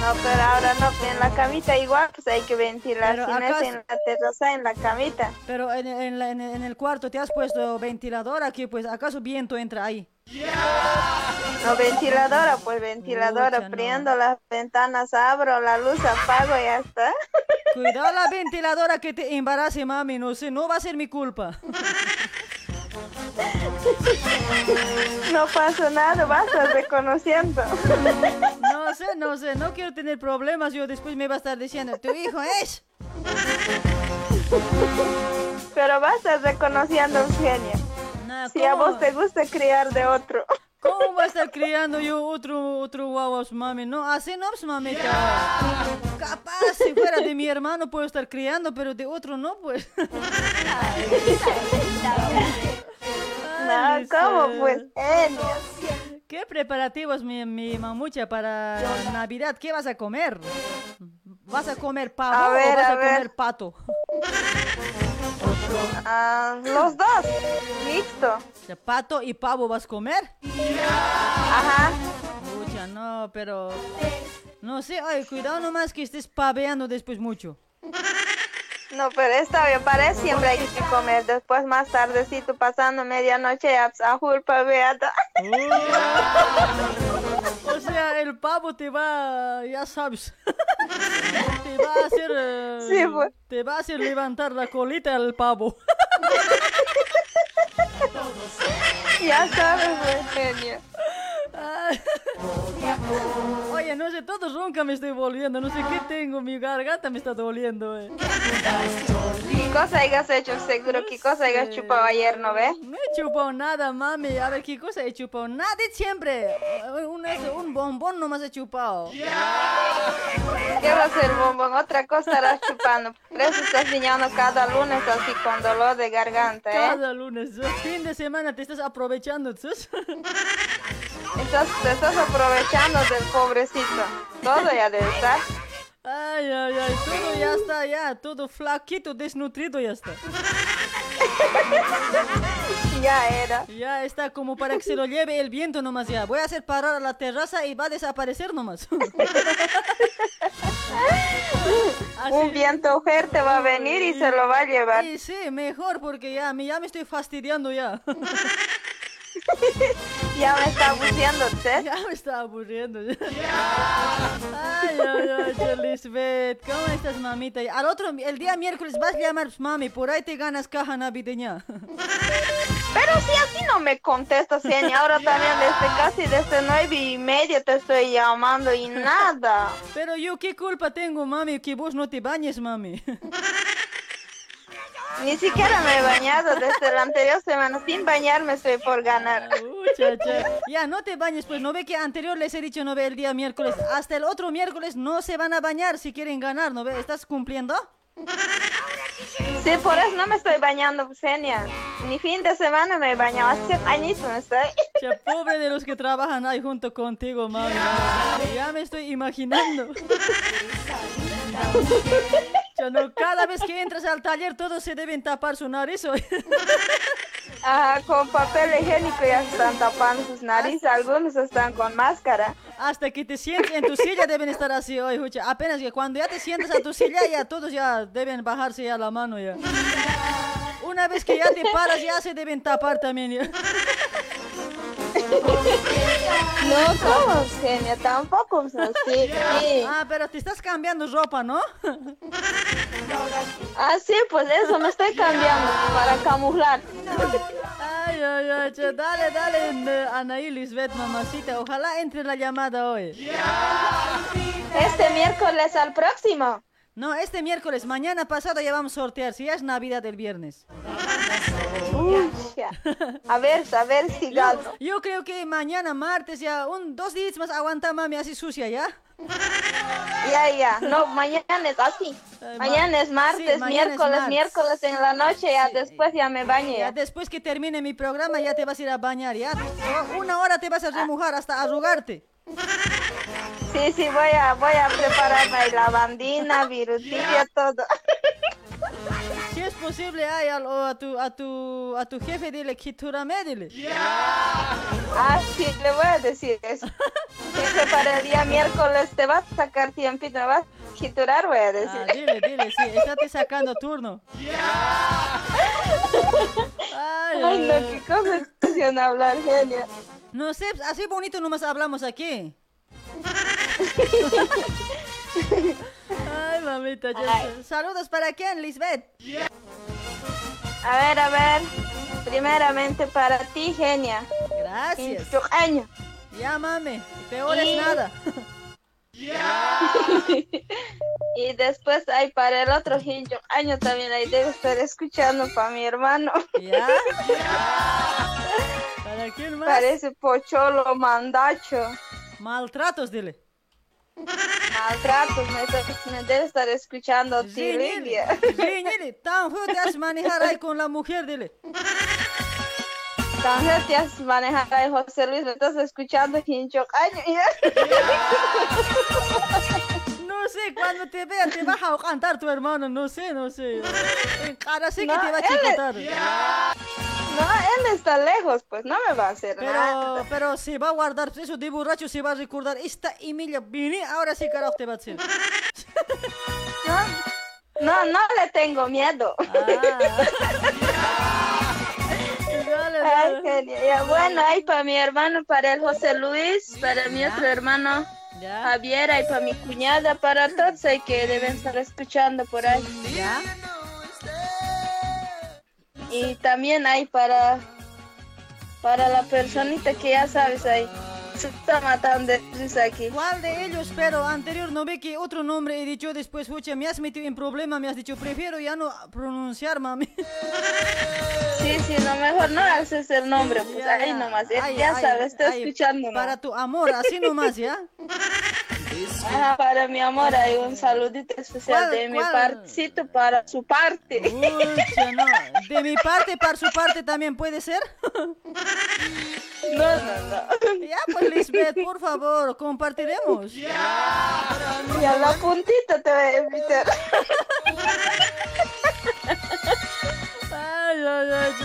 No, pero ahora no, en la camita igual, pues hay que ventilar. Pero Si no es en la terraza, en la camita. Pero en, en la- en- en el cuarto te has puesto ventilador aquí, pues ¿acaso viento entra ahí? No, ventiladora, pues ventiladora. No. Prendo las ventanas, abro la luz, apago y ya está. Cuidado la ventiladora que te embarace, mami, no sé, no va a ser mi culpa. No pasa nada, vas a reconociendo. No sé, no sé, no quiero tener problemas, yo después me va a estar diciendo, tu hijo es... Pero vas a reconociendo un genio. Nah, Si a vos te gusta criar de otro. ¿Cómo va a estar criando yo otro, otro guaguas, mami? No, así no, pues, mamita. Capaz, si fuera de mi hermano puedo estar criando, pero de otro no, pues. No, ¿cómo pues? Genio. ¿Qué preparativos, mi, mi mamucha, para Navidad? ¿Qué vas a comer? ¿Vas a comer pavo A ver, o vas a, a comer pato? Ah, los dos. Listo. O sea, ¿Pato y pavo vas a comer? Ajá. Mucha, no, pero... No sé, ay, cuidado nomás que estés paveando después mucho. No, pero está bien, para siempre hay que comer. Después, más tardecito, pasando medianoche, ya a full paveada. O sea, el pavo te va, ya sabes, te va a hacer, eh, Sí, pues. te va a hacer levantar la colita al pavo. Ya sabes, pues, genio. Oye, no sé, todo ronca me estoy volviendo. No sé qué tengo, mi garganta me está doliendo. Eh. ¿Qué cosa hayas hecho? Seguro, ¿qué cosa hayas chupado ayer, no ve? No he chupado nada, mami. A ver, ¿qué cosa he chupado? Nada siempre. Un, un bombón nomás he chupado. ¿Qué va a ser, bombón? Otra cosa estarás chupando. Por eso estás viniendo cada lunes así con dolor de garganta, ¿eh? Cada lunes, fin de semana te estás aprovechando, ¿sus? Estás, te estás aprovechando del pobrecito. Todo ya debe estar. Ay, ay, ay, todo ya está, ya, todo flaquito, desnutrido ya está. Ya era. Ya está como para que se lo lleve el viento nomás ya. Voy a hacer parar a la terraza y va a desaparecer nomás. Un viento fuerte va a venir y se lo va a llevar. Sí, sí, mejor porque ya, ya me estoy fastidiando ya. Ya me está aburriendo usted. Ya me está aburriendo. Ay, ay, Lisbeth, ¿cómo estás, mamita? Al otro, el día miércoles vas a llamar mami, por ahí te ganas caja navideña. Pero si así no me contestas, señor. Ahora también desde casi desde nueve y media te estoy llamando y nada. Pero yo, ¿qué culpa tengo, mami, que vos no te bañes, mami? Ni siquiera me he bañado desde la anterior semana. Sin bañarme estoy por ganar. Muchacha. Ya, no te bañes, pues no ve que anterior les he dicho, no ve el día miércoles. Hasta el otro miércoles no se van a bañar si quieren ganar, ¿no ve? ¿Estás cumpliendo? Sí, por eso no me estoy bañando, Senia. Ni fin de semana me he bañado. Hace añitos no estoy. Ya, pobre de los que trabajan ahí junto contigo, mami. Ya me estoy imaginando. Ya no, cada vez que entras al taller todos se deben tapar su nariz. hoy. Ajá, con papel higiénico ya están tapando sus narices. Algunos están con máscara. Hasta que te sientes en tu silla deben estar así hoy, escucha. Apenas que cuando ya te sientas a tu silla ya todos ya deben bajarse ya la mano ya. Una vez que ya te paras ya se deben tapar también ya. No, ¿cómo, Senia? Tampoco. Sí. Ah, pero te estás cambiando ropa, ¿no? Ah, sí, pues eso me estoy cambiando para camuflar. Ay, ay, ay, che, dale, dale, Anaí Lisbeth, mamacita. Ojalá entre la llamada hoy. Este miércoles al próximo. No, este miércoles, mañana pasado ya vamos a sortear, si ya es Navidad el viernes. Uy. A ver, a ver si gano. Yo creo que mañana, martes, ya, un, dos días más aguanta mami así sucia, ¿ya? Ya, ya. No, mañana es así. Mañana es martes, Sí, mañana es miércoles, martes. miércoles en la noche, ya después ya me baño. Ya ya. después que termine mi programa ya te vas a ir a bañar, ¿ya? Una hora te vas a remojar hasta arrugarte. Sí, sí, voy a, voy a prepararme lavandina, virutilla, todo. Si es posible, ay, o a, tu, a, tu, a tu jefe dile, quitúrame, dile. Ah, sí, le voy a decir eso. Dice para el día miércoles te vas a sacar tiempito, me vas a quiturar, voy a decir. Ah, dile, dile, sí, estate sacando turno. Ay, Ay, no, qué conversación hablar, genia. No sé, así bonito nomás hablamos aquí. Ay, mamita, ya- saludos para quién, Lisbeth. A ver, a ver. Primeramente para ti, genia. Gracias. Año. Ya, mami, peor es nada. Y después hay para el otro año también ahí debe estar escuchando para mi hermano. ¿Ya? ¿Para quién más? Parece pocholo mandacho. Maltratos, dile. Maltratos, me, me debe estar escuchando Lilia. Nili, tan feo te haces manejar ahí con la mujer, dile. También te has manejado ahí, José Luis, me estás escuchando hincho año. No sé, cuando te vea te va a cantar tu hermano, no sé, no sé. Cara sí que No, te va a él es- chicotar. No, él está lejos, pues no me va a hacer nada. Pero, pero se va a guardar eso de borracho, se va a recordar. Esta Emilia vine, ahora sí carajo te va a hacer. No, no le tengo miedo. Ay, genial. Ya, Bueno, ahí para mi hermano, para el José Luis, para mi otro hermano Javier, y para mi cuñada, para todos hay que deben estar escuchando por ahí. Y también hay para para la personita que ya sabes ahí, se está matando de risa aquí. ¿Cuál de ellos? Pero anterior no ve que otro nombre he dicho después, fucha, me has metido en problema, me has dicho, prefiero ya no pronunciar, mami. Sí, sí, no, mejor no haces el nombre, pues Ya, ahí nomás, ya, Ay, ya ay, sabes, estoy ay, escuchando. Para tu amor, así nomás, ¿ya? Ajá, para mi amor hay un saludito especial ¿Cuál, de mi partecito para su parte. Pucha, no. De mi parte, para su parte también puede ser. No, no, no. Ya, pues Lisbeth, por favor, compartiremos. Y a la puntita te voy a invitar.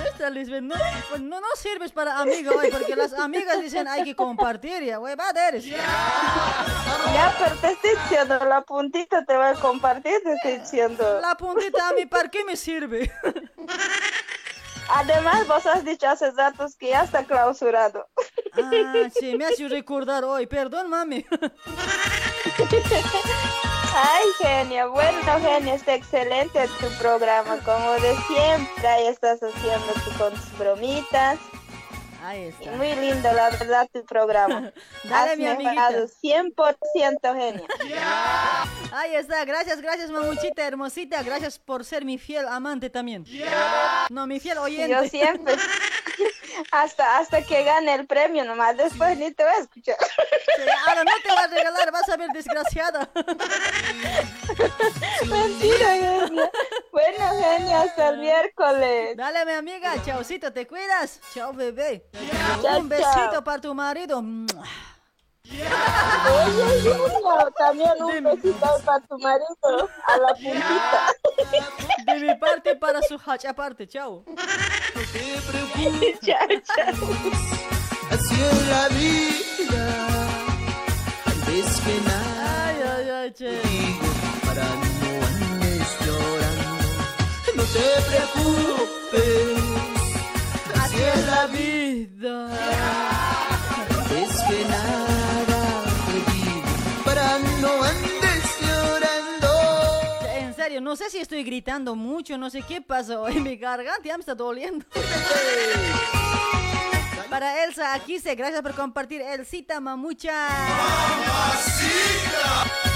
Esta Lisbeth, no, pues no, no sirves para amiga hoy, porque las amigas dicen hay que compartir, ya, güey, va, eres. Ya, pero te estoy diciendo, la puntita te voy a compartir, te estoy diciendo. La puntita a mí, ¿para qué me sirve? Además, vos has dicho hace ratos que ya está clausurado. Ah, sí, me hace recordar hoy, perdón, mami. Ay, genia, bueno, genia, está excelente tu programa, como de siempre, ahí estás haciendo con tus bromitas. Ahí está. muy lindo, la verdad, tu programa. Dale, Has mi mejorado 100% genia. Ahí está, gracias, gracias, mamuchita hermosita, gracias por ser mi fiel amante también. No, mi fiel oyente. Yo siempre, hasta, hasta que gane el premio nomás, después ni te voy a escuchar. Sí, ahora no te va a regalar, vas a ver desgraciada. Mentira, genia. Bueno, genia, hasta el miércoles. Dale, mi amiga, chaucito, te cuidas. Chao, bebé. Chao, Un besito chao. para tu marido. Oye, Junior, también un besito ahí para tu marido, a la puntita. De mi parte para su hacha aparte, chao. chao, chao. Así es la vida. Antes que nada, Ay, ay, ay, che. digo, para no andes llorando. No te preocupes. Así es la vida. No sé si estoy gritando mucho, no sé qué pasó. En mi garganta ya me está doliendo. Para Elsa, aquí se gracias por compartir. Elsita Mamucha. Esa.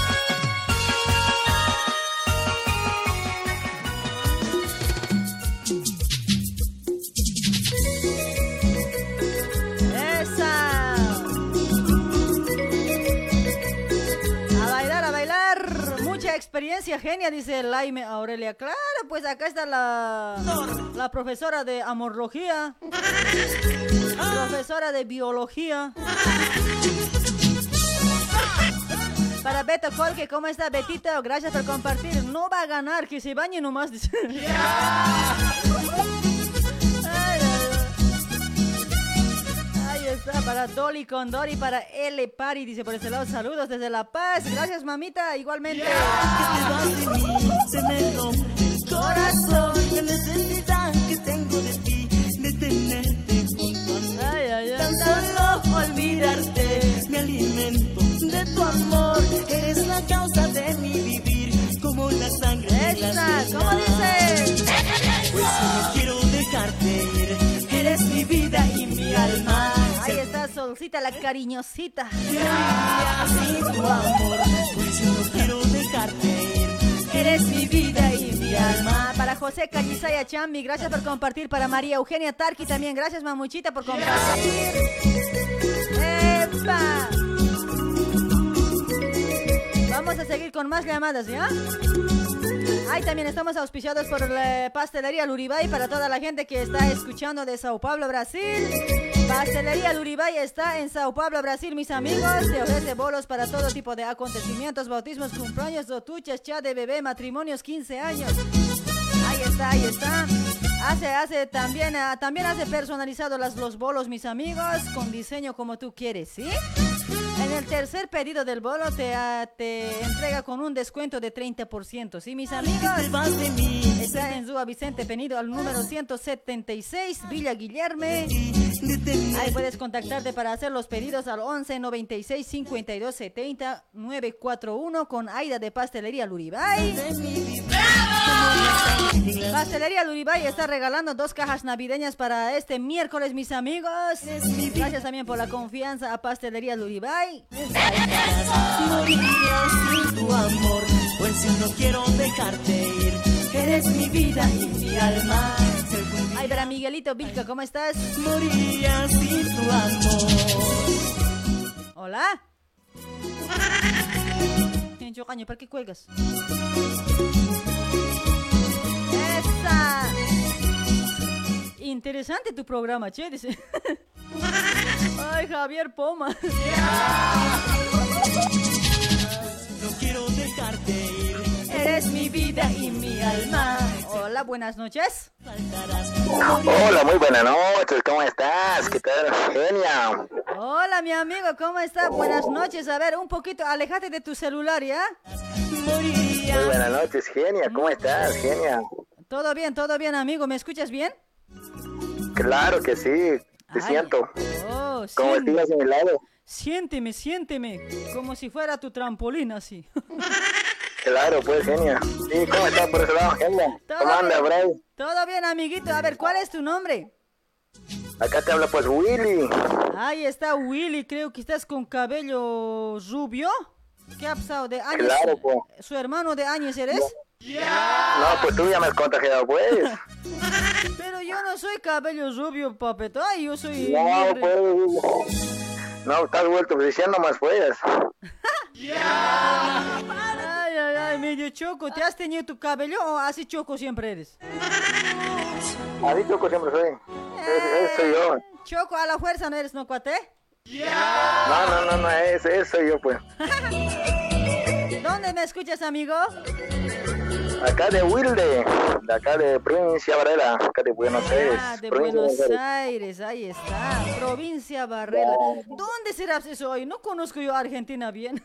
Experiencia, genia, dice Laime Aurelia. Claro, pues acá está la, la profesora de amorología. Profesora de biología. Para Beto Colque, ¿cómo está Betito? Gracias por compartir. No va a ganar, que se bañe nomás. Está, para Dolly Condori, para L Pari, dice por este lado, saludos desde La Paz. Gracias, mamita, igualmente. Ay, ay, ay. Tan solo olvidarte, me alimento de tu amor. Eres la causa de mi vivir, como la sangre Esta, ¿cómo dice? Pues Solcita, la cariñosita. Así tu amor, pues yo no quiero dejarte ir, eres mi vida y mi alma. Para José Callisaya Chambi, gracias por compartir. Para María Eugenia Tarqui también, gracias mamuchita por compartir. ¡Epa! Vamos a seguir con más llamadas, ¿ya? Ahí también estamos auspiciados por la Pastelería Luribay para toda la gente que está escuchando de Sao Paulo, Brasil. Pastelería Luribay está en Sao Paulo, Brasil, mis amigos. Te ofrece bolos para todo tipo de acontecimientos, bautismos, cumpleaños, dotuchas, chat de bebé, matrimonios, 15 años. Ahí está, ahí está. Hace, hace también, ah, también hace personalizado los bolos, mis amigos, con diseño como tú quieres, ¿sí? En el tercer pedido del bolo te, ah, te entrega con un descuento de 30%, ¿sí, mis amigos? Está en Zúa Vicente Penido al número 176, Villa Guillerme. Ahí puedes contactarte para hacer los pedidos al 11 96 52 70 941 con Aida de Pastelería Luribay. Pastelería Luribay está regalando dos cajas navideñas para este miércoles, mis amigos. Gracias también por la confianza a Pastelería Luribay. Tu. Ay, para Miguelito Vilca, ¿cómo estás? Tu amor. Hola. ¿para qué cuelgas? Interesante tu programa, che, dice. Ay, Javier Poma. No quiero dejarte ir. Eres mi vida y mi alma. Hola, buenas noches. Hola, muy buenas noches, ¿cómo estás? ¿Qué tal, genia? Hola, mi amigo, ¿cómo está? Buenas noches. A ver, un poquito, alejate de tu celular, ¿ya? Muy buenas noches, genia, ¿cómo estás, genia? Todo bien, todo bien, amigo. ¿Me escuchas bien? Claro que sí, te siento. Oh, Como sien- estás a mi lado. Siénteme, siénteme. Como si fuera tu trampolín, así. Claro, pues, genia. Sí, ¿cómo estás por ese lado, genia? Todo ¿Cómo anda, bien. Bray? Todo bien, amiguito. A ver, ¿cuál es tu nombre? Acá te habla, pues, Willy. Ahí está Willy, creo que estás con cabello rubio. ¿Qué ha pasado? ¿De años? Claro, pues. ¿Su hermano de años eres? No, pues tú ya me has contagiado, pues. Pero yo no soy cabello rubio, papeta. Ay, yo soy... No, pues. No, estás vuelto diciendo más, pues. Ay, ay, ay, medio choco. ¿Te has tenido tu cabello o así choco siempre eres? Así choco siempre soy. Soy yo. Choco a la fuerza no eres, ¿no, cuate? No, no, no, no, ese, ese soy yo, pues. ¿Dónde me escuchas, amigo? Acá de Wilde, de acá de Provincia Varela, acá de Buenos Aires. Ah, de provincia Buenos Aires. Aires, ahí está. Provincia Barrela. ¿Dónde serás eso hoy? No conozco yo Argentina bien.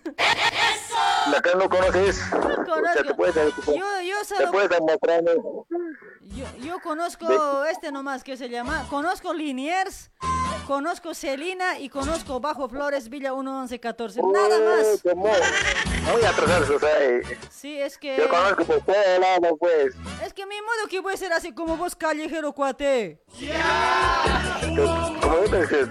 De acá no conoces. conozco. te puedes, Yo, yo te puedes. Yo, yo conozco este nomás que se llama. Conozco Liniers, conozco Celina y conozco Bajo Flores, Villa 1114. Nada más. Uy, Muy, atrasados, o sea, eh, Sí, es que. yo conozco por pues. Es que mi modo que voy a ser así como vos, callejero cuate. Tú- Como yo te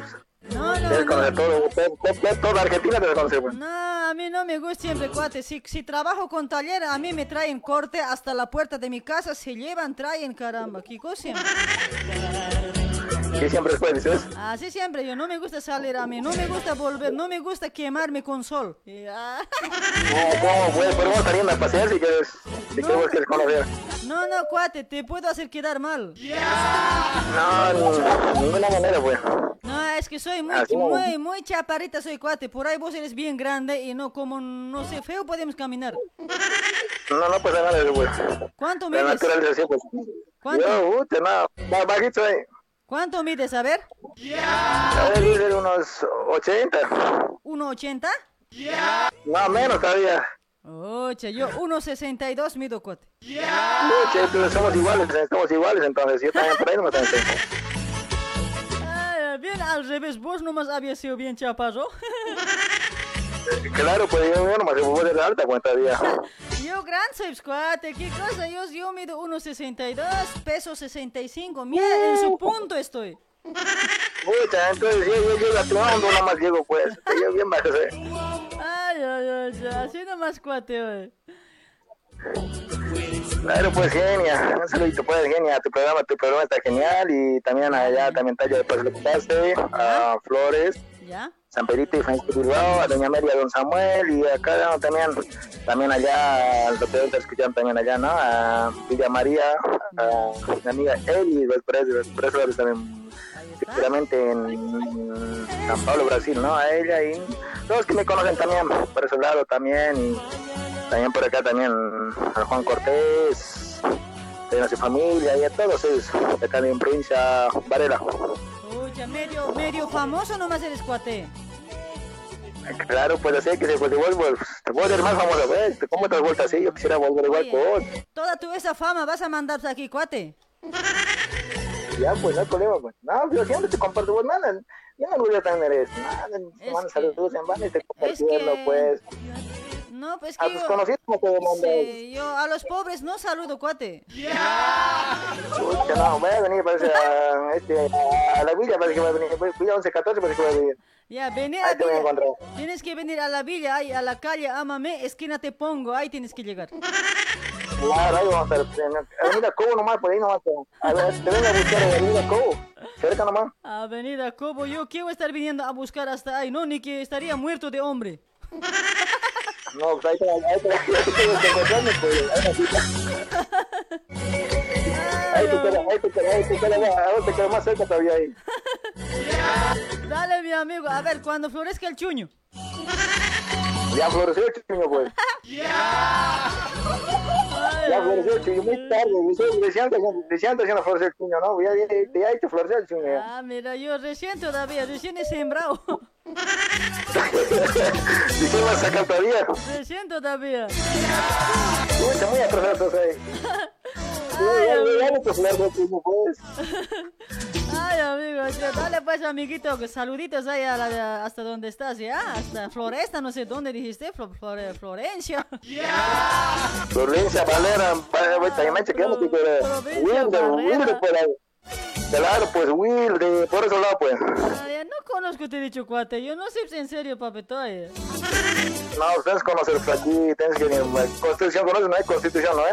No, no, no. todo, todo- toda Argentina debes conocer, pues. No, a mí no me gusta siempre, cuate. Si, si trabajo con taller, a mí me traen corte hasta la puerta de mi casa. Se llevan, traen, caramba. ¿Qué cosa ¿Qué siempre después dices? Así siempre, yo no me gusta salir a mí. No me gusta volver, no me gusta quemarme con sol. Ya. No, ¿Cómo pues? Podemos salir a pasear si quieres, si quieres, quieres conocer. No, no, cuate, te puedo hacer quedar mal. No, ni- de ninguna manera, pues. No, es que soy muy, Así no. muy, muy chaparrita, soy cuate. Por ahí vos eres bien grande y no como, no sé, feo podemos caminar. No, no pasa nada, pues. ¿Cuánto La mides? naturaleza, pues. ¿Cuánto? Yo, usted, no, más bajito ahí. ¿Cuánto mides? A ver. A ver, dice unos 80. ¿1,80? Más o menos todavía. Oye, yo 1,62 mido, cuate. Pucha, entonces somos iguales, eh, somos iguales, entonces. Yo también por ahí no me tengo. Ay, bien al revés, vos nomás habías sido bien chaparro. Claro, pues yo, yo nomás voy de alta cuenta todavía. Yo gran soy cuate, ¿qué cosa? Yo, yo mido 1,62, peso 65. Mira, en su punto estoy. Pucha, entonces yo, yo llego a tu hondo nomás llego, pues. Yo bien bajo, eh. Ay, ay, ay, así nomás cuate, hoy. Claro, pues genia. Un saludito, pues genia. Tu programa, tu programa está genial. Y también allá, también talla de Paso Paste, a Flores, ¿Ya? San Pedrito y Francisco Bilbao, a Doña María, a Don Samuel. Y acá también, también allá, lo que está escuchando también allá, ¿no? A Villa María, a mi amiga Eli, los presos, los presos también. Seguramente en San Pablo, Brasil, ¿no? A ella y todos que me conocen también, por ese lado también. Y también por acá también a Juan Cortés, a su familia y a todos ellos, de acá en provincia Varela. Oye, medio, medio famoso nomás eres cuate. Claro, puede ser que se puede volver, te puedo más famoso, pues, ¿cómo te vuelto así? Yo quisiera volver igual que vos. Toda tu esa fama vas a mandarte aquí, cuate. Ya, pues, no hay problema, pues. No, yo siempre te comparto, pues, nada, yo no voy a tener eso, nada, me mandan saludos en vano y te compartirlo, pues. No, pues A que tus yo... conocidos no te mandas. Sí, yo a los pobres no saludo, cuate. Chucha, no, voy a venir, parece, a, este, a la villa, parece que va a venir. Villa 11, 14, parece que va a venir. Ya, venir a Ahí te voy a encontrar. Tienes que venir a la villa, ahí, a la calle, ámame, esquina te pongo, ahí tienes que llegar. Claro, ahí vamos a estar. en Avenida Cobo nomás, por ahí nomás. A ver, te vengo a buscar en Avenida Cobo. Cerca nomás. Avenida Cobo, yo quiero estar viniendo a buscar hasta ahí, no, ni que estaría muerto de hambre. No, pues ahí te, ahí te, ahí encontrarme, pues. Ahí te queda más cerca todavía ahí. Dale, mi amigo, a ver, cuando florezca el chuño. Ya floreció el chuño, pues. Ya floreció el chuño, muy tarde. Recién, recién, recién, floreció el ¿no? Ya, ya, ya, ya floreció el ya. Ah, mira, yo recién todavía, recién he sembrado. Recién sacar todavía. Recién todavía. Muy atrasado ahí. Ya, ya, ya floreció el chuño, pues. Ay, dale pues, amiguito, que saluditos ahí a la- hasta donde estás, ¿ya? Hasta Floresta, no sé dónde dijiste, Flo- Flore- Florencia. Florencia Valera, también me chequeamos que era Will de Will de por ahí. Claro, pues Will de por ese lado, pues. Ay, no conozco, te he dicho, cuate, yo no sé si en serio, papetoy. No, ustedes conocen aquí, tienes que venir. Constitución, ¿conoces? No hay constitución, ¿no? Eh?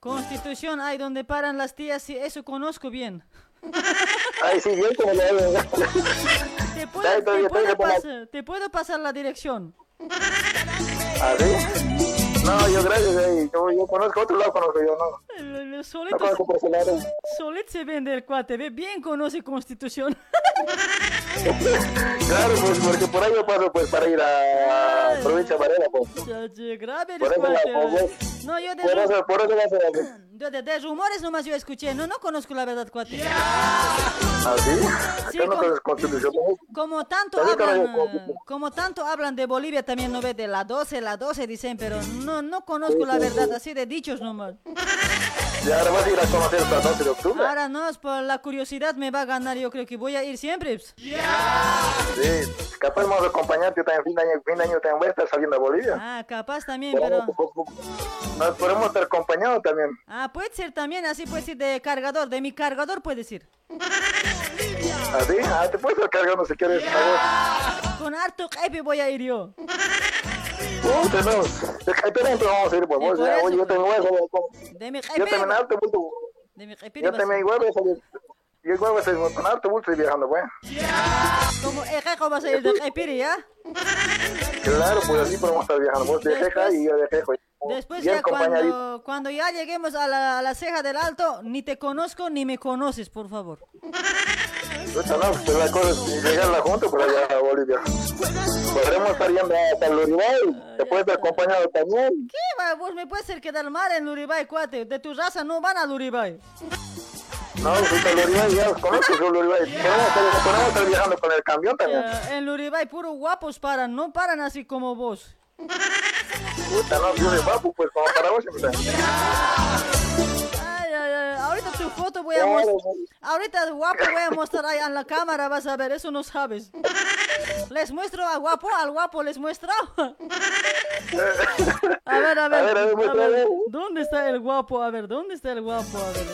Constitución, hay donde paran las tías, sí, eso conozco bien. Ay, sí, como hago. Te puedo, te pasar, te puedo pasar la dirección. ¿Ah, sí? No, yo gracias, eh, yo, yo conozco otro lado, conozco yo, no. El- Solito, conozco se vende el cuate, ve, bien conoce Constitución. Claro, pues porque por ahí yo paso pues para ir a provincia Varela, pues. Chachi, grave Por eso la. No, yo de, Por ru- eso, por eso va a ser yo de- de rumores nomás yo escuché, no, no conozco la verdad, cuate. ¿Ah, sí? Sí, no ¿no? Como tanto hablan, eh, como tanto hablan de Bolivia también no ve de la 12, la 12 dicen, pero no no conozco la verdad, sí. así de dichos nomás. Y ahora vas a ir a conocer hasta el 12 de octubre. Ahora no, es por la curiosidad me va a ganar, yo creo que voy a ir siempre. pues. Sí, capaz vamos a acompañarte también fin de año, fin de año también voy a estar saliendo a Bolivia. Ah, capaz también, pero... Nos podemos estar acompañados también. Ah, puede ser también, así puede ser de cargador, de mi cargador puede ser. ¿Así? Ah, te puedes estar cargando si quieres. A Con harto jefe voy a ir yo. Puta, no. De Caipira vamos a ir, pues. Vos, ya, oye, yo también voy a salir. De mi Yo también alto bulto. De mi. Yo también igual voy a salir. Yo igual voy a salir con alto bulto y viajando, pues. Como Ejejo vas a ir de jefe, ¿ya? Claro, pues así podemos estar viajando. Vos de Jeja y yo de Jejo. Después Bien ya cuando, cuando ya lleguemos a la, a la ceja del alto, ni te conozco ni me conoces, por favor. Puta, no, pues la cosa es llegarla juntos por allá a Bolivia. Podremos estar yendo hasta el Uruguay. Te puedes estar acompañado también. ¿Qué va? Vos me puedes hacer quedar mal en Luribay, cuate. De tu raza no van a Luribay. No, pues el Uruguay ya los conozco, el Uruguay. Podemos estar, podemos estar viajando con el camión también. Ya, en Luribay puro guapos paran, no paran así como vos. Puta, no, yo de guapo, pues como para vos siempre. Ahorita tu foto voy a mostrar. Ahorita guapo voy a mostrar ahí en la cámara, vas a ver, eso no sabes. Les muestro a guapo, al guapo les muestro. A ver, a ver. A ver, a ver, muestra, a ver. ¿Dónde está el guapo? A ver, ¿dónde está el guapo? A ver.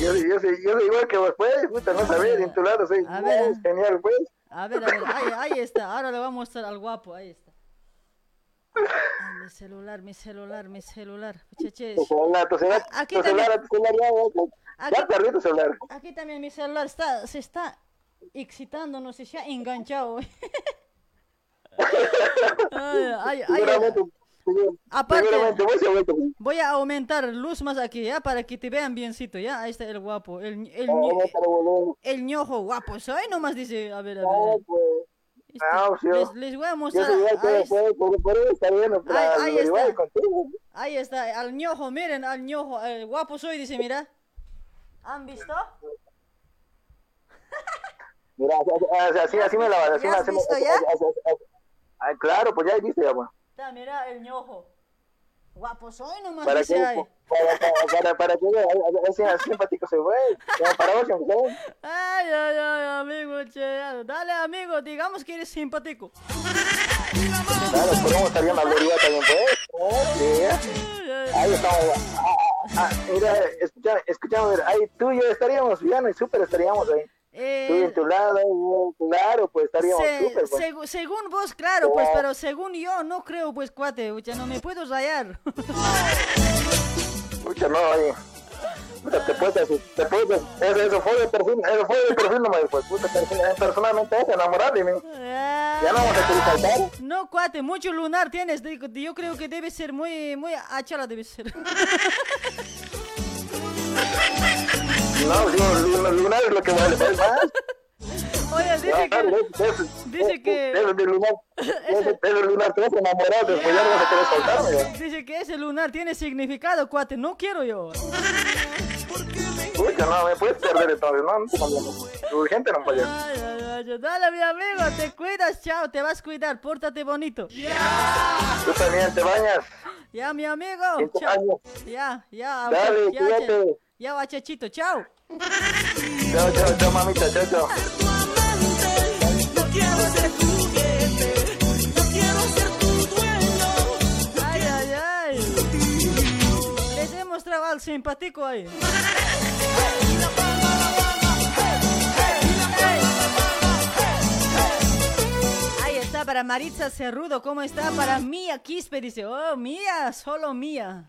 Yo, yo, soy, yo soy igual que vos, pues, puta, no sabés, en tu lado soy A ver. genial, pues. A ver, a ver, ahí, ahí está. Ahora le voy a mostrar al guapo, ahí está. Mi celular, mi celular, mi celular. Muchachos. Tu celular, tu celular, A- aquí tu celular, también- tu celular, ya, ya, ya perdí tu celular. Aquí también mi celular está, se está excitando, no sé, se ha enganchado. ay, ay, ay, Aparte-. Voy a aumentar luz más aquí, ¿ya? Para que te vean biencito, ¿ya? Ahí está el guapo. El, el, Ah, el el ñojo guapo. Soy nomás dice, a ver, a ver. Ah, pues. Les, les voy a mostrar. Ahí, está Ahí- está. contigo. ahí está, al ñojo, miren, al ñojo. El guapo soy, dice, mira. ¿Han visto? Mira, así, así, me la vas, así ¿Ya has así visto así- ya? así- claro, pues ya viste ya. Está, mira, el ñojo. Guapo soy nomás, Para que, para, para, para, para que vea, así, así simpático se fue. Para vos. Ay, ay, ay, amigo, che. Dale, amigo, digamos que eres simpático. Claro, podemos salir a la gloria también, pues. Sí. Ahí estamos. Ah, ah, mira, escucha, escuchamos, ahí tú y yo estaríamos bien y súper estaríamos ahí. Eh, Tú en tu lado, yo, claro, pues estaríamos Se- súper. Pues. segu- según vos, claro, pues, pero según yo, no creo, pues, cuate, no me puedo rayar. No, oye. Puta, te puedes, te puedes, eso, eso fue de perfil, eso fue de perfil nomás, pues, puta, perfil, personalmente es enamorar de mí. Ya no vamos a querer faltar. No, cuate, mucho lunar tienes. Yo creo que debe ser muy, muy achala, debe ser. No, digo, lu- lunar es lo que vale, ¿ves más? Oye, dice que... Dice que... Eso de lunar, eso de lunar, te vas a enamorar, después ya no vas a querer soltarme. ya. Dice que ese lunar tiene significado, cuate. No quiero yo. Escucha, no, me puedes perder entonces, no. Urgente no ay, ay, Dale, mi amigo, te cuidas, chao, te vas a cuidar, pórtate bonito. Tú también te bañas. Ya, mi amigo, chao. Ya, ya, Dale, ya, cuídate. ya, bachachito, chao. Chao, chao, chao, mamita, chao, chao. No quiero ser tu juguete, no quiero ser tu dueño. Ay, ay, ay. Les he mostrado al simpático ahí. Ahí está para Maritza Cerrudo, ¿cómo está? Para Mía Quispe, dice, oh, Mía, solo Mía.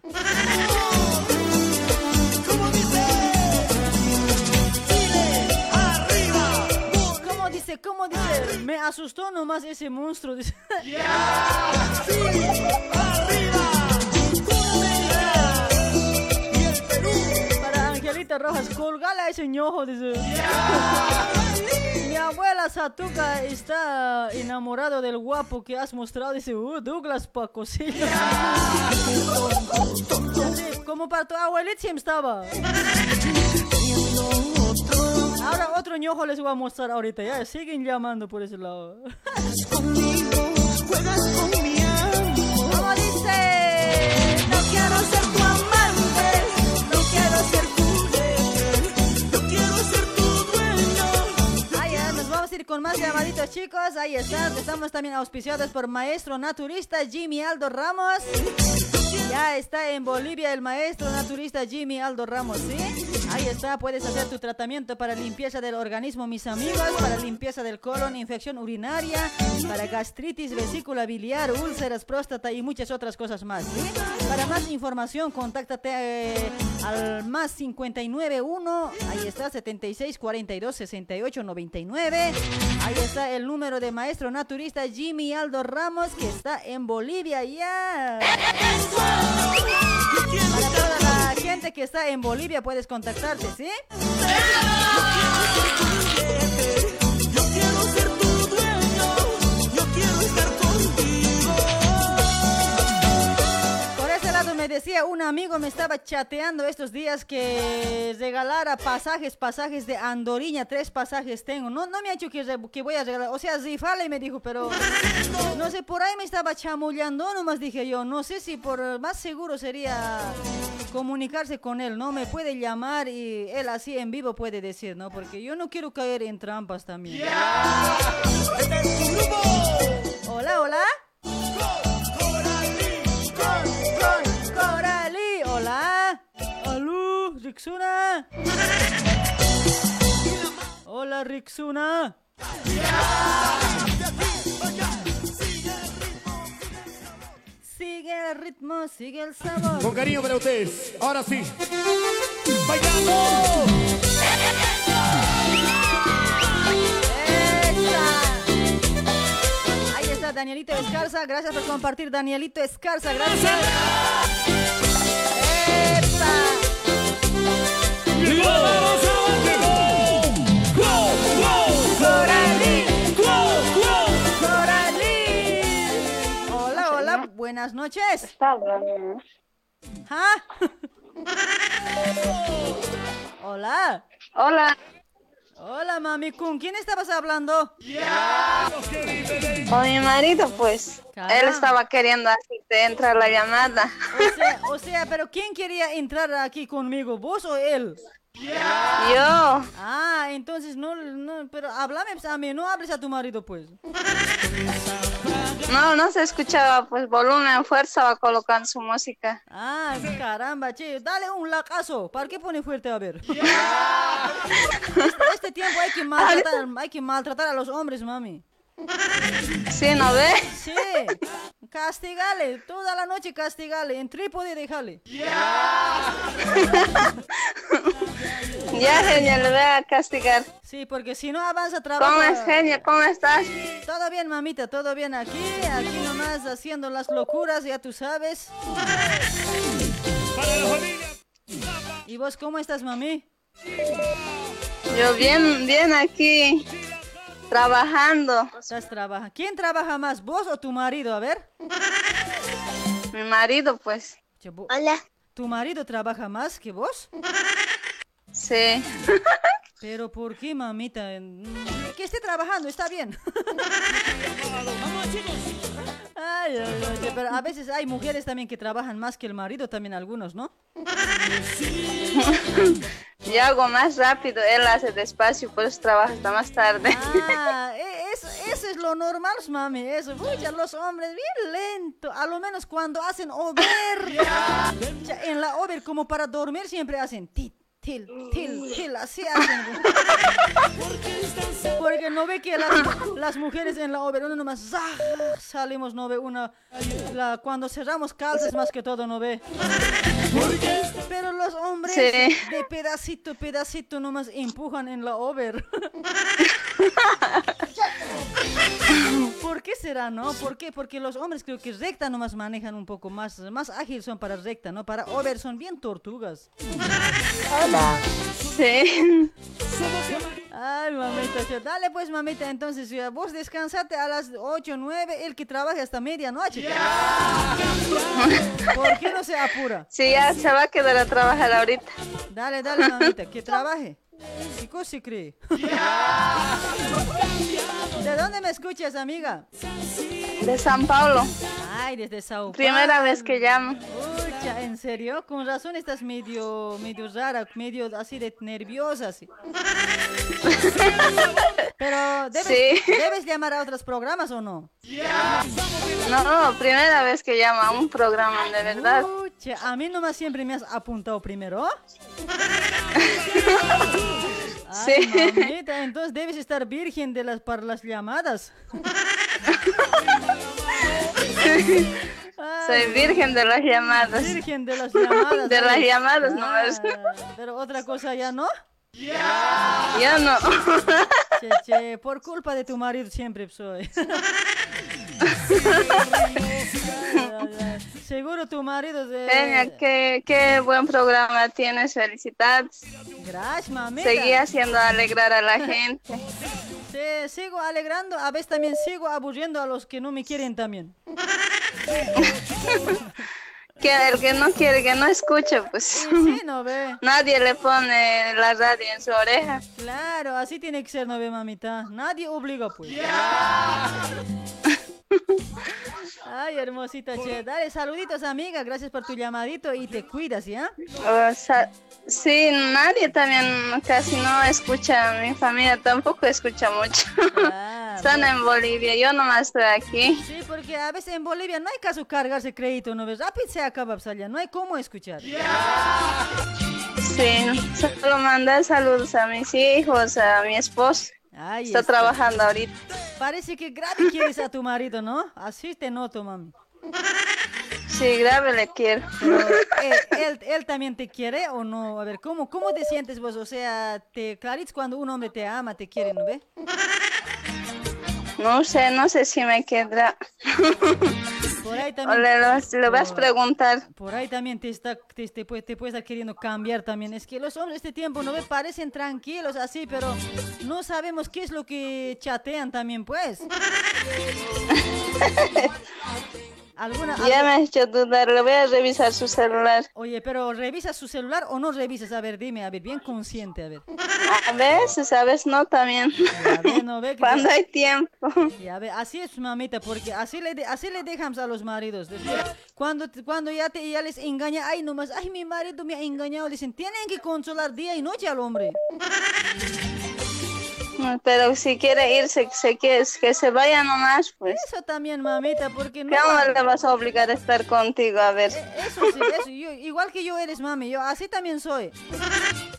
Dice? ¿Cómo dice? Me asustó nomás ese monstruo. Dice. Para Angelita Rojas, colgala ese ñojo, dice. Mi abuela Satuca está enamorado del guapo que has mostrado, dice, uh, Douglas Paco. Sí, Como para tu abuelita siempre estaba. Ahora otro ñojo les voy a mostrar ahorita, ya, siguen llamando por ese lado. Juegas con mi amor. ¿Cómo dice? No quiero ser tu amante, no quiero ser tu juguete, no quiero ser tu dueño. Ya, nos vamos a ir con más llamaditos, chicos. Ahí están. Estamos también auspiciados por maestro naturista Jimmy Aldo Ramos. Ya está en Bolivia el maestro naturista Jimmy Aldo Ramos, ¿sí? Ahí está, puedes hacer tu tratamiento para limpieza del organismo, mis amigos, para limpieza del colon, infección urinaria, para gastritis, vesícula biliar, úlceras, próstata y muchas otras cosas más. Para más información, contáctate eh, al más 591, ahí está, 76 42 68 99. Ahí está el número de maestro naturista Jimmy Aldo Ramos, que está en Bolivia, ya. La gente que está en Bolivia puedes contactarte, ¿sí? Me decía un amigo, me estaba chateando estos días que regalara pasajes, pasajes de Andoriña, tres pasajes tengo. No, no me ha dicho que, voy a regalar, o sea, rifale me dijo, pero no sé, por ahí me estaba chamullando, nomás dije yo, no sé si por más seguro sería comunicarse con él, ¿no? Me puede llamar y él así en vivo puede decir, ¿no? Porque yo no quiero caer en trampas también. Hola, hola. Rixuna. Hola, Rixuna. Sigue el ritmo, sigue el sabor. Con cariño para ustedes. Ahora sí. ¡Bailando! Ahí está Danielito Escarza. Gracias por compartir, Danielito Escarza. Gracias. Hola, hola, buenas noches. ¿Ah? Hola. Hola. Hola, mami. ¿Con quién estabas hablando? Con mi marido, pues. Él estaba queriendo así te entra la llamada. O sea, o sea, pero ¿quién quería entrar aquí conmigo? ¿Vos o él? Yo. Ah, entonces no, no, pero háblame a mí, no hables a tu marido, pues. No, no se escuchaba, pues volumen, fuerza va colocando su música. Ah, caramba, che, dale un lacazo. ¿Para qué pone fuerte? A ver. Este, este tiempo hay que, maltratar, hay que maltratar a los hombres, mami. Sí, ¿no ve? Sí. Castigale, toda la noche castigale, en trípode déjale. Ya, genia, le voy a castigar. Sí, porque si no avanza trabajo. ¿Cómo es, genia? ¿Cómo estás? Todo bien, mamita, todo bien aquí, aquí nomás haciendo las locuras, ya tú sabes. ¿Y vos cómo estás, mami? Yo bien, bien aquí, trabajando. Estás trabajando. ¿Quién trabaja más, vos o tu marido? A ver. Mi marido, pues. Hola. ¿Tu marido trabaja más que vos? Sí. Pero ¿por qué, mamita? Mm, Que esté trabajando, está bien. Ay, pero a veces hay mujeres también que trabajan más que el marido, también algunos, ¿no? Yo hago más rápido, él hace despacio, pues trabaja hasta más tarde. Ah, e- eso, eso es lo normal, mami. Eso, Pucha, los hombres bien lento. A lo menos cuando hacen over. Ya, en la over, como para dormir, siempre hacen tit, til, til, til. Así hacen. Porque no ve que las, las mujeres en la over, uno nomás ¡zah! salimos, no ve una. la- cuando cerramos calzas, más que todo, no ve. Pero los hombres Sí. de pedacito, pedacito nomás empujan en la over. ¿Por qué será, no? ¿Por qué? Porque los hombres creo que recta nomás manejan un poco más, más ágil son para recta, ¿no? Para over son bien tortugas. Hola. Sí. Ay, mamita, dale pues, mamita, entonces ya, vos descansate a las 8, 9, el que trabaje hasta medianoche. ¿Por qué no se apura? Sí, ya se va a quedar a trabajar ahorita. Dale, dale, mamita, que trabaje. ¿Qué cosa se cree? ¿De dónde me escuchas, amiga? De San Paulo. Ay, desde Sao Paulo. Primera vez que llamo. Pucha, ¿en serio? Con razón estás medio, medio rara, medio así de nerviosa, así. Pero debes, Sí. debes llamar a otros programas o no? No, no, primera vez que llamo a un programa, de verdad. Pucha, a mí nomás siempre me has apuntado primero. Ay, Sí. mamita, entonces debes estar virgen de las, para las llamadas. Soy virgen de las llamadas. Virgen de las llamadas. De las ay. llamadas nomás. Ah, Pero otra cosa ya no. Ya no. Che, che, por culpa de tu marido siempre soy. Seguro tu marido de... Genia, qué, qué buen programa tienes, felicidades. Gracias, mamita. Seguí haciendo alegrar a la gente. Sí, sigo alegrando, a veces también sigo aburriendo a los que no me quieren también. Que el que no quiere, que no escuche, pues. Sí, no ve. Nadie le pone la radio en su oreja. Claro, así tiene que ser, no ve, mamita. Nadie obliga, pues. Ay, hermosita, che. Dale, saluditos, amiga. Gracias por tu llamadito y te cuidas, ¿ya? O sea, sí, nadie también casi no escucha, mi familia tampoco escucha mucho. Están en Bolivia, yo nomás estoy aquí. Sí, porque a veces en Bolivia no hay caso cargarse crédito, ¿no ves? Rápido se acaba, allá. No hay cómo escuchar. Sí, solo mandar saludos a mis hijos, a mi esposo. Ay, Está está. trabajando ahorita. Parece que grave quieres a tu marido, ¿no? Así te noto, mami. Sí, grave le quiero. Pero, ¿él, él, él también te quiere o no? A ver, ¿cómo, cómo te sientes vos? O sea, te clarits cuando un hombre te ama, te quiere, ¿no ve? No sé, no sé si me quedará. Por ahí también. le, vas a por- preguntar. Por ahí también te está, te, te puede, te puede estar queriendo cambiar también. Es que los hombres de este tiempo no me parecen tranquilos así, pero no sabemos qué es lo que chatean también, pues. ¿Alguna, Ya me has hecho dudar, le voy a revisar su celular. Oye, pero ¿revisas su celular o no revisas? A ver, dime, a ver, bien consciente, a ver. A veces, a veces no también. A ver, no ve que Cuando te- hay tiempo. Ya ve, así es mamita, porque así le, de- así le dejamos a los maridos. Después, cuando, cuando ya, te, ya les engaña, ay nomás, ay mi marido me ha engañado, dicen, tienen que consolar día y noche al hombre. Pero si quiere irse, se, que, que se vaya nomás, pues. Eso también, mamita, porque no... ¿Cómo le vas a obligar a estar contigo? A ver. Eso sí, eso. yo- igual que yo eres, mami. Yo así también soy.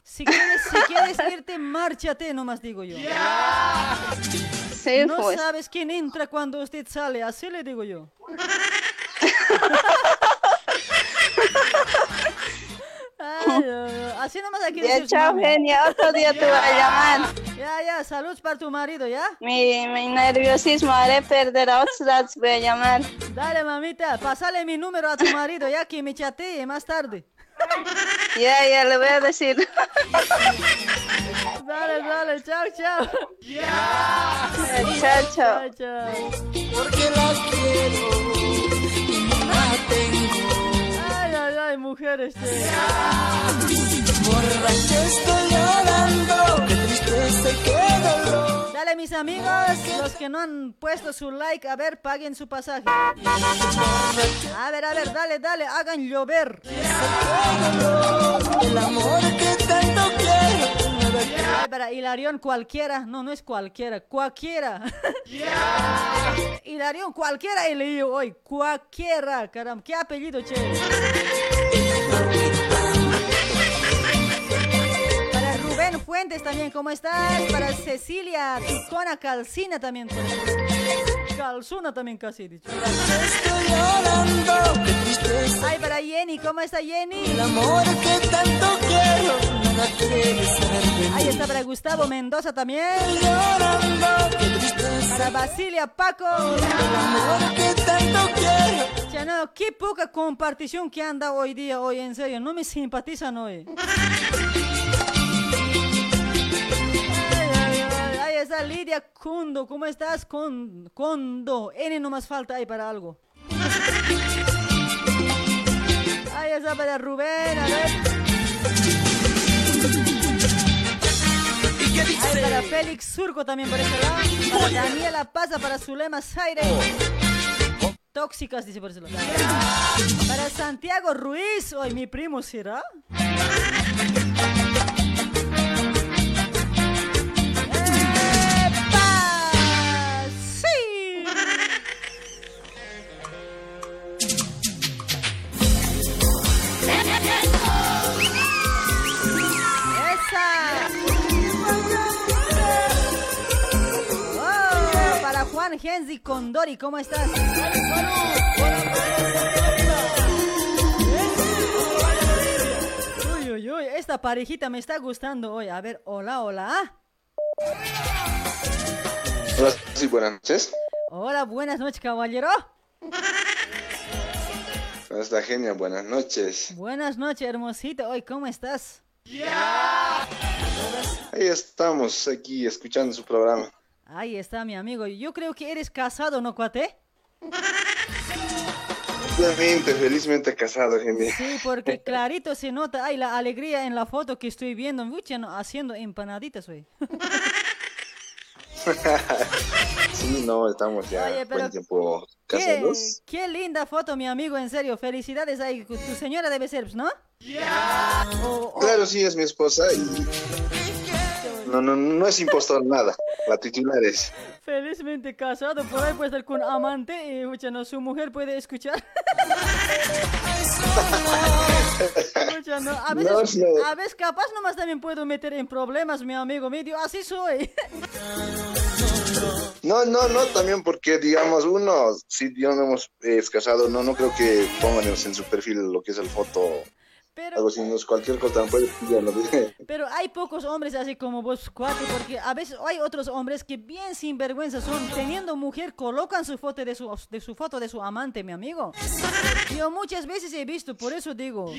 Si quieres, si quieres irte, márchate, nomás digo yo. Sí, no pues. sabes quién entra cuando usted sale, así le digo yo. Ay, ay, así nomás hay que Ya, chao, genia. Otro día te voy a llamar. Ya, ya, salud para tu marido, ¿ya? Mi, mi nerviosismo haré perder a otros datos. Voy a llamar. Dale, mamita, pasale mi número a tu marido, ya que me chatee más tarde. Ya, ya le voy a decir. Dale, dale, chao, chao. Chao, chao. chao. Porque la quiero y qué dolor. Dale, mis amigos, los que no han puesto su like, a ver, paguen su pasaje. A ver, a ver, dale, dale, hagan llover. Ay, para Hilarión cualquiera, no, no es cualquiera, cualquiera. Hilarión cualquiera he leído hoy, cualquiera, caramba, qué apellido, che. Para Rubén Fuentes también, ¿cómo estás? Para Cecilia Ticona Calcina también. Calzuna también casi dicho. Estoy llorando, qué tristeza. Ay, para Jenny, ¿cómo está Jenny? El amor que tanto quiero. Ahí está para Gustavo Mendoza también. Llorando, qué tristeza. Para Basilia Paco. El no, qué poca compartición que anda hoy día, hoy en serio, no me simpatizan hoy. Está Lidia Kundo, ¿cómo estás? Con, Condo, N no más falta ahí para algo. Ahí está para Rubén, a ver. Ahí para Félix Surco también por ese lado. Para Daniela Paza, para Zulema Zaire. Tóxicas, dice lado. Para Santiago Ruiz, hoy mi primo será. Para Juan Genzi Condori, ¿cómo estás? Uy, uy, uy, esta parejita me está gustando hoy. A ver, hola, hola. Hola, sí, buenas noches. Hola, buenas noches, caballero. ¿Cómo está, genia? Buenas noches. Buenas noches, hermosito. Hoy, ¿cómo estás? Ahí estamos, aquí escuchando su programa. Ahí está, mi amigo. Yo creo que eres casado, ¿no, cuate? Felizmente, felizmente casado, genia. Sí, porque clarito se nota. Ay, la alegría en la foto que estoy viendo. Mucha, no, haciendo empanaditas, hoy. sí, no, estamos ya Oye, buen tiempo Qué, casados. qué linda foto, mi amigo, en serio. Felicidades. Ay, tu señora debe ser, ¿no? O- Claro, sí, es mi esposa y... No, no, no es impostor nada. La titular es... Felizmente casado, por ahí puede estar con amante y mucha, no, su mujer puede escuchar. Mucha, no, A veces, No, no. a veces capaz nomás también puedo meter en problemas, mi amigo medio, así soy. No, no, no, también porque, digamos, uno, si digamos es casado, no, no creo que pongan en su perfil lo que es el foto, Pero, algo así, cualquier cosa, no puede pillarlo. pero hay pocos hombres así como vos, cuate, porque a veces hay otros hombres que bien sinvergüenza son, teniendo mujer, colocan su foto de su, de su foto de su amante, mi amigo. Yo muchas veces he visto, por eso digo.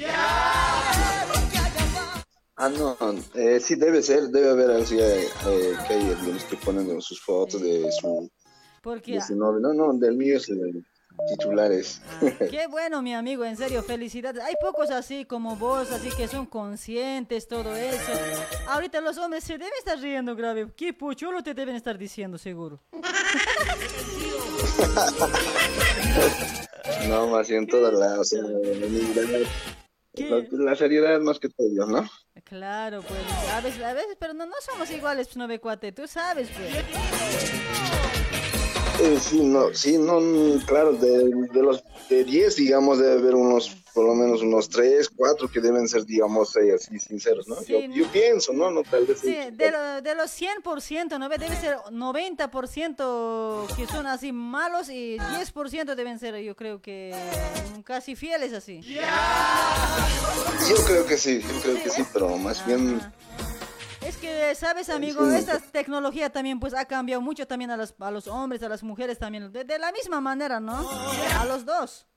Ah, no, eh, sí debe ser, debe haber así, eh, eh, que hay algunos que ponen sus fotos de su, Porque de su novio. No, no, del mío es el titulares. Qué bueno, mi amigo, en serio, felicidades. Hay pocos así como vos, así que son conscientes, todo eso. Ahorita los hombres se deben estar riendo grave. Qué puchulo te deben estar diciendo, seguro. no, más bien toda la, o sea, la humildad, ¿Qué? La, la seriedad más que todo, ¿no? Claro, pues, a veces, a veces, pero no, no somos iguales, pues, no ve cuate, tú sabes, pues. Eh, sí, no, sí, no, claro, de, de los de 10, digamos, debe haber unos, por lo menos unos 3, 4 que deben ser, digamos, así sinceros, ¿no? Sí, yo, ¿no? yo pienso, ¿no? No, tal vez. Sí, de, lo- de los 100%, ¿no? Debe ser 90% que son así malos y 10% deben ser, yo creo que casi fieles así. Yo creo que sí, yo creo que sí, pero más bien, Es que, ¿sabes, amigo? Esta tecnología también pues ha cambiado mucho también a los, a los hombres, a las mujeres también, de, de la misma manera, ¿no? A los dos.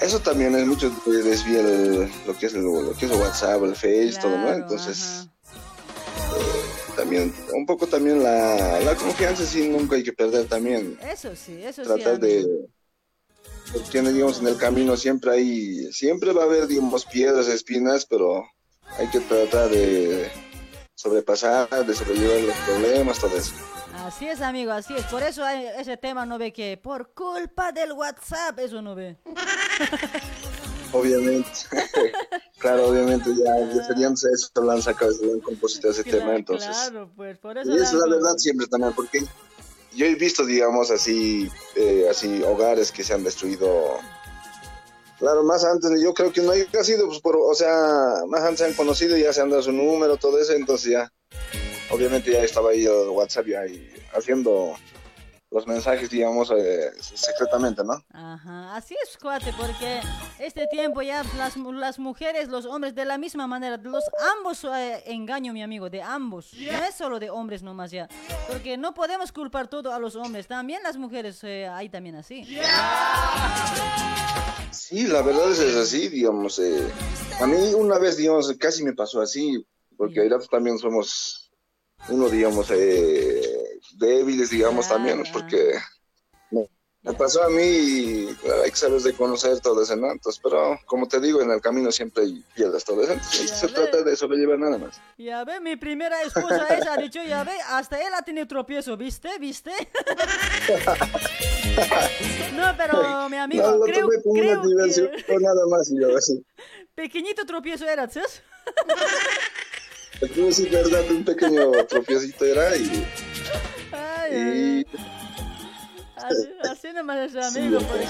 eso también es mucho de desvía el- lo que es el, lo que es el WhatsApp, el Face, todo, ¿no? Entonces, eh, también, un poco también la, la confianza sí nunca hay que perder también. Eso sí, eso sí. tratar de porque digamos en el camino siempre hay siempre va a haber digamos piedras espinas pero hay que tratar de sobrepasar de sobrellevar los problemas todo eso Así es, amigo, así es. Por eso hay ese tema no ve que por culpa del WhatsApp, eso no ve. obviamente claro obviamente ya, ya serían eso lo han sacado se lo han compuesto ese tema entonces Claro, pues por eso. y es la verdad siempre también porque yo he visto digamos así eh, así hogares que se han destruido Claro, más antes, yo creo que no haya sido, pues, por, o sea, más antes se han conocido, ya se han dado su número, todo eso, entonces ya, obviamente ya estaba ahí el WhatsApp ya ahí haciendo los mensajes, digamos, eh, secretamente, ¿no? Ajá, así es, cuate, porque este tiempo ya las, mu- las mujeres, los hombres, de la misma manera, los ambos eh, engaño, mi amigo, de ambos. No es solo de hombres nomás ya, porque no podemos culpar todo a los hombres, también las mujeres eh, hay también así. Sí, la verdad es, es así, digamos, eh, a mí una vez, digamos, casi me pasó así, porque ahí también somos uno, digamos, eh, débiles, digamos, también, porque me, me pasó a mí y hay que saber de conocer. Entonces, pero como te digo, en el camino siempre hay piedras, entonces se trata de sobrellevar nada más. Ya ve, mi primera esposa esa ha dicho, ya ve, hasta él ha tenido tropiezo, ¿viste? ¿Viste? no, pero mi amigo, no, lo creo, tomé como creo que nada más, y yo así. pequeñito tropiezo era, ¿sabes? Sí, verdad, un pequeño tropiecito era y... y Así, así nomás es, Sí, amigo, porque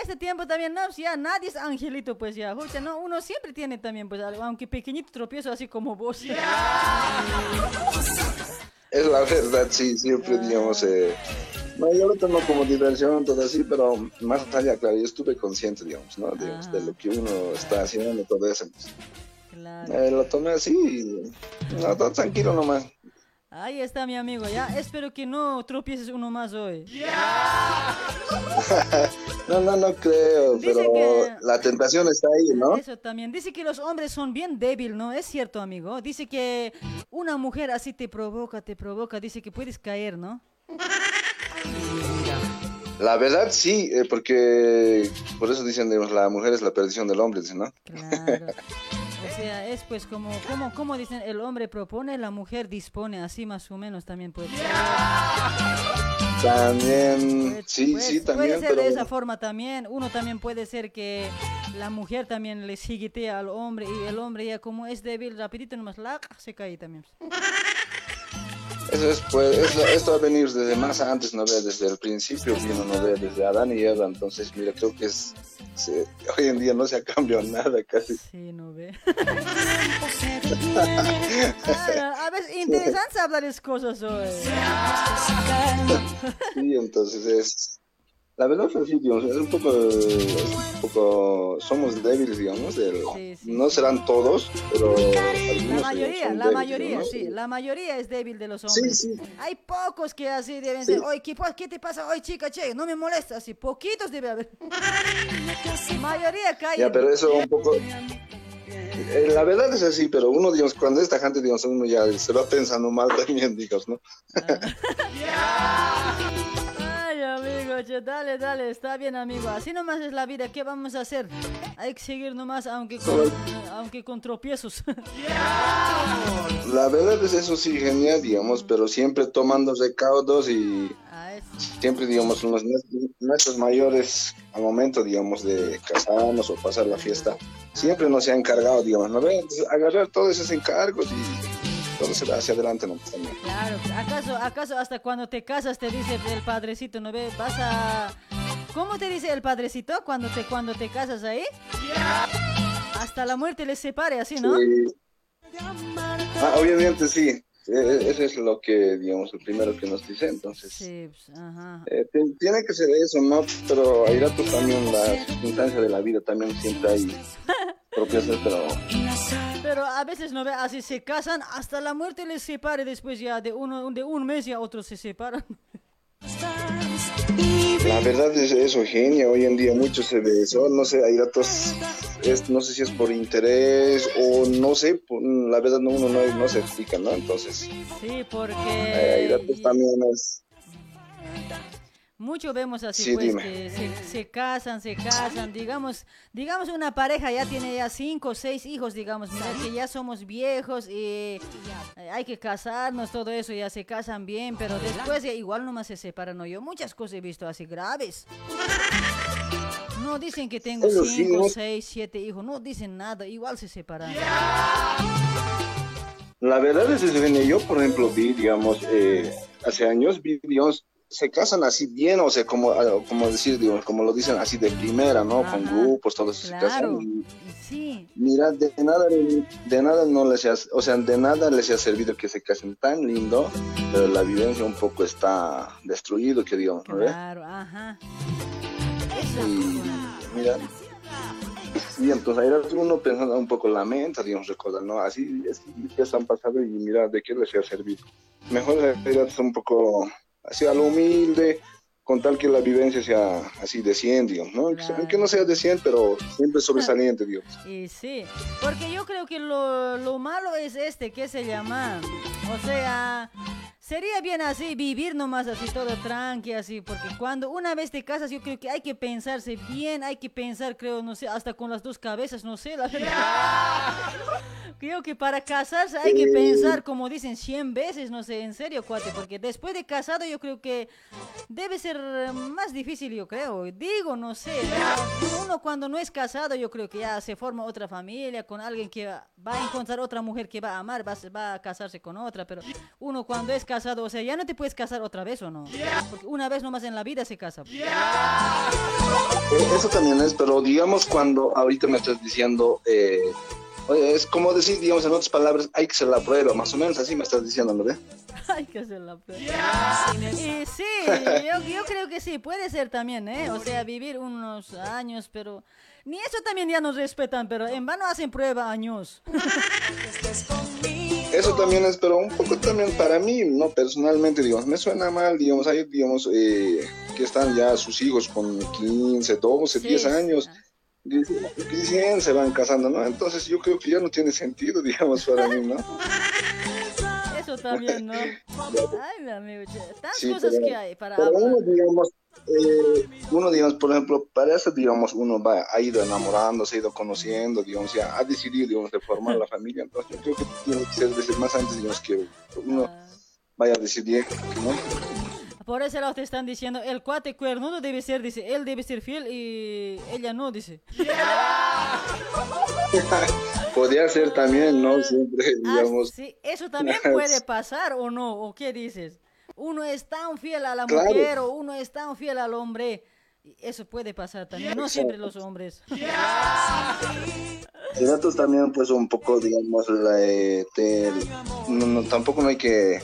este tiempo también, no, ya nadie es angelito, pues ya, Jucha, no, uno siempre tiene también, pues, algo, aunque pequeñito tropiezo así como vos. Es la verdad, sí, siempre, digamos, eh, no, yo lo tomo como diversión, todo así, pero más allá, claro, yo estuve consciente, digamos, ¿no? De, de lo que uno está haciendo, todo eso. entonces, eh, lo tomé así, y, no, todo tranquilo nomás. Ahí está mi amigo, ya, espero que no tropieces uno más hoy. no, no, no creo, Dice pero que- la tentación está ahí, ¿no? Eso también. Dice que los hombres son bien débiles, ¿no? Es cierto, amigo. Dice que una mujer así te provoca, te provoca. Dice que puedes caer, ¿no? La verdad, sí, eh, porque por eso dicen, digamos, la mujer es la perdición del hombre, ¿no? Claro. O sea, es pues como, como, como dicen, el hombre propone, la mujer dispone, así más o menos también puede ser. También, sí, sí, Puede también, ser pero... de esa forma también. Uno también puede ser que la mujer también le siguitea al hombre y el hombre ya como es débil, rapidito nomás la se cae también. Eso es, pues, es la- esto va a venir desde más antes, ¿no? ve? Desde el principio vino, ¿no? ve? Desde Adán y Eva, entonces, mira, creo que es, se- hoy en día no se ha cambiado nada casi. Sí, no ve. A veces interesante hablar de cosas hoy. Sí, entonces es, la verdad es así, digamos, es un poco, es un poco, somos débiles, digamos, del- no serán todos, pero La mayoría, la débiles, mayoría, ¿no? sí, la mayoría es débil de los Sí, hombres. sí. Hay pocos que así deben Sí. ser, oye, ¿qué, ¿qué te pasa hoy, chica? Che, no me molesta, así, poquitos debe haber. mayoría cae. Ya, pero eso un poco... eh, La verdad es así, pero uno, digamos, cuando esta gente, digamos, uno ya se va pensando mal también, digamos, ¿no? Ay, che, dale, dale, está bien, amigo. Así nomás es la vida, ¿qué vamos a hacer? Hay que seguir nomás, aunque con, aunque con tropiezos. La verdad es eso sí, genial, digamos, pero siempre tomando recaudos y siempre, digamos, los, nuestros mayores al momento, digamos, de casarnos o pasar la fiesta, siempre nos se han encargado, digamos, ¿no agarrar todos esos encargos y todo se va hacia adelante, ¿no? También. Claro, ¿acaso, acaso hasta cuando te casas te dice el padrecito, ¿no ves? Vas a... ¿Cómo te dice el padrecito cuando te, cuando te casas ahí? Hasta la muerte les separe, así, ¿no? Sí. Ah, obviamente sí. Eh, Eso es lo que, digamos, el primero que nos dice, entonces. Sí, pues, ajá. eh, ti- tiene que ser eso, ¿no? Pero hay ratos también, las circunstancias de la vida también siempre hay tropiezos, pero Pero a veces no ve, así se casan, hasta la muerte les separe después ya de uno de un mes ya otros se separan. la verdad es eso, genia. Hoy en día mucho se ve eso. No sé, hay ratos, es, no sé si es por interés o no sé, la verdad no, uno no, no se explica, ¿no? Entonces, Sí, porque hay ratos también es. Mucho vemos así Sí, pues dime. que se, se casan, se casan, digamos, digamos una pareja ya tiene ya cinco o seis hijos, digamos, mira que ya somos viejos y eh, hay que casarnos, todo eso, ya se casan bien, pero después ya igual nomás se separan, ¿no? Yo muchas cosas he visto así graves. No dicen que tengo cinco, seis, siete hijos, no dicen nada, igual se separan. La verdad es genia. Yo, por ejemplo, vi, digamos, eh, hace años, vi, digamos, se casan así bien, o sea, como, ah, como decir, digamos, como lo dicen así de primera, ¿no? Con grupos, todos se Claro, casan. y sí. Mira, de nada, de nada no les ha, o sea, de nada les ha servido que se casen tan lindo, pero la vivencia un poco está destruido, que digamos, ¿no? Claro, ajá. Y mira, y entonces ahí era uno pensando un poco lamenta, digamos, recuerda, ¿no? Así es que han pasado y mira de qué les ha servido. Mejor era un poco así a lo humilde, con tal que la vivencia sea así de 100, digamos, ¿no? Aunque- Aunque no sea de 100, pero siempre sobresaliente, digamos. Y sí, porque yo creo que lo, lo malo es este, que se llama? O sea, sería bien así, vivir nomás así, todo tranqui, así, porque cuando una vez te casas, yo creo que hay que pensarse bien, hay que pensar, creo, no sé, hasta con las dos cabezas, no sé, la verdad. Creo que para casarse hay que pensar, como dicen, 100 veces, no sé, en serio, cuate, porque después de casado yo creo que debe ser más difícil, yo creo. Digo, no sé, uno cuando no es casado, yo creo que ya se forma otra familia con alguien que va a encontrar otra mujer que va a amar, va, a- va a casarse con otra, pero uno cuando es casado, o sea, ya no te puedes casar otra vez o no, porque una vez nomás en la vida se casa. Eh, Eso también es, pero digamos cuando ahorita me estás diciendo, eh, es como decir, digamos, en otras palabras, hay que hacer la prueba, más o menos así me estás diciendo, ¿no ve? Hay que hacer la prueba. Y sí, yo, yo creo que sí, puede ser también, ¿eh? O sea, vivir unos años, pero ni eso también ya nos respetan, pero en vano hacen prueba años. Eso también es, pero un poco también para mí, no personalmente, digamos, me suena mal, digamos, hay, digamos, eh, que están ya sus hijos con 15, 12, Sí, 10 sí, años, recién se van casando, ¿no? Entonces yo creo que ya no tiene sentido, digamos, para mí, ¿no? Eso también, ¿no? Ay, mi amigo, tantas Sí, cosas pero- que hay para Pero hablar. uno, digamos, eh, uno, digamos, por ejemplo, para eso, digamos, uno va, ha ido enamorándose, ha ido conociendo, digamos, ya ha decidido, digamos, de formar la familia. Entonces, yo creo que tiene que ser desde más antes, digamos, que uno vaya a decidir, ¿no? Por ese lado te están diciendo, el cuate cuernudo debe ser, dice, él debe ser fiel y ella no, dice. Podría ser también, ¿no? Siempre, digamos. Ah, Sí, eso también puede pasar o no, o qué dices. Uno es tan fiel a la Claro. mujer o uno es tan fiel al hombre. Eso puede pasar también, no siempre los hombres. Y nosotros también, pues, un poco, digamos, la, eh, te- no, no, tampoco no hay que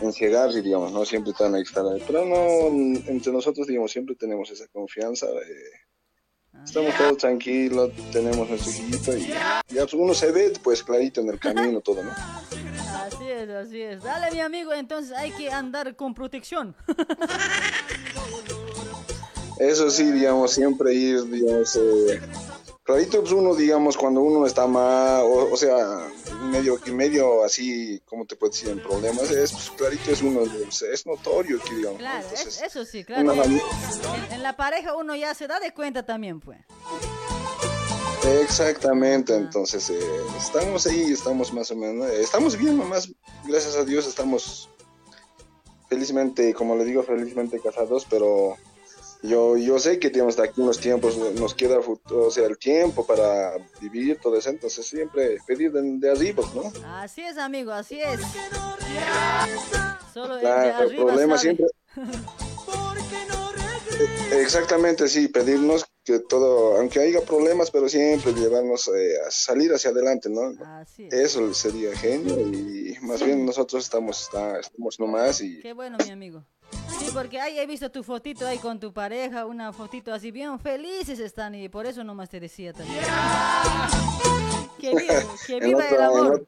enciegarse, digamos, ¿no? Siempre están ahí, estar ahí. Pero no, entre nosotros, digamos, siempre tenemos esa confianza. eh, estamos todos tranquilos, tenemos nuestro hijito y ya uno se ve, pues, clarito en el camino, todo, ¿no? Así es, así es. Dale, mi amigo, entonces hay que andar con protección. Eso sí, digamos, siempre ir, digamos, eh, Clarito, pues uno, digamos, cuando uno está más, o, o sea, medio, medio así, ¿cómo te puedo decir? En problemas, es, pues, clarito es uno, sea, es notorio que, digamos. Claro, es- Entonces, eso sí, claro. una En, en la pareja uno ya se da de cuenta también, pues. Exactamente, entonces eh, estamos ahí, estamos más o menos, eh, estamos bien nomás, gracias a Dios estamos felizmente, como le digo, felizmente casados, pero yo, yo sé que tenemos de aquí unos tiempos, nos queda, o sea, el tiempo para vivir todo eso, entonces siempre pedir de, de arriba, ¿no? Así es, amigo, así es. Solo el Claro, problema sabe. siempre... Exactamente, sí, pedirnos que todo, aunque haya problemas, pero siempre llevarnos eh, a salir hacia adelante, ¿no? Eso sería genio y más bien nosotros estamos, está- estamos nomás y Qué bueno, mi amigo. Sí, porque ahí he visto tu fotito ahí con tu pareja, una fotito así bien felices están y por eso nomás te decía también. Que, vi- que viva el otra- en amor.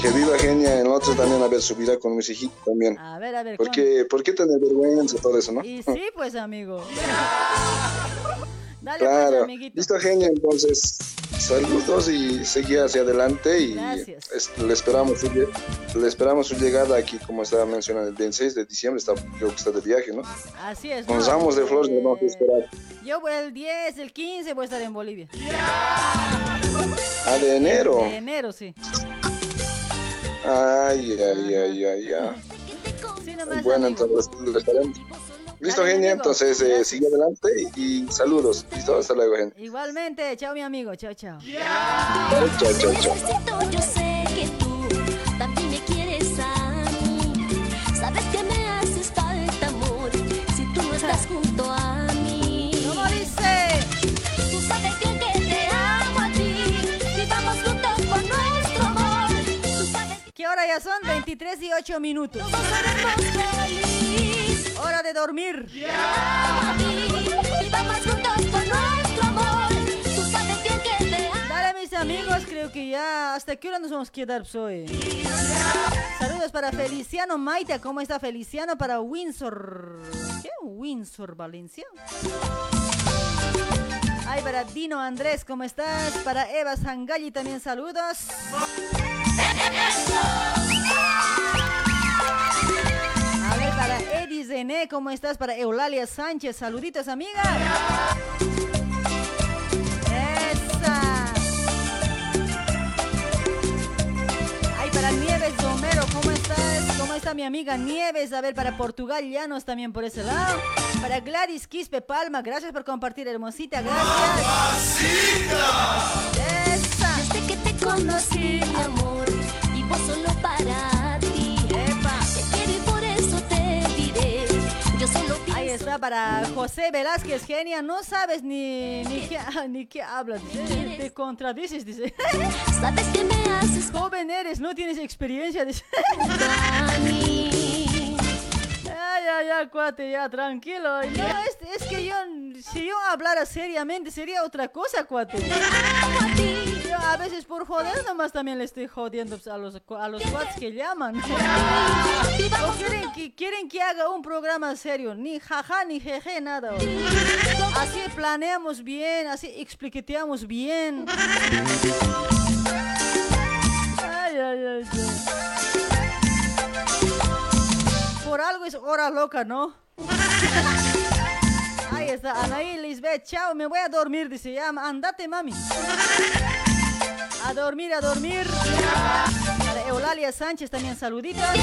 que viva genia en otro también a ver su vida con mis hijitos también. A ver, a ver. ¿Por qué, ¿Por qué tener vergüenza todo eso, no? Y sí, pues, amigo. Dale, pues, Claro, listo genia, entonces saludos y seguir hacia adelante y es- le esperamos su, lle- le esperamos su llegada aquí como estaba mencionando el 26 de diciembre está creo que está de viaje no Así es. con ¿no? ramos de flores le vamos a esperar Yo voy el 10, el 15 voy a estar en Bolivia. ah de enero De enero, sí. ay ay ay ay ay Sí, bueno entonces le esperamos listo Dale, genia amigo. entonces eh, sigue adelante y, y saludos listo hasta luego genia Igualmente, chao mi amigo, chao, chao. chao chao chao Yo sé que tú también me quieres a mí. Sabes que me haces falta, amor, si tú no estás junto a mí. ¿Cómo dice? Tú sabes bien que te amo a ti. Y vamos juntos por nuestro amor. Tú sabes ¿Qué hora ya son? 23 y 8 minutos. Hora de dormir. Dale, mis amigos, creo que ya. ¿Hasta qué hora nos vamos a quedar pues, hoy? Saludos para Feliciano Maita. ¿Cómo está Feliciano? Para Windsor. ¿Qué? Windsor, Valencia. Ay, para Dino Andrés, ¿cómo estás? Para Eva Zangalli también saludos. Zené, ¿cómo estás? Para Eulalia Sánchez, saluditos, amiga. Esa. Ay, para Nieves Romero, ¿cómo estás? ¿Cómo está mi amiga Nieves? A ver, para Portugal Llanos también por ese lado. Para Gladys Quispe Palma, gracias por compartir, hermosita, gracias. Esa. Desde que te conocí, mi amor, está para José Velázquez, genia. No sabes ni, ni, qué, ni qué hablas. Te, te contradices, dice. Sabes que me haces Joven eres, no tienes experiencia. Dice. Ya, ya, ya, cuate, ya, tranquilo. No, es, es que yo, si yo hablara seriamente, sería otra cosa, cuate. A veces por joder nomás también le estoy jodiendo pues, a los, a los cuates que llaman. O quieren que, quieren que haga un programa serio, ni jaja, ni jeje, nada. Así planeamos bien, así expliqueteamos bien. Ay, ay, ay. Por algo es hora loca, ¿no? Ahí está, Anaí Lisbeth, chao, me voy a dormir, dice, ya, andate, mami. A dormir, a dormir. Para Eulalia Sánchez también saluditos. Y.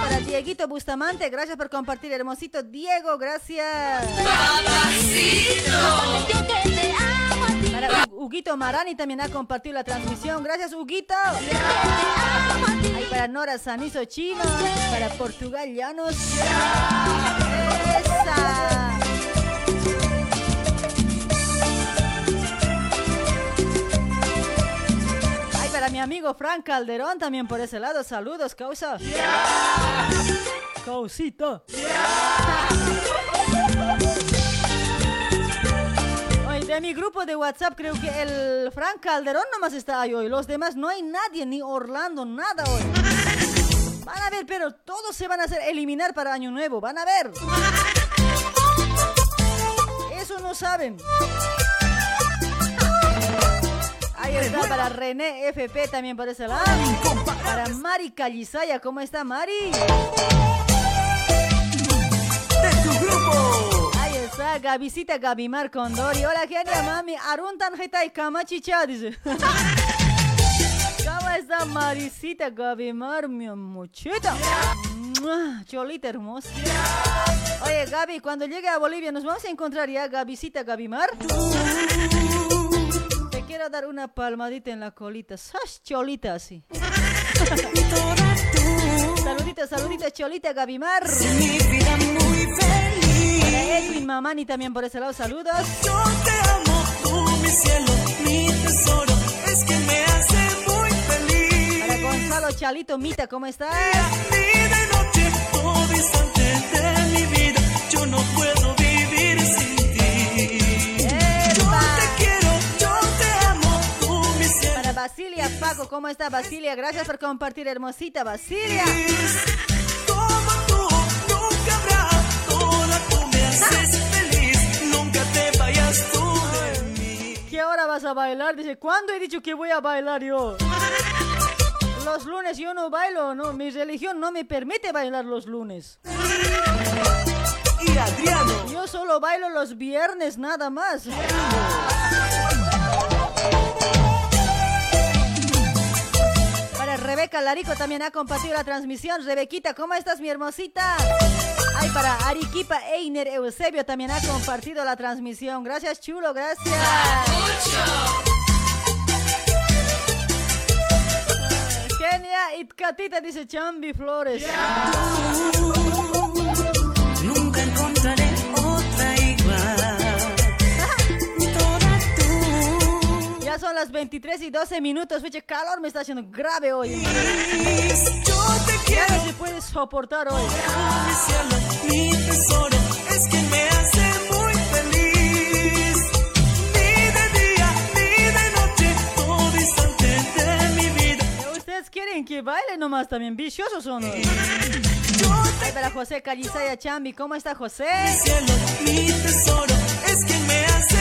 Para Dieguito Bustamante, gracias por compartir, hermosito Diego, gracias. Para Hu- Huguito Marani también ha compartido la transmisión, gracias Huguito. Ahí para Nora Sanizo Chino, para Portugal Llanos. Esa. Mi amigo Frank Calderón también por ese lado. Saludos, causa. Causita. Oye, de mi grupo de WhatsApp creo que el Frank Calderón nomás está ahí hoy. Los demás no hay nadie, ni Orlando, nada hoy. Van a ver, pero todos se van a hacer eliminar para Año Nuevo. Van a ver. eso no saben. Ahí está para René FP también por ese lado. Para Mari Calizaya, ¿cómo está Mari? Ahí está, Gavisita Gabimar Condori. Hola, genia, mami. Aruntan y Kamachicha, dice. ¿Cómo está Marisita Gabimar, mi muchita? Cholita hermosa. Oye, Gaby, cuando llegue a Bolivia, ¿nos vamos a encontrar ya, Gavisita Gabimar? Te quiero dar una palmadita en la colita. ¡Sas, cholita así! Saludita, saludita, Cholita Gabimar. Para Edwin Mamani también por ese lado, saludos. Yo te amo, tú mi cielo, mi tesoro, es que me hace muy feliz. Para Gonzalo Chalito Mita, ¿cómo estás? Ni de noche, todo instante de mi vida, yo no puedo vivir Basilia Paco, ¿cómo está Basilia? Gracias por compartir, hermosita Basilia. Como tú, nunca habrá, toda tú me haces feliz, nunca te vayas tú de mí. ¿Qué hora vas a bailar? Dice, ¿cuándo he dicho que voy a bailar yo? Los lunes yo no bailo, no, mi religión no me permite bailar los lunes. Y Adriano. Yo solo bailo los viernes, nada más. Rebeca Larico también ha compartido la transmisión. Rebequita, ¿cómo estás, mi hermosita? Ay, para Ariquipa Einer Eusebio también ha compartido la transmisión. Gracias, chulo, gracias. Kenia Itkatita dice Chambi Flores. Ya son las 23 y 12 minutos. Fecha calor me está haciendo grave hoy. Yo te Ya quiero, no se puede soportar hoy. mi cielo, mi tesoro, es que me hace muy feliz. Ni de día, ni de noche, todo instante de mi vida. ¿Ustedes quieren que baile nomás también? ¿Viciosos o no? Ay, para José Calizaya Chambi. ¿Cómo está José? Mi cielo, mi tesoro, es que me hace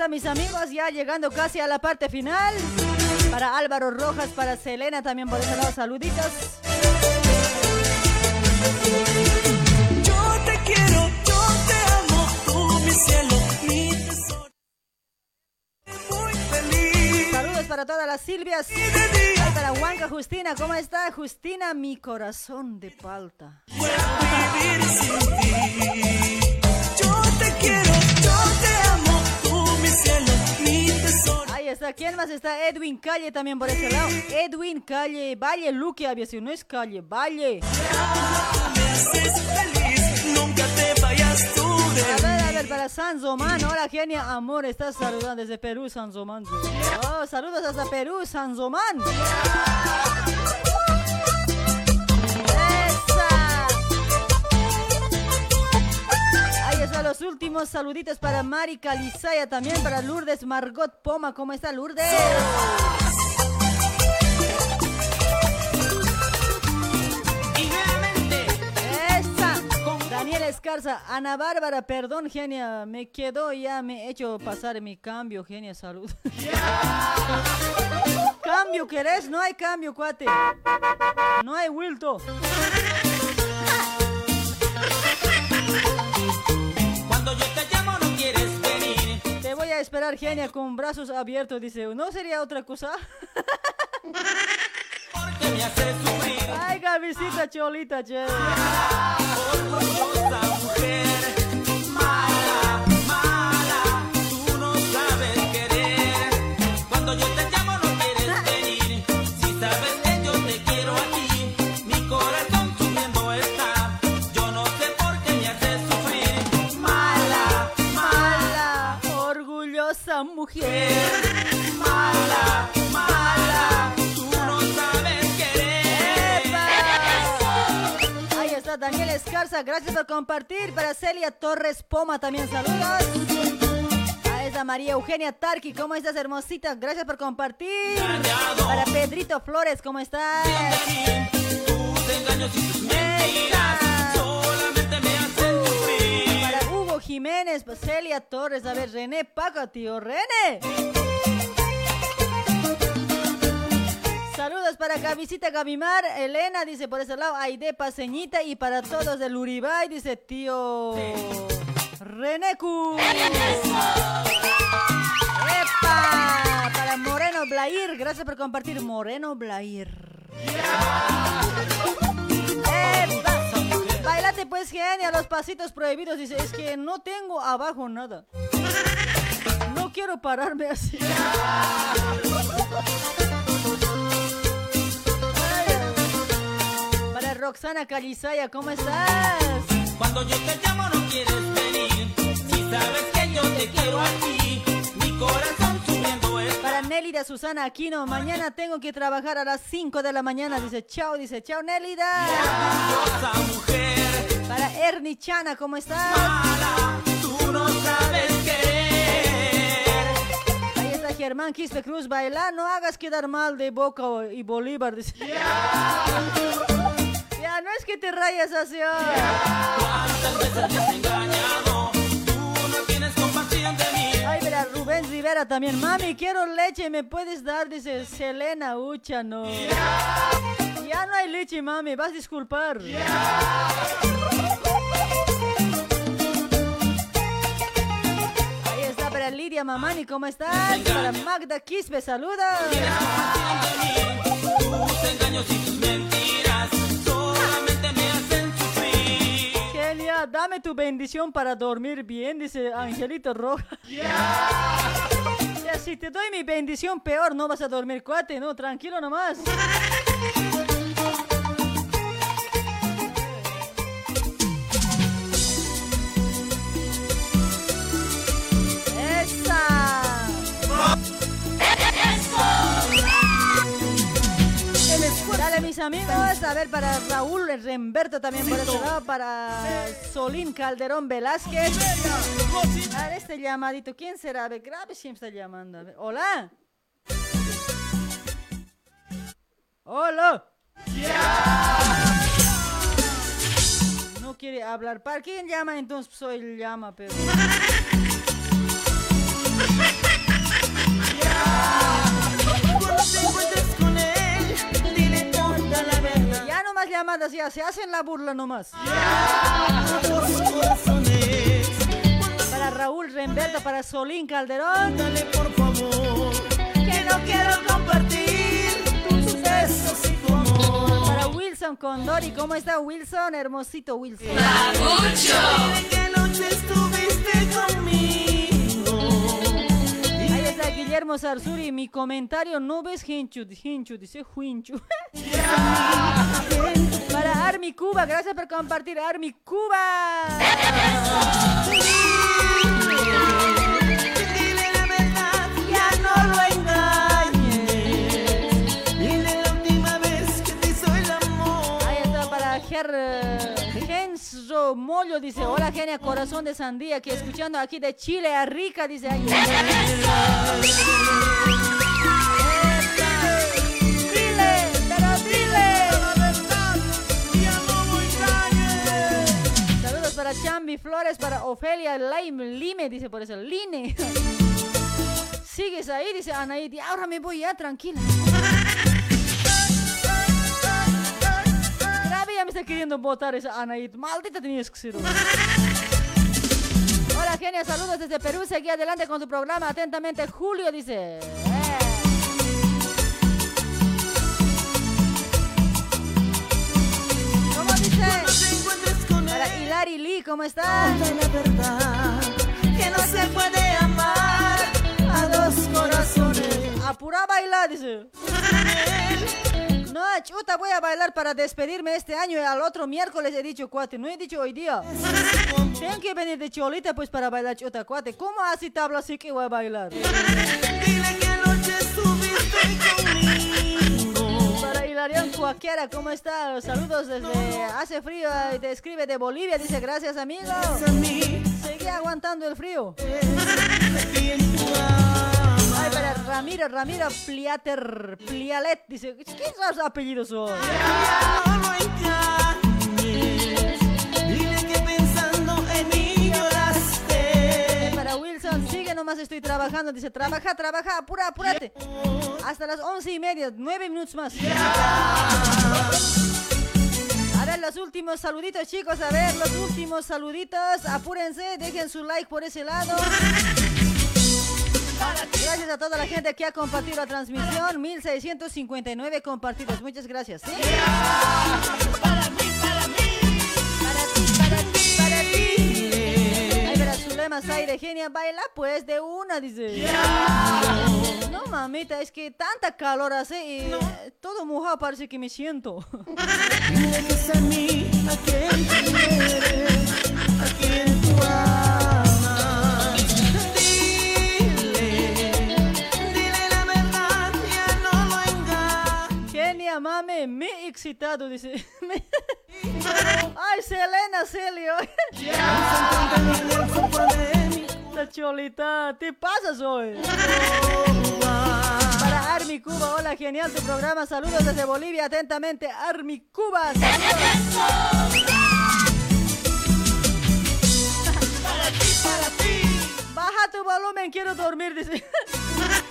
Ahí están mis amigos, ya llegando casi a la parte final. Para Álvaro Rojas, para Selena también por ese lado, saluditos. Yo te quiero, yo te amo, tú mi cielo, mi tesoro. Muy feliz. Saludos para todas las Silvias. Para Huanca Justina, ¿cómo está? Justina, mi corazón de palta. vivir sin ti. Yo te quiero, yo te está, ¿quién más está? Edwin Calle también por ese lado. Edwin Calle, Valle Luque había sido, no es Calle, Valle. A ver, a ver, para Sanzomán, hola genia, amor, estás saludando desde Perú, Sanzomán. Oh, saludos hasta Perú, Sanzomán. Los últimos saluditos para Mari Calizaya, también para Lourdes Margot Poma, ¿cómo está Lourdes? Daniel Escarza, Ana Bárbara, perdón, genia, me quedó ya, me he hecho pasar mi cambio, genia, salud. ¿Cambio querés? No hay cambio, cuate. No hay Wilto. Cuando yo te llamo no quieres venir. Te voy a esperar, genia, con brazos abiertos, dice. ¿No sería otra cosa? Porque me haces sufrir. Ay, Gavisita Cholita, che. Mujer, mala, mala, tú no sabes querer. Cuando yo te llamo mujer. mala, mala, tú no sabes querer. Ahí está Escarza, gracias por compartir. Para Celia Torres Poma también saludos. A esa María Eugenia Tarqui, ¿cómo estás, hermosita? Gracias por compartir. Para Pedrito Flores, ¿cómo estás? Para Hugo Jiménez, Celia Torres, a ver, René Paco, tío René. Saludos para Gavisita Gavimar, Elena dice por ese lado, Aide Paseñita y para todos del Uribay dice tío Renecu. ¡Epa! Para Moreno Blair, gracias por compartir Moreno Blair. ¡Epa! Bailate pues genial, los pasitos prohibidos, dice, es que no tengo abajo nada. No quiero pararme así. Para Roxana Calizaya, ¿cómo estás? Cuando yo te llamo no quieres venir. Si sabes que yo te quiero aquí, mi corazón. Para Nélida Susana Aquino, mañana tengo que trabajar a las 5 de la mañana. Dice, chao, dice, chao, Nélida. Para Ernie Chana, ¿cómo estás? Tú no sabes querer. Ahí está Germán Quispe Cruz, baila, no hagas quedar mal de Boca y Bolívar. Dice. Ya, no es que te rayas así. ¿Cuántas Rubén Rivera también. Mami, quiero leche, ¿me puedes dar? Dice Selena Ucha, no. Ya no hay leche, mami, vas a disculpar. Ahí está para Lidia Mamani, ¿cómo estás? Para Magda Quispe, saluda. Tus engaños y tus mentiras Dame tu bendición para dormir bien, dice Angelito Roja. Ya, si te doy mi bendición, peor, no vas a dormir cuate, no, tranquilo nomás. Mis amigos. A ver, para Raúl Remberto también por ese lado. Para Solín Calderón Velázquez. A ver, este llamadito. ¿Quién será? A ver, grave siempre está llamando. A ver, Hola. Hola. No quiere hablar. ¿Para quién llama? Entonces soy el llama, pero. llamadas, ya se hacen la burla nomás. Para Raúl Remberto, para Solín Calderón. Dale por favor, que no quiero compartir tus besos y tu amor. Para Wilson Condori, ¿cómo está Wilson? Hermosito Wilson. Dile que noche estuviste conmigo. Guillermo Sarsuri. Mi comentario, no ves Hinchu, Hinchu, dice Huinchu. Para Army Cuba, gracias por compartir, Army Cuba. Dile la verdad, ya no lo engañes. Dile la última vez que te hizo el amor. Ahí está para Ger, eh, Genso Mollo, dice, hola genia, corazón de sandía, que escuchando aquí de Chile a Rica, dice, dile. Saludos para Chambi Flores, para Ofelia Lime, Lime, dice por eso, Line. Sigues ahí, dice Anaí, ahora me voy ya, tranquila. Ya me está queriendo votar esa Anaid. Maldita tenías que ser. Hola, genia, saludos desde Perú. Seguí adelante con su programa. Atentamente, Julio dice. Eh. ¿Cómo dice? Para Hilary Lee, ¿cómo está? Que no se puede amar a dos corazones. Apura a bailar, dice. No, chuta, voy a bailar para despedirme este año y al otro miércoles he dicho cuate, no he dicho hoy día. Tengo que venir de cholita pues para bailar chuta cuate. ¿Cómo así tabla así que voy a bailar? Dile que anoche estuviste conmigo. Para Hilarión Cuac Kiara, ¿cómo está? Saludos desde hace frío y te escribe de Bolivia. Dice gracias amigo. Seguí aguantando el frío. Para Ramiro, Ramiro Pliater, Plialet. Dice, ¿qué esos apellidos son? Pensando en mí lloraste. Para Wilson, sigue nomás estoy trabajando. Dice, trabaja, trabaja, apura, apúrate. Hasta las once y media, nueve minutos más. A ver, los últimos saluditos, chicos. A ver, los últimos saluditos. Apúrense, dejen su like por ese lado. Gracias a toda la gente que ha compartido la transmisión. 1659 compartidos. Muchas gracias. ¿sí? Ay, verás, Zulema Zaire, genia, baila pues de una, dice. No, mamita, es que tanta calor hace y todo mojado parece que me siento. Dile que es a mí a quien tú quieres, a quien tú mame, me excitado, dice. Ay, Selena, Celio. La cholita, ¿te pasas hoy? Para Army Cuba, hola, genial tu programa. Saludos desde Bolivia, atentamente, Army Cuba. Saludos. Baja tu volumen, quiero dormir, dice.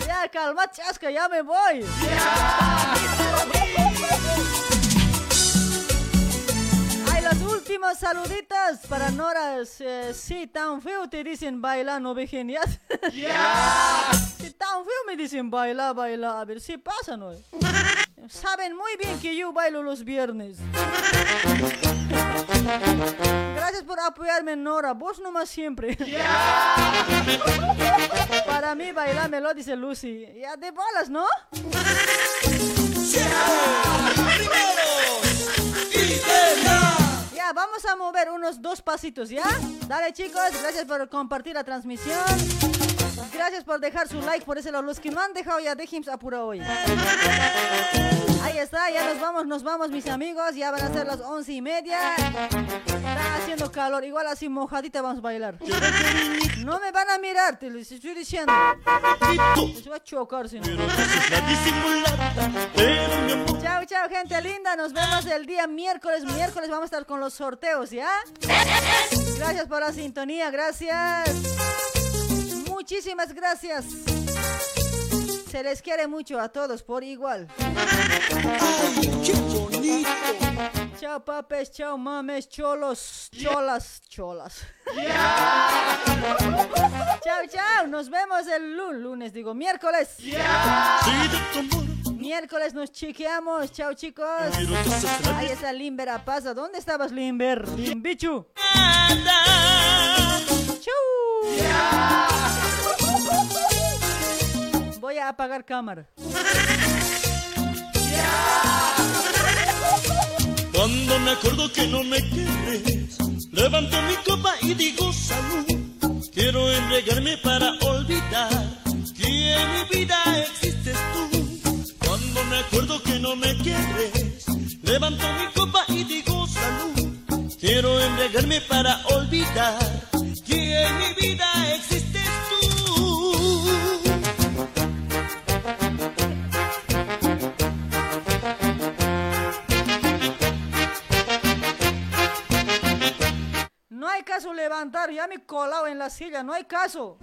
Ya, calma, chasca, ya me voy. Ay, los últimos saluditos para Nora. eh, sí, tan feo te dicen baila, no ve genial. Sí, tan feo me dicen baila, baila. A ver si pasa, ¿no? Saben muy bien que yo bailo los viernes. Gracias por apoyarme, Nora. Vos nomás siempre. Para mí, bailámelo, dice Lucy. Ya de bolas, ¿no? Ya, vamos a mover unos dos pasitos, ¿ya? Dale, chicos, gracias por compartir la transmisión. Gracias por dejar su like por lado. Los que no han dejado ya, déjense apura hoy. Ahí está, ya nos vamos, nos vamos, mis amigos. Ya van a ser las once y media. Está haciendo calor, igual así mojadita vamos a bailar. No me van a mirar, te les estoy diciendo. Les voy a chocar, si no. Chao, chao, gente linda. Nos vemos el día miércoles. Miércoles vamos a estar con los sorteos, ¿ya? Gracias por la sintonía, gracias. Muchísimas gracias. Se les quiere mucho a todos por igual. Chao papes, chao mames, cholos, cholas, cholas. chao, chao. Nos vemos el lu- lunes, digo, miércoles. Miércoles nos chequeamos. Chao, chicos. Ahí está Limber a pasa. ¿Dónde estabas, Limber? Limbichu. Chau. Voy a apagar cámara. Cuando me acuerdo que no me quieres, levanto mi copa y digo salud. Quiero entregarme para olvidar que en mi vida existes tú. Cuando me acuerdo que no me quieres, levanto mi copa y digo salud. Quiero entregarme para olvidar que en mi vida existes tú. Caso levantar, ya me he colado en la silla, no hay caso.